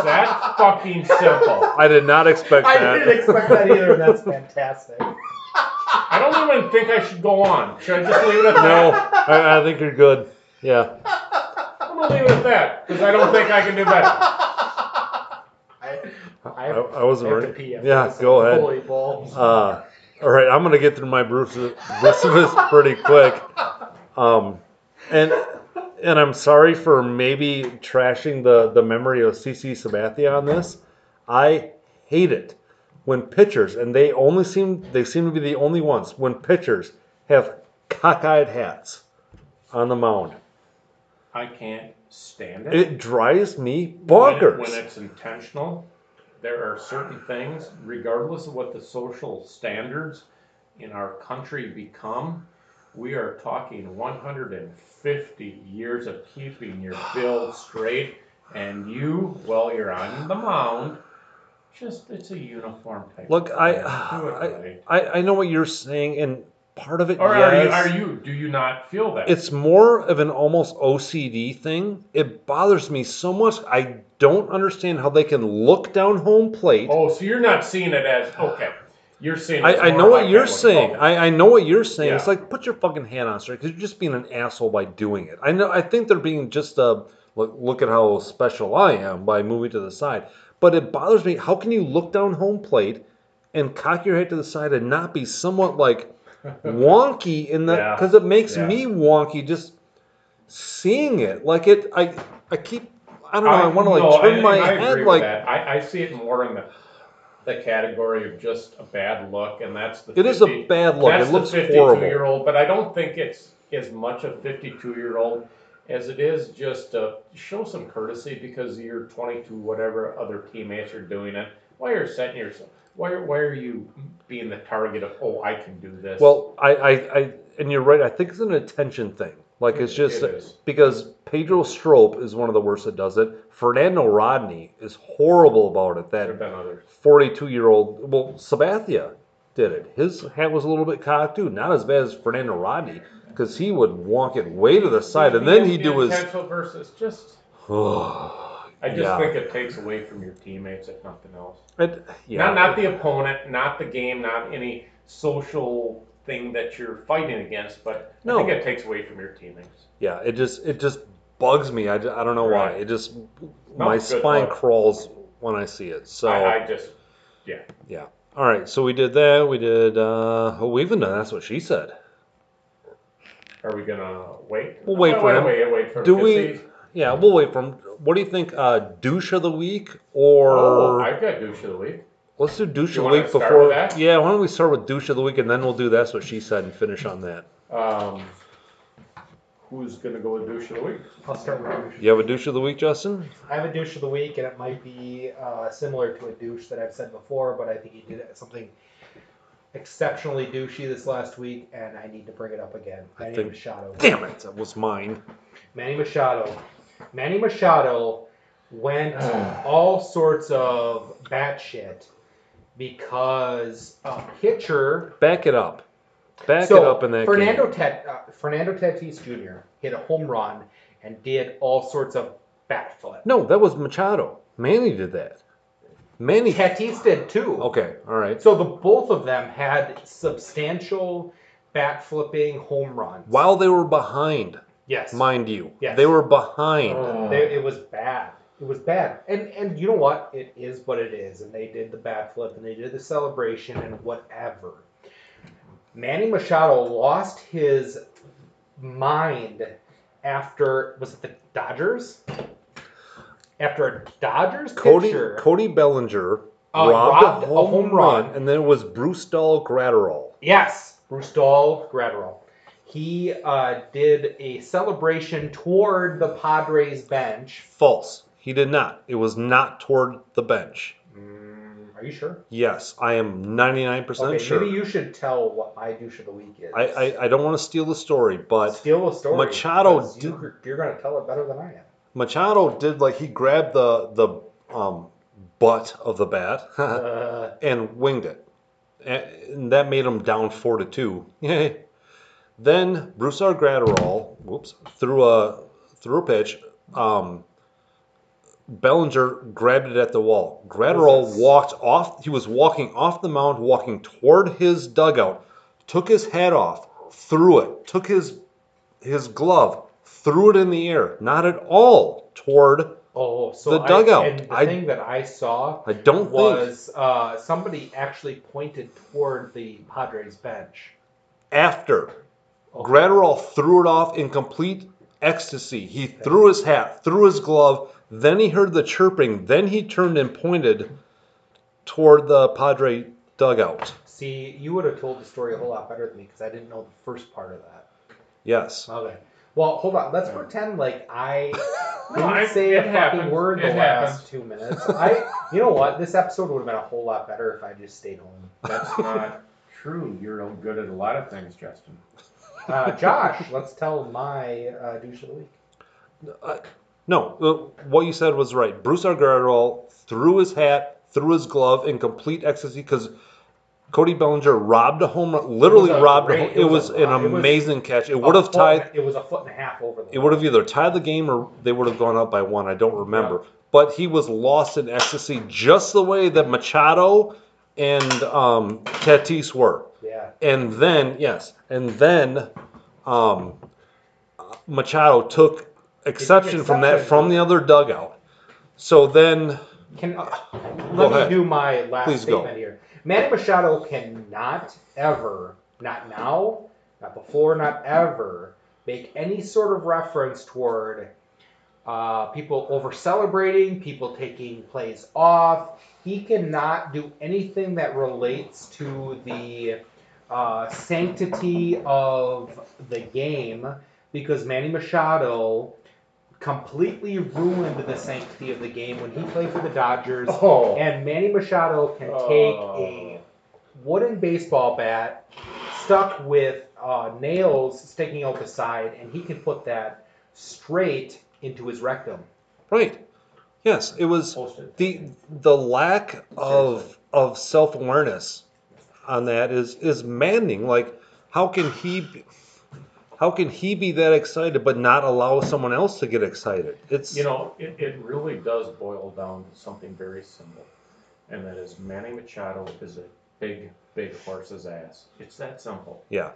that fucking simple. I did not expect I that. I didn't expect that either. and That's fantastic. I don't even think I should go on. Should I just leave it at No, that? I, I think you're good. Yeah. I'm leave it at that because I don't think I can do better. I, I, I, have, I wasn't I ready. pee Yeah, this. go ahead. Holy balls. Uh, all right, I'm gonna get through my Bruce Brewstivus pretty quick. Um, and and I'm sorry for maybe trashing the the memory of CC Sabathia on this. I hate it when pitchers and they only seem they seem to be the only ones when pitchers have cockeyed hats on the mound. I can't stand it. It drives me bonkers. when it's intentional, there are certain things, regardless of what the social standards in our country become, we are talking 150 years of keeping your bill straight, and you, while you're on the mound, just it's a uniform type. Look, I, thing. Do it I. I I know what you're saying, and part of it, Or yes. are you? Are you? Do you not feel that? It's more of an almost OCD thing. It bothers me so much. I don't understand how they can look down home plate. oh, so you're not seeing it as okay. You're seeing. I, I know what like you're saying. Oh. I, I know what you're saying. It's like put your fucking hand on straight because you're just being an asshole by doing it. I know. I think they're being just a look. Look at how special I am by moving to the side. But it bothers me. How can you look down home plate and cock your head to the side and not be somewhat like wonky in that? Yeah. Because it makes Yeah. me wonky just seeing it. Like it. I I keep. I don't know. I, want to like no, turn and- my I head like. that. I, I see it more in the the category of just a bad look, and that's the. It is a bad look. That's It looks the 52 horrible. year old, but I don't think it's as much a 52 year old as it is just uh, show some courtesy because you're 22, whatever other teammates are doing it. Why you're setting yourself? Why are, why are you being the target of? Oh, I can do this. Well, I, I, I, and you're right. I think it's an attention thing. Like it's just it because Pedro Strop is one of the worst that does it. Fernando Rodney is horrible about it. That have been others. 42 year old. Well, Sabathia did it. His hat was a little bit cocked too. Not as bad as Fernando Rodney because he would walk it way to the side, and then he'd do his. versus just. I just Yeah. think it takes away from your teammates, if nothing else. It- yeah. Not not the opponent, not the game, not any social thing that you're fighting against, but I think it takes away from your teammates. Yeah, it just it just bugs me. I, I don't know why. Right. It just No, my good spine point. crawls when I see it. So I, I just yeah. Yeah. all right, so we did that. We did. uh Oh, we even done. That's what she said. are we gonna wait? We'll wait Wait, for him. Wait, wait for Do him. we- he's- Yeah, we'll wait for him. What do you think? Uh, douche of the week or Oh, I've got douche of the week. let's do douche You of the wanna week start before. with that? Yeah, why don't we start with douche of the week and then we'll do that's what she said and finish on that. Um, who's gonna go with douche of the week? I'll start with douche. You have a douche of the week, Justin? I have a douche of the week, and it might be uh, similar to a douche that I've said before, but I think he did something exceptionally douchey this last week, and I need to bring it up again. I Manny think- Machado. Damn it, that was mine. Manny Machado. Manny Machado went all sorts of batshit because a pitcher. Back it up. Back so it up in that Fernando game. Tat, uh, Fernando Tatis Jr. hit a home run and did all sorts of bat flip. No, that was Machado. Manny did that. Manny. Tatis did too. Okay, all right. So the both of them had substantial bat flipping home runs. While they were behind, Yes. mind you, Yes. they were behind. Oh. They, it was bad. It was bad. And and you know what? It is what it is. And they did the bat flip and they did the celebration and whatever. Manny Machado lost his mind after was it the Dodgers? After a Dodgers Cody pitcher Cody Bellinger Uh, robbed, robbed a a home, home run, run. and then it was Brusdar Graterol. Yes, Bruce Dahl, Graterol he uh, did a celebration toward the Padres bench. False. He did not. It was not toward the bench. Mm, are you sure? Yes, I am 99% okay, sure. Maybe you should tell what my douche of the week is. I, I, I don't want to steal the story, but. Steal the story. Machado did. You're, you're going to tell it better than I am. Machado did, like, he grabbed the, the um, butt of the bat uh. and winged it. And that made him down 4 to 2. Then Brusdar Graterol, whoops, threw a threw a pitch. Um, Bellinger grabbed it at the wall. Graterol walked off. He was walking off the mound, walking toward his dugout. Took his hat off, threw it. Took his his glove, threw it in the air. Not at all toward. oh, so The I- dugout. and the I- thing that I saw I don't think. was uh, somebody actually pointed toward the Padres bench. After. Graterol threw it off in complete ecstasy. He threw his hat, threw his glove. Then he heard the chirping. Then he turned and pointed toward the Padre dugout. See, you would have told the story a whole lot better than me because I didn't know the first part of that. Yes. Okay. Well, hold on. Let's pretend like I didn't I- say it a fucking word the It last two minutes. I, you know what? This episode would have been a whole lot better if I just stayed home. That's not true. You're good at a lot of things, Justin. Uh, Josh, let's tell my uh, douche of the week. No, uh, what you said was right. Brusdar Threw his hat, threw his glove in complete ecstasy because Cody Bellinger robbed a home run. Literally It a robbed a great- home. It was an it was amazing catch. It would have tied. It was a foot and a half over the. It would have either tied the game or they would have gone up by one. I don't remember. But he was lost in ecstasy just the way that Machado and um, Tatis were. Yeah. And then, yes, and then um, Machado took exception from that exception. from the other dugout. So then, Can Go let me ahead. do my last Please go. statement here. Manny Machado cannot ever, not now, not before, not ever, make any sort of reference toward uh, people over celebrating, people taking plays off. He cannot do anything that relates to the uh, sanctity of the game because Manny Machado completely ruined the sanctity of the game when he played for the Dodgers. Oh, And Manny Machado can take a wooden baseball bat stuck with uh, nails sticking out the side, and he can put that straight into his rectum. right, yes, it was posted. the the lack of of self awareness on that is is maddening. Like, how can he? Be, how can he be that excited but not allow someone else to get excited? It's You know, it, it really does boil down to something very simple, and that is Manny Machado is a big, big horse's ass. It's that simple. Yeah,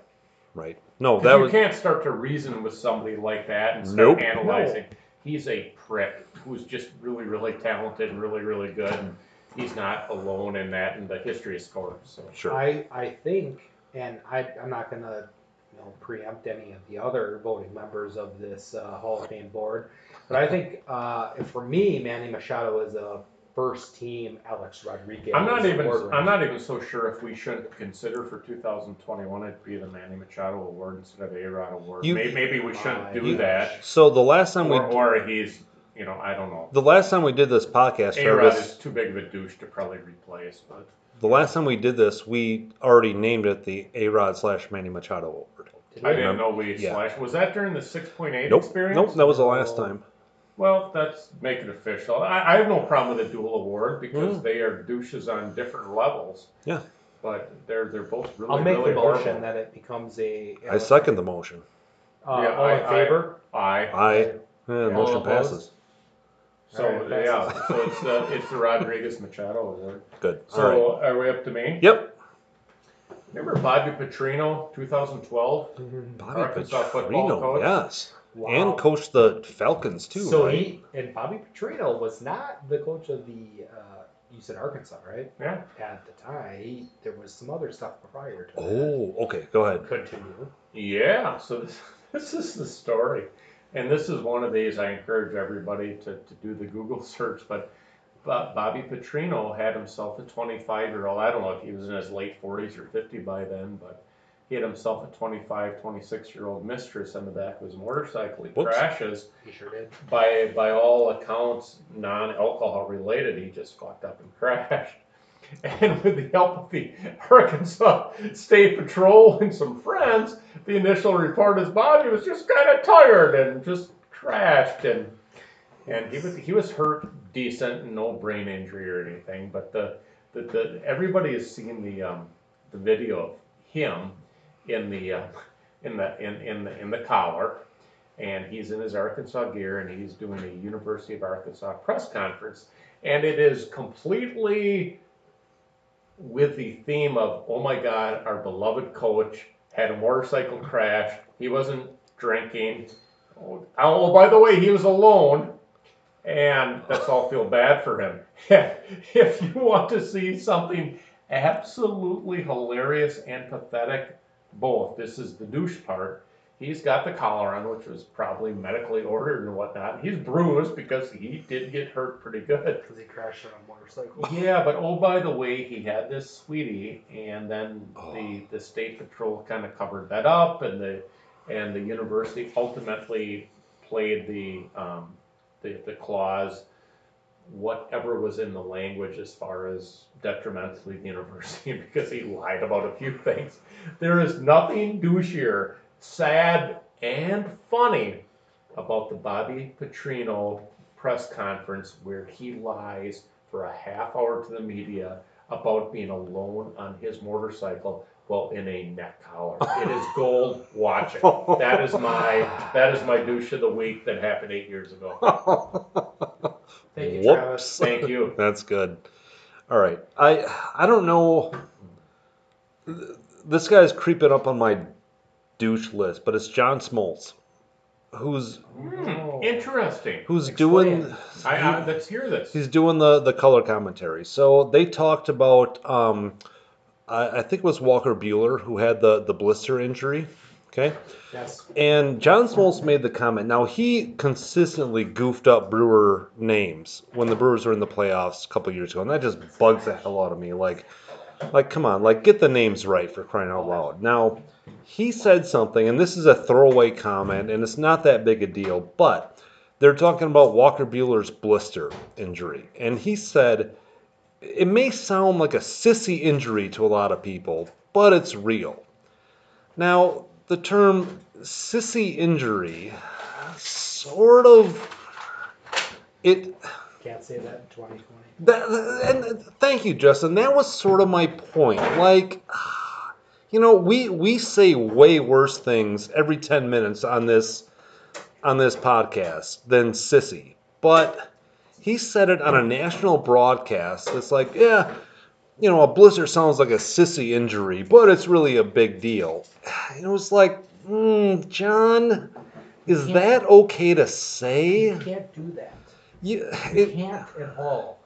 right. No, that you was can't start to reason with somebody like that and start Nope. analyzing. He's a prick who's just really, really talented and really, really good, and he's not alone in that in the history of sports. So. sure. I, I think, and I, I'm not gonna, you know, preempt any of the other voting members of this uh, Hall of Fame board, but I think, uh, for me, Manny Machado is a first team Alex Rodriguez. I'm not even. I'm winner. not even so sure if we shouldn't consider for 2021 it be the Manny Machado Award instead of A Rod Award. You- maybe, maybe we shouldn't do gosh. that, so the last time we or, or he's. You know, I don't know. the last time we did this podcast, A Rod Travis, is too big of a douche to probably replace, but the last time we did this, we already named it the A Rod slash Manny Machado Award. Did I didn't know we Yeah. slash. Was that during the 6.8 Nope, experience? nope, that was the last time. Well, that's make it official. I, I have no problem with a dual award because Mm. they are douches on different levels. Yeah. But they're they're both really I'll make really the motion horrible. that it becomes a. I second the motion. Uh, Yeah, all I- in I- favor? Aye. Aye. Eh, All motion opposed? passes. So Alright, passes. yeah, so it's the it's the Rodriguez Machado Award. Good. All right. So are we up to me? Yep. Remember Bobby Petrino, 2012? Bobby Arkansas football Petrino, coach. yes, Wow. and coached the Falcons too. So right? he and Bobby Petrino was not the coach of the. Uh, you said Arkansas, right? Yeah. At the time, he, there was some other stuff prior to that. Oh, okay. Go ahead. Continue. Yeah, so this, this is the story. And this is one of these I encourage everybody to, to do the Google search. But Bo- Bobby Petrino had himself a 25 year old. I don't know if he was in his late 40s or 50 by then, but he had himself a 25, 26 year old mistress on the back of his motorcycle. He Whoops. crashes. He sure did. By, by all accounts, non alcohol related, he just fucked up and crashed. And with the help of the Arkansas State Patrol and some friends, the initial report is Bobby was just kind of tired and just crashed and and he was he was hurt decent, no brain injury or anything. But the the, the everybody has seen the um, the video of him in the uh, in the in in the in the collar, and he's in his Arkansas gear and he's doing a University of Arkansas press conference, and it is completely with the theme of oh my god our beloved coach had a motorcycle crash. He wasn't drinking. Oh, oh by the way he was alone and let's all feel bad for him. If you want to see something absolutely hilarious and pathetic both. This is the douche part he's got the collar on which was probably medically ordered and whatnot he's bruised because he did get hurt pretty good Because he crashed on a motorcycle. yeah, but oh, by the way, he had this sweetie, and then Oh. the the state patrol kind of covered that up, and the and the university ultimately played the um, the the clause, whatever was in the language as far as detrimentally the university because he lied about a few things. There is nothing douchier, sad, and funny about the Bobby Petrino press conference where he lies for a half hour to the media about being alone on his motorcycle while in a neck collar. It is gold watching. That is my that is my douche of the week that happened eight years ago. Thank you, Travis. Whoops. Thank you. That's good. All right. I I don't know. This guy's creeping up on my douche list, but it's John Smoltz, who's Hmm, interesting. who's Explain. doing I, I, let's hear this. he's doing the the color commentary. So they talked about um, I, I think it was Walker Buehler who had the the blister injury. Okay. Yes. And John Smoltz made the comment. Now he consistently goofed up Brewer names when the Brewers were in the playoffs a couple years ago, and that just bugs the hell out of me. Like, like come on, like get the names right for crying out loud. Now he said something, and this is a throwaway comment, and it's not that big a deal, but they're talking about Walker Buehler's blister injury, and he said it may sound like a sissy injury to a lot of people, but it's real. Now, the term sissy injury sort of it Can't say that in 2020. that, and thank you Justin that was sort of my point like you know we we say way worse things every 10 minutes on this on this podcast than sissy but he said it on a national broadcast it's like yeah you know, a blizzard sounds like a sissy injury, but it's really a big deal. And it was like, mm, John, is that okay to say? You can't do that. You, You it, can't at all.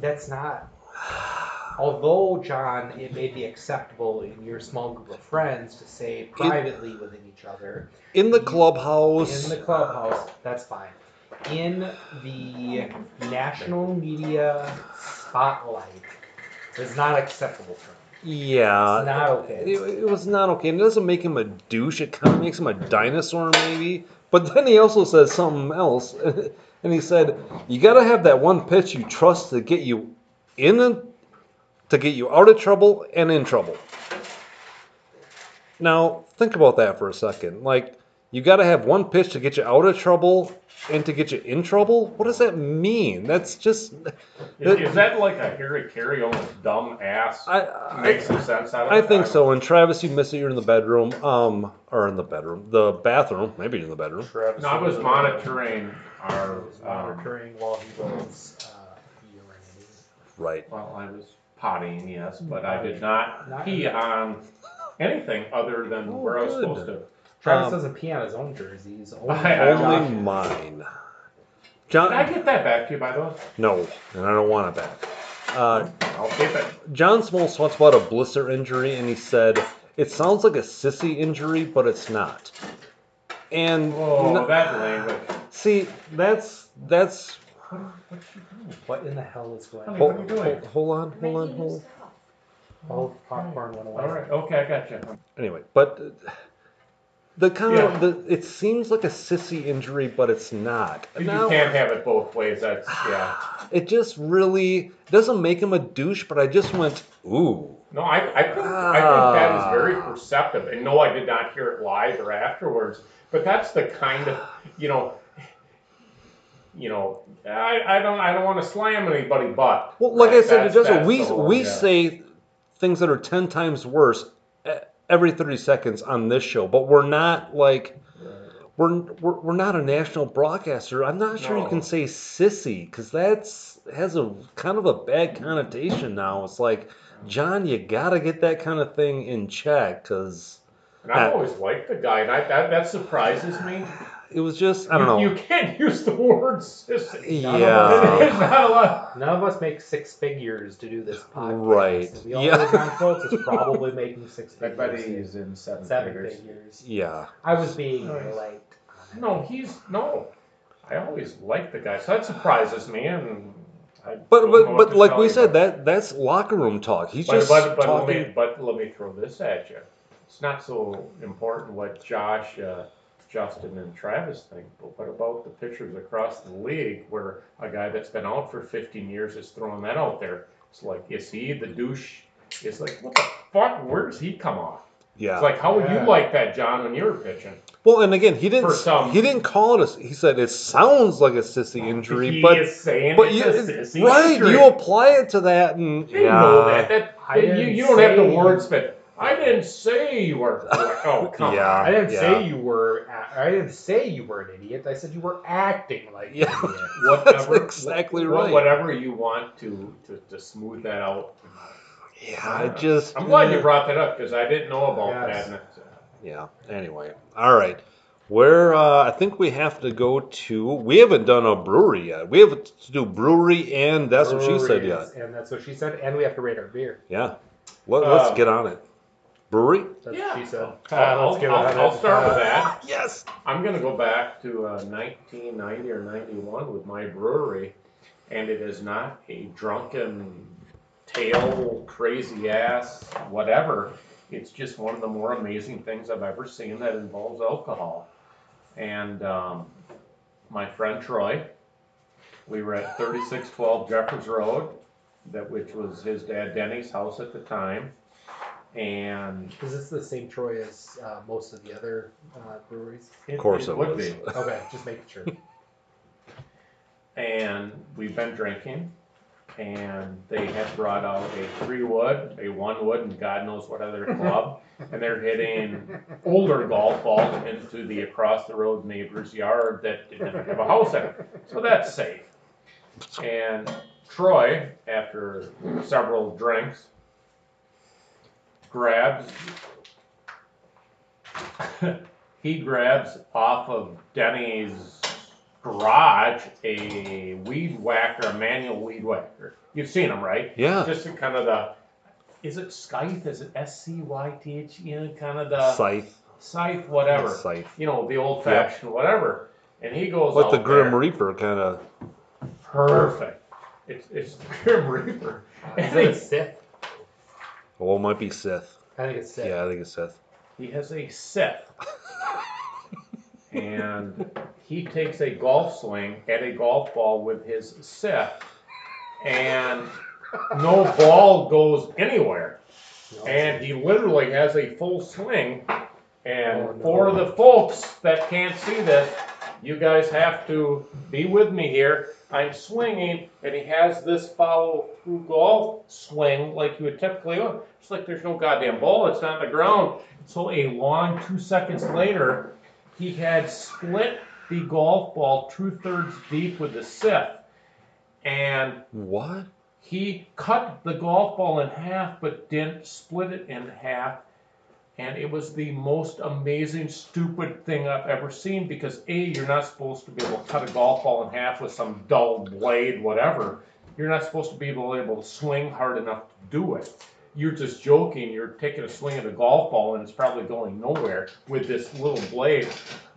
That's not. Although, John, it may be acceptable in your small group of friends to say privately within each other, in the clubhouse. in the clubhouse, that's fine. In the national media spotlight, it's not acceptable for him. yeah. It's not okay. It, it was not okay. And it doesn't make him a douche. It kind of makes him a dinosaur, maybe. But then he also says something else. and he said, You got to have that one pitch you trust to get you in, a, to get you out of trouble and in trouble. Now, think about that for a second. Like, you got to have one pitch to get you out of trouble and to get you in trouble? What does that mean? That's just. Is, is that like a Harry Caray almost dumb ass? I, I, Make some sense out of I it? think don't so. And Travis, you miss it. You're in the bedroom, um, or in the bedroom, the bathroom. Maybe you're in the bedroom. No, I was monitoring our, um, monitoring while he was uh, urinating. Right. well, I was pottying, yes, but I did not Not- pee on anything other than Oh, where I was good. supposed to. Travis Um, doesn't pee on his own jerseys. Only, I- I- Only Josh- mine. Did I John. get that back to you, by the way? No, and I don't want it back. Uh, I'll keep it. John Smoltz talks about a blister injury, and he said it sounds like a sissy injury, but it's not. And Oh, no- that language. see, that's that's. What's she doing? What in the hell is going Honey, on? what are you doing? hold, hold on, hold on, hold new on. stuff. Oh, popcorn went away. All right, okay, I got you. Anyway, but uh, the kind Yeah. of the it seems like a sissy injury, but it's not. You Now- can't have it both ways. That's yeah. It just really doesn't make him a douche, but I just went, ooh. No, I, I think I think that is very Ah. perceptive. And no, I did not hear it live or afterwards. But that's the kind of you know, you know, I, I don't I don't want to slam anybody, but Well, like I said, it doesn't. We we yeah. say things that are ten times worse every thirty seconds on this show, but we're not like we're we're, we're not a national broadcaster. I'm not sure you can say sissy because that's has a kind of a bad connotation now. It's like John, you gotta get that kind of thing in check because And I've always liked the guy, and I, that that surprises me. It was just I don't you, know. You can't use the word sissy. Yeah. There's not a lot. None of us make six figures to do this podcast. Right. We all Yeah. know John Smoltz is probably making six I figures. bet he's in seven, seven figures. figures. Yeah. I was being Nice. polite. No, he's no. I always liked the guy, so that surprises me. And I But don't know but what but to like tell we you, said, that that's locker room talk. He's But, just but, but, let talking. me, but let me throw this at you. It's not so important what Josh, uh, Justin, and Travis think, but what about the pictures across the league where a guy that's been out for 15 years is throwing that out there? It's like, is he the douche? It's like, what the fuck? Where does he come off? yeah. It's like, how would Yeah. you like that, John, when you were pitching? well, and again, he didn't For some- he didn't call it a. He said it sounds like a sissy injury, he but is saying but it's you a sissy right injury. you apply it to that and They yeah. know that. that I you, you don't have to say- wordsmith. I didn't say you were. Oh, come Yeah. on. I didn't yeah. say you were. a- I didn't say you were an idiot. I said you were acting like Yeah. an idiot. Whatever, That's exactly wh- right. Whatever you want to, to, to smooth that out. Yeah, I just. I'm glad you brought that up because I didn't know about Yes. that. and it's, uh, Yeah. Anyway, all right. Where uh, I think we have to go to. We haven't done a brewery yet. We have to do brewery and that's what she said yet. And that's what she said. And we have to rate our beer. Yeah. Let, let's Uh, get on it. Brewery. That's Yeah. what she said. I'll, Uh, I'll, let's get I'll- on I'll it. start with that. Yes. I'm going to go back to uh, 1990 or 91 with my brewery, and it is not a drunken, tail, crazy ass, whatever. It's just one of the more amazing things I've ever seen that involves alcohol. And um, my friend Troy, we were at 3612 Jeffers Road, that which was his dad Denny's house at the time, and Is this the same Troy as uh, most of the other uh, breweries? it, Of course it would was. be. Okay, just making sure. and we've been drinking and they had brought out a three wood, a one wood, and God knows what other club, and they're hitting older golf balls into the across the road neighbor's yard that didn't have a house in it. So that's safe. And Troy, after several drinks, grabs he grabs off of Denny's garage a weed whacker, a manual weed whacker. You've seen them, right? Yeah. Just in kind of the, is it Scythe? Is it S C Y T H E N? Kind of the Scythe. Scythe, whatever. Scythe. You know, the old fashioned whatever. And he goes Like the Grim there. Reaper kind of. Perfect. It's it's the Grim Reaper. Is And it a he, Sith? Oh, it might be Sith. I think it's Sith. Yeah, I think it's Sith. he has a Sith. and he takes a golf swing at a golf ball with his Sith, and no ball goes anywhere. And he literally has a full swing. And Oh, no. for the folks that can't see this, you guys have to be with me here. I'm swinging, and he has this follow through golf swing like you would typically do. It's like there's no goddamn ball, it's on the ground. So a long two seconds later, he had split the golf ball two thirds deep with the Sith. And What? he cut the golf ball in half but didn't split it in half and it was the most amazing stupid thing i've ever seen because a you're not supposed to be able to cut a golf ball in half with some dull blade whatever you're not supposed to be able, able to swing hard enough to do it you're just joking you're taking a swing at a golf ball and it's probably going nowhere with this little blade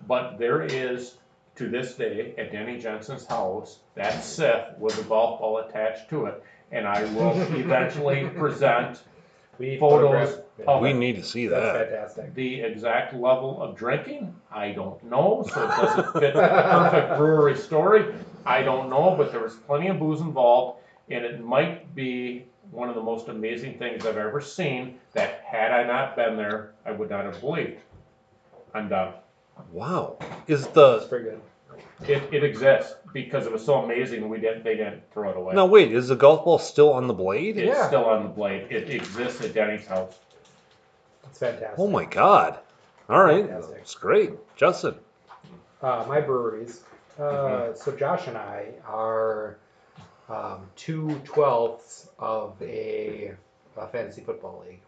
but there is to this day at Danny Jensen's house that Sith with a golf ball attached to it. And I will eventually present We Photos. Yeah. of We it. need to see That's that. fantastic. The exact level of drinking, I don't know, so it doesn't fit the perfect brewery story. I don't know, but there was plenty of booze involved, and it might be one of the most amazing things I've ever seen that had I not been there, I would not have believed. I'm done. Wow. Is That's the pretty good. It, it exists because it was so amazing we didn't they didn't throw it away. now wait? Is the golf ball still on the blade? It's Yeah. still on the blade. It exists at Denny's house. It's fantastic. Oh my God! All right, Fantastic. it's great, Justin. Uh, my breweries. Uh, So Josh and I are um, two twelfths of a, a fantasy football league.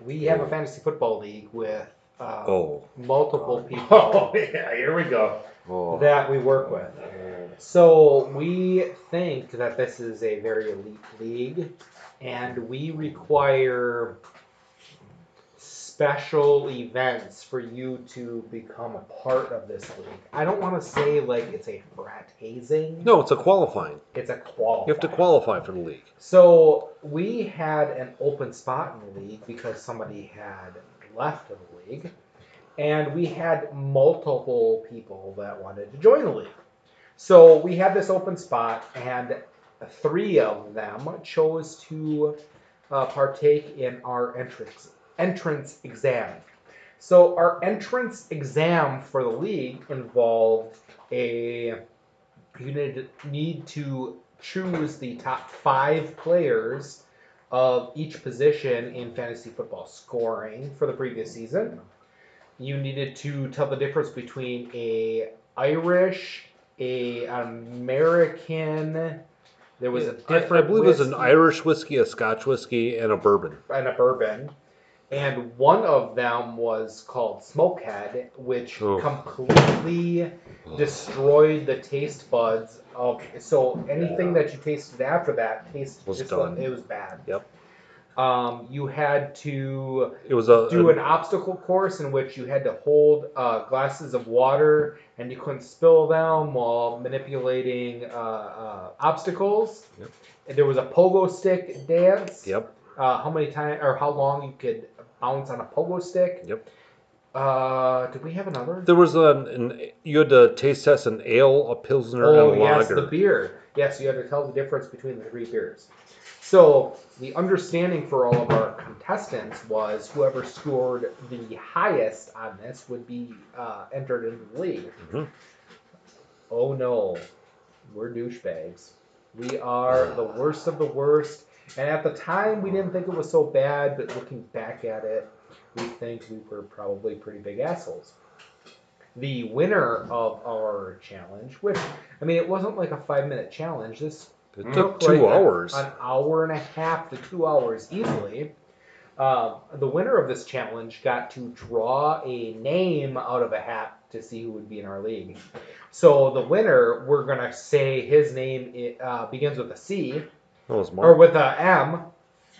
We have a fantasy football league with uh, Oh, multiple people Oh yeah, here we go. oh. that we work with. So we think that this is a very elite league, and we require special events for you to become a part of this league. I don't want to say like it's a frat hazing. No, it's a qualifying. It's a qualify. You have to qualify for the league. So we had an open spot in the league because somebody had left the league, and we had multiple people that wanted to join the league. So we had this open spot, and three of them chose to uh, partake in our entrance entrance exam. So our entrance exam for the league involved a you need need to choose the top five players of each position in fantasy football scoring for the previous season. You needed to tell the difference between a Irish, a American. There was a different. I believe it was an Irish whiskey, a Scotch whiskey, and a bourbon. and a bourbon. And one of them was called Smokehead, which Oh. completely destroyed the taste buds of. So anything that you tasted after that tasted Was just done. like- it was bad. Yep. Um, you had to It was a, do a- an obstacle course in which you had to hold uh, glasses of water and you couldn't spill them while manipulating uh, uh, obstacles. Yep. And there was a pogo stick dance yep. uh, how many times or how long you could bounce on a pogo stick. Yep. Uh, did we have another? There was an, an you had to taste test an ale, a pilsner, oh and a yes, lager. the beer. Yes, you had to tell the difference between the three beers. So the understanding for all of our contestants was whoever scored the highest on this would be uh, entered into the league. Mhm. Oh no, we're douchebags. We are the worst of the worst. And at the time, we didn't think it was so bad, but looking back at it, we think we were probably pretty big assholes. The winner of our challenge, which, I mean, it wasn't like a five minute challenge. This It took two like hours. an hour and a half to two hours easily. Um, the winner of this challenge got to draw a name out of a hat to see who would be in our league. So the winner, we're gonna say his name uh, begins with a C That was or Mark. with a M.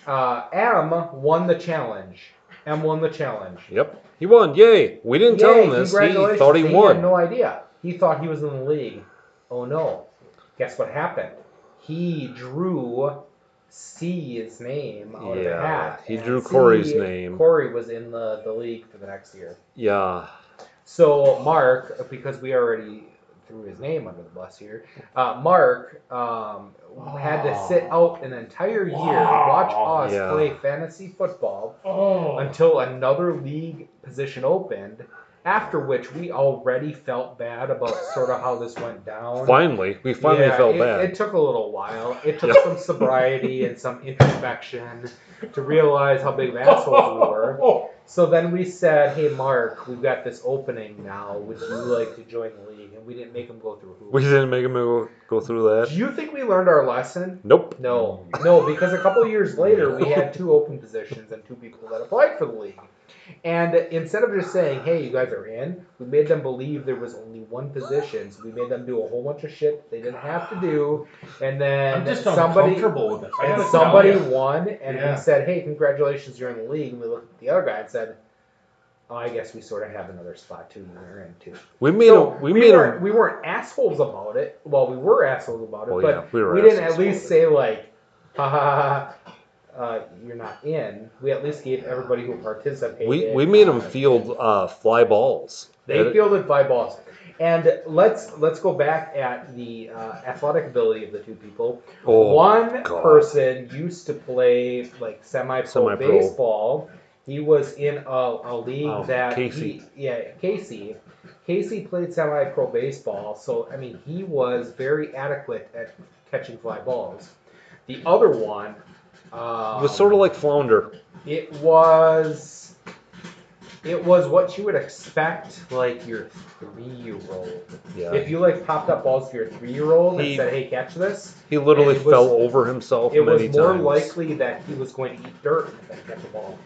Uh, M won the challenge. M won the challenge. Yep. He won. Yay. We didn't tell Yay, him this. He congratulations. thought he He won. had no idea. He thought he was in the league. Oh no. Guess what happened? He drew C's name out of Yeah, the hat. he and drew Corey's name. Corey was in the, the league for the next year. Yeah. So Mark, because we already threw his name under the bus here, uh, Mark um, had to sit out an entire year to watch us Yeah. play fantasy football Oh. until another league position opened. After which we already felt bad about sort of how this went down. Finally, we finally Yeah, felt it, bad. It took a little while. It took Yeah. some sobriety and some introspection to realize how big of assholes we were. So then we said, "Hey, Mark, we've got this opening now. Would you like to join the league?" And we didn't make him go through hoops. we didn't make him go, go through that. Do you think we learned our lesson? Nope. No, no, because a couple years later we had two open positions and two people that applied for the league. And instead of just saying, "Hey, you guys are in," we made them believe there was only one position. So we made them do a whole bunch of shit they didn't have to do, and then I'm just somebody uncomfortable with this. I and gotta somebody ya. won, and Yeah. we said, "Hey, congratulations, you're in the league." And we looked at the other guy and said, "Oh, I guess we sort of have another spot too. You're in too." We made so him. We, made weren't him. we weren't assholes about it. Well, we were assholes about it, Oh but yeah, we were. we didn't at least about say like, ha ha ha, ha, uh, you're not in. We at least gave everybody who participated. We we made him uh, field uh, fly balls. They fielded fly balls. And let's let's go back at the uh, athletic ability of the two people. Oh, One God. person used to play like semi-pro, Semi-pro. baseball. He was in a, a league Um, that Casey. he- yeah, Casey. Casey played semi-pro baseball, so I mean he was very adequate at catching fly balls. The other one um, it was sort of like flounder. it was it was what you would expect like your three-year-old. Yeah. If you like popped up balls to your three-year-old He- and said, "Hey, catch this," He literally it was- fell over himself it was many more times. likely that he was going to eat dirt than catch a ball.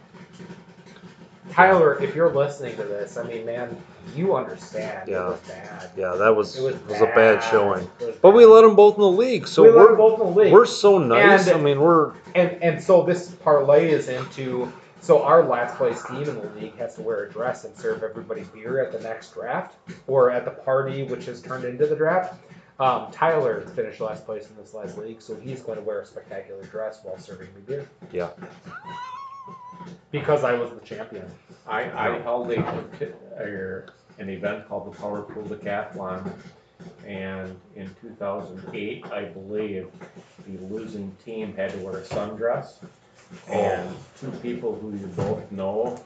Tyler, if you're listening to this, I mean, man, you understand. Yeah. It was bad. Yeah, that was It was, was a bad bad. showing. But we let them both in the league, so we them both in the league. we're so nice. And- I mean, we're And and so this parlay is into so our last place team in the league has to wear a dress and serve everybody beer at the next draft or at the party which has turned into the draft. Um, Tyler finished last place in this last league, so he's going to wear a spectacular dress while serving me beer. Yeah. Because I was the champion. I, I held a, a, an event called the Power Pool Decathlon, and in two thousand eight, I believe, the losing team had to wear a sundress, and two people who you both know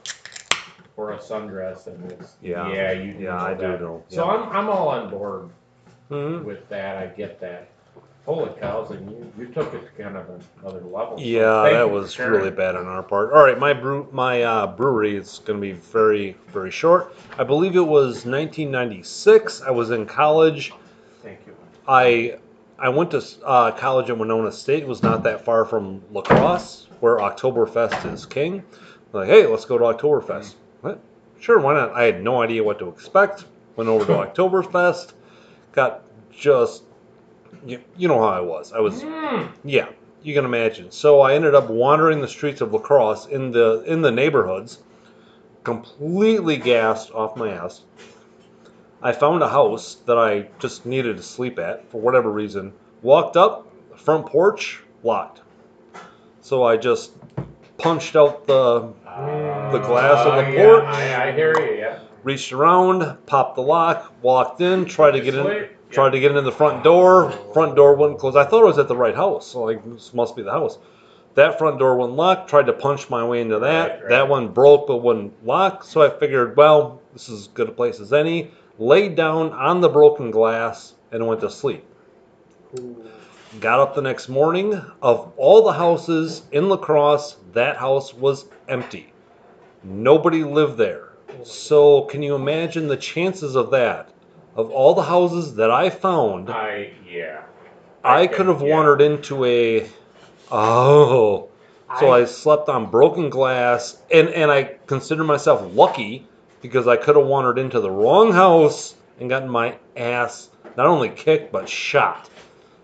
wore a sundress, and it's, Yeah. yeah, you do yeah, know I do that. know. So I'm, I'm all on board Mhm. with that, I get that. Holy cows, and you, you took it to kind of another level. Yeah, thank that you for was sharing. really bad on our part. All right, my brew, my uh, brewery is going to be very, very short. I believe it was 1996. I was in college. Thank you. I I went to uh, college at Winona State. It was not that far from La Crosse, where Oktoberfest is king. Like, hey, let's go to Oktoberfest. What? Sure, why not? I had no idea what to expect. Went over to Oktoberfest. Got just you, you know how I was. I was Mm. yeah, you can imagine. So I ended up wandering the streets of La Crosse in the in the neighborhoods, completely gassed off my ass. I found a house that I just needed to sleep at for whatever reason. Walked up, front porch locked. So I just punched out the The glass of the Uh, yeah, porch. I, I hear you, yeah. reached around, popped the lock, walked in, tried to get in, Sleep. Tried to get into the front door. Front door wouldn't close. I thought I was at the right house, so like this must be the house. That front door wouldn't lock. Tried to punch my way into that. Right, right. That one broke but wouldn't lock. So I figured, well, this is as good a place as any. Laid down on the broken glass and went to sleep. Got up the next morning. Of all the houses in La Crosse, that house was empty. Nobody lived there. Oh so can you imagine the chances of that? Of all the houses that I found, I, yeah. I can- could have yeah. wandered into a oh So I, slept on broken glass, and and I consider myself lucky because I could have wandered into the wrong house and gotten my ass not only kicked but shot.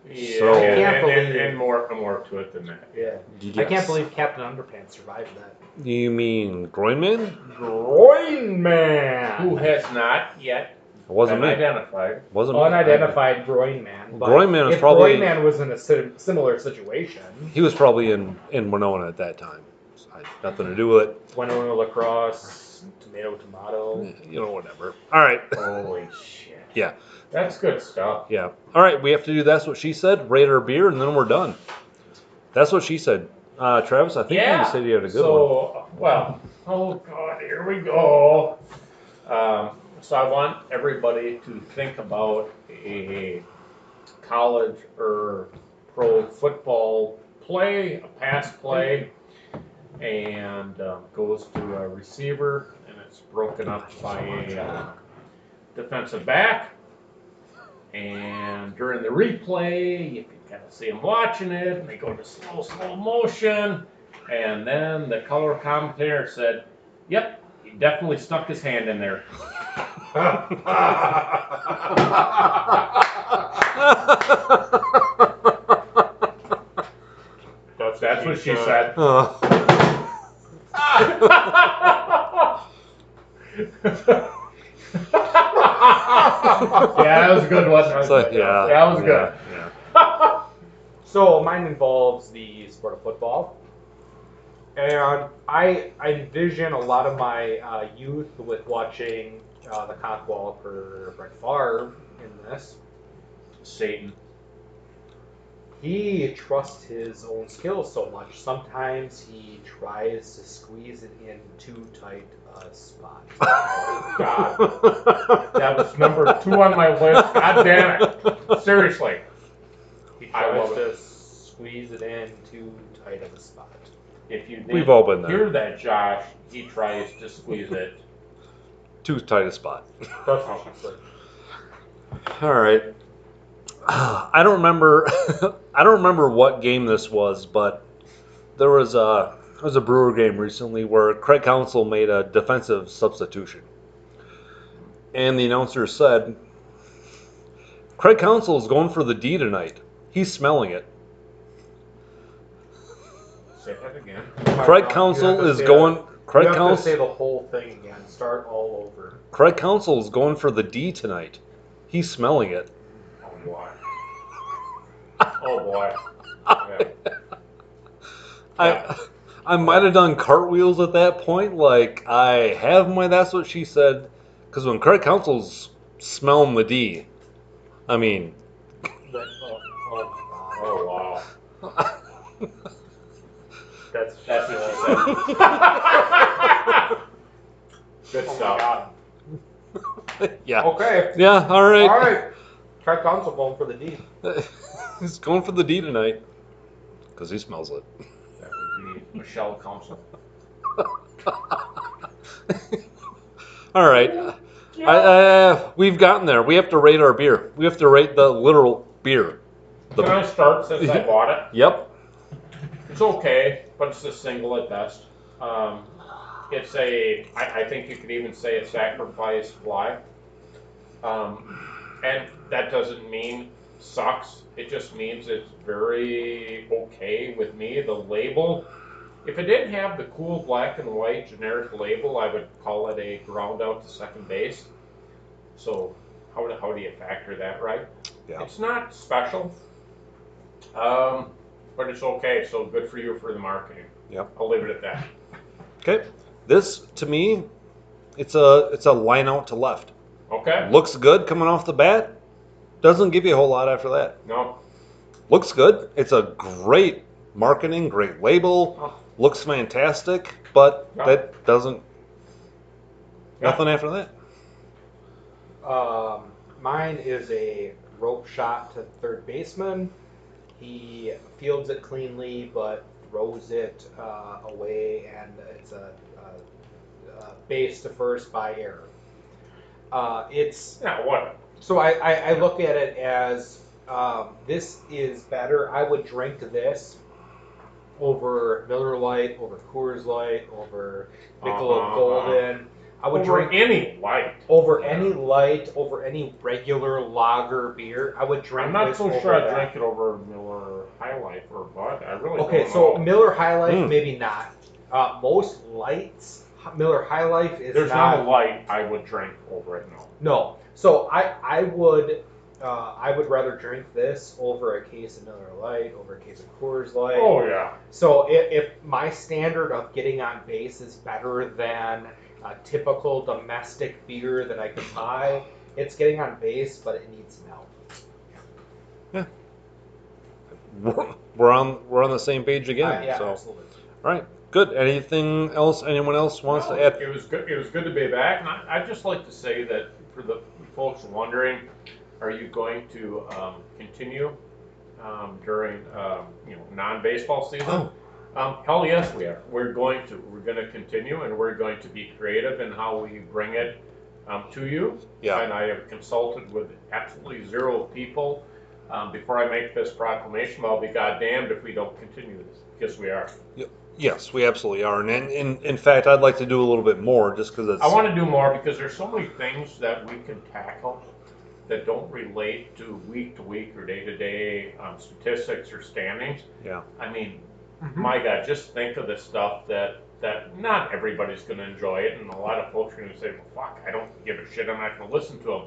Yeah, So- and, Can't and, and, believe- and more, more to it than that. Yeah. I can't believe Captain Underpants survived that. You mean Groin Man? Groin Man. Who has not yet It wasn't me. identified? wasn't me. Unidentified Groin Man. But Groin Man was if probably- Groin Man was in a si- similar situation. He was probably in in Winona at that time. So I had nothing to do with it. Winona La Crosse, tomato, tomato. You know, whatever. All right. Holy shit. Yeah. That's good stuff. Yeah. All right. We have to do. That's what she said. Rate our beer, and then we're done. That's what she said. Uh, Travis, I think you said you had a good one. so, well, oh god, here we go. Um, so I want everybody to think about a college or pro football play, a pass play, and um, goes to a receiver, and it's broken up by a uh, defensive back. And during the replay, you can kind of see them watching it, and they go to slow, slow motion. And then the color commentator said, Yep, he definitely stuck his hand in there. That's, That's what she said. Uh, yeah, that was a good one. That was, so, good. yeah. that was good. Yeah, yeah. So mine involves the sport of football, and I I envision a lot of my uh, youth with watching uh, the Cockwalker Brett Favre in this. Satan. He trusts his own skills so much. Sometimes he tries to squeeze it in too tight a spot. God, that was number two on my list. God damn it. Seriously. He I tries love to squeeze it in too tight of a spot. If you We've all been there. hear that, Josh, he tries to squeeze it. Too tight a spot. That's how I said. All right. I don't remember. I don't remember what game this was, but there was a there was a Brewer game recently where Craig Counsell made a defensive substitution, and the announcer said, "Craig Counsell is going for the D tonight. He's smelling it." Say that again. Craig You Counsell is say going. Craig you have to say the whole thing again. Start all over. Craig Counsell is going for the D tonight. He's smelling it. Oh boy. Oh boy. Yeah. I I might have done cartwheels at that point. Like I have my that's what she said. Because when Craig Counsell's smelling the D, I mean, oh, oh, Oh wow. wow. That's That's what she said. Good Oh my stuff. God. yeah, Okay. yeah. All right, All right. Try Counsell going for the D. he's going for the D tonight because he smells it. That would be Michelle Counsell. All right, I, uh, we've gotten there. We have to rate our beer. We have to rate the literal beer. The- Can I start since I bought it? Yep. It's okay, but it's a single at best. Um, it's a, I, I think you could even say a sacrifice fly. Um, and that doesn't mean sucks. It just means it's very okay with me. The label, if it didn't have the cool black and white generic label, I would call it a ground out to second base. So how, do- how do you factor that right? Yeah. It's not special. Um, but it's okay. So good for you for the marketing. Yep. I'll leave it at that. Okay. This to me, it's a it's a line out to left. Okay. Looks good coming off the bat. Doesn't give you a whole lot after that. No. Looks good. It's a great marketing, great label. Oh. Looks fantastic, but Yeah. that doesn't. Yeah. Nothing after that. Um, mine is a rope shot to third baseman. He fields it cleanly, but throws it uh, away, and it's a, a, a base to first by error. Uh, it's Yeah. What? so I, I, I look at it as um, this is better. I would drink this over Miller Lite, over Coors Light, over Michelob Uh-huh. Golden. I would Over drink any light. over any light, over any regular lager beer. I would drink. I'm not so sure I'd drink it over Miller High Life or Bud. I really Okay, so know. Miller High Life, Mm. maybe not. Uh, most lights, Miller High Life is There's not. not a light I would drink over it. No. No. So I I would uh, I would rather drink this over a case of Miller Lite, over a case of Coors Light. Oh yeah. So if, if my standard of getting on base is better than a typical domestic beer that I could buy, it's getting on base, but it needs milk. We're, we're on we're on the same page again. Uh, yeah, so absolutely. all right, good. Anything else? Anyone else wants Well, to add? It was good. It was good to be back, and I, I'd just like to say that for the folks wondering, are you going to um, continue um, during um, you know non-baseball season? Oh. Um, hell yes, we are. We're going to. We're going to continue, and we're going to be creative in how we bring it um, to you. Yeah. And I have consulted with absolutely zero people um, before I make this proclamation. I'll be goddamned if we don't continue this, because we are. Yes, we absolutely are. And in, in, in fact, I'd like to do a little bit more just because it's. I want to do more because there's so many things that we can tackle that don't relate to week to week or day to day um, statistics or standings. Yeah. I mean, Mhm. my God, just think of the stuff that that not everybody's going to enjoy it, and a lot of folks are going to say, "Well, fuck, I don't give a shit. I'm not going to listen to them."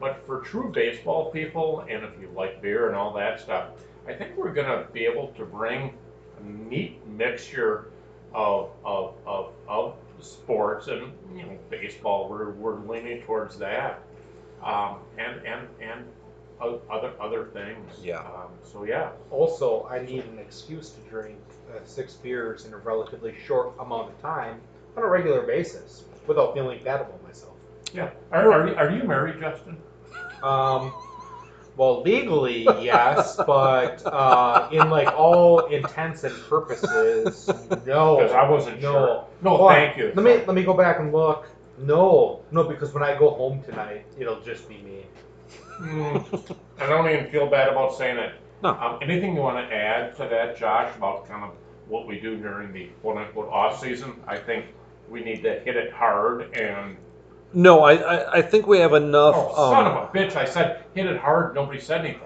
But for true baseball people, and if you like beer and all that stuff, I think we're going to be able to bring a neat mixture of of of, of sports and you know baseball. We're we're leaning towards that, um, and and and other other things. Yeah. Um, so yeah. Also, I need an excuse to drink uh, six beers in a relatively short amount of time on a regular basis without feeling bad about myself. Yeah. Are, are, you- are you married, Justin? Um, well, legally, yes, but uh, in like all intents and purposes, no. Because I wasn't no. sure. No, Hold thank you. Let me let me go back and look. No, no, because when I go home tonight, it'll just be me. Mm, I don't even feel bad about saying it. No. Um, anything you want to add to that, Josh, about kind of what we do during the quote unquote off season? I think we need to hit it hard and. No, I, I, I think we have enough. Oh, son um, of a bitch! I said hit it hard. Nobody said anything.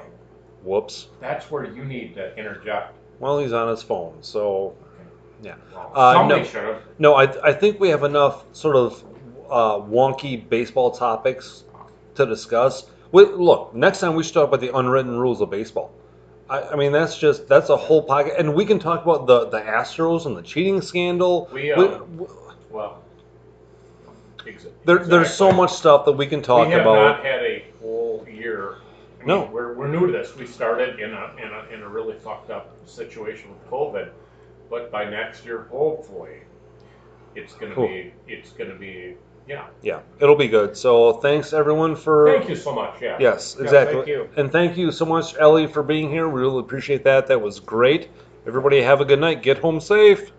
Whoops. That's where you need to interject. Well, he's on his phone, so Yeah. Well, Uh, somebody no. should have. no, I, I think we have enough sort of uh, wonky baseball topics to discuss. Look, next time we should talk about the unwritten rules of baseball. I, I mean, that's just that's a whole pocket, and we can talk about the the Astros and the cheating scandal. We, We- um, we- Well. exa- there, there's so much stuff that we can talk about. we have about. not had a whole year. I mean, No. we're, we're new to this. We started in a, in a in a really fucked up situation with COVID, but by next year, hopefully, it's gonna Cool. be it's gonna be yeah. Yeah, it'll be good. So thanks everyone for. Thank you so much. Yeah. Yes, Yeah, exactly. thank you. And thank you so much, Ellie, for being here. We really appreciate that. That was great. Everybody have a good night. Get home safe.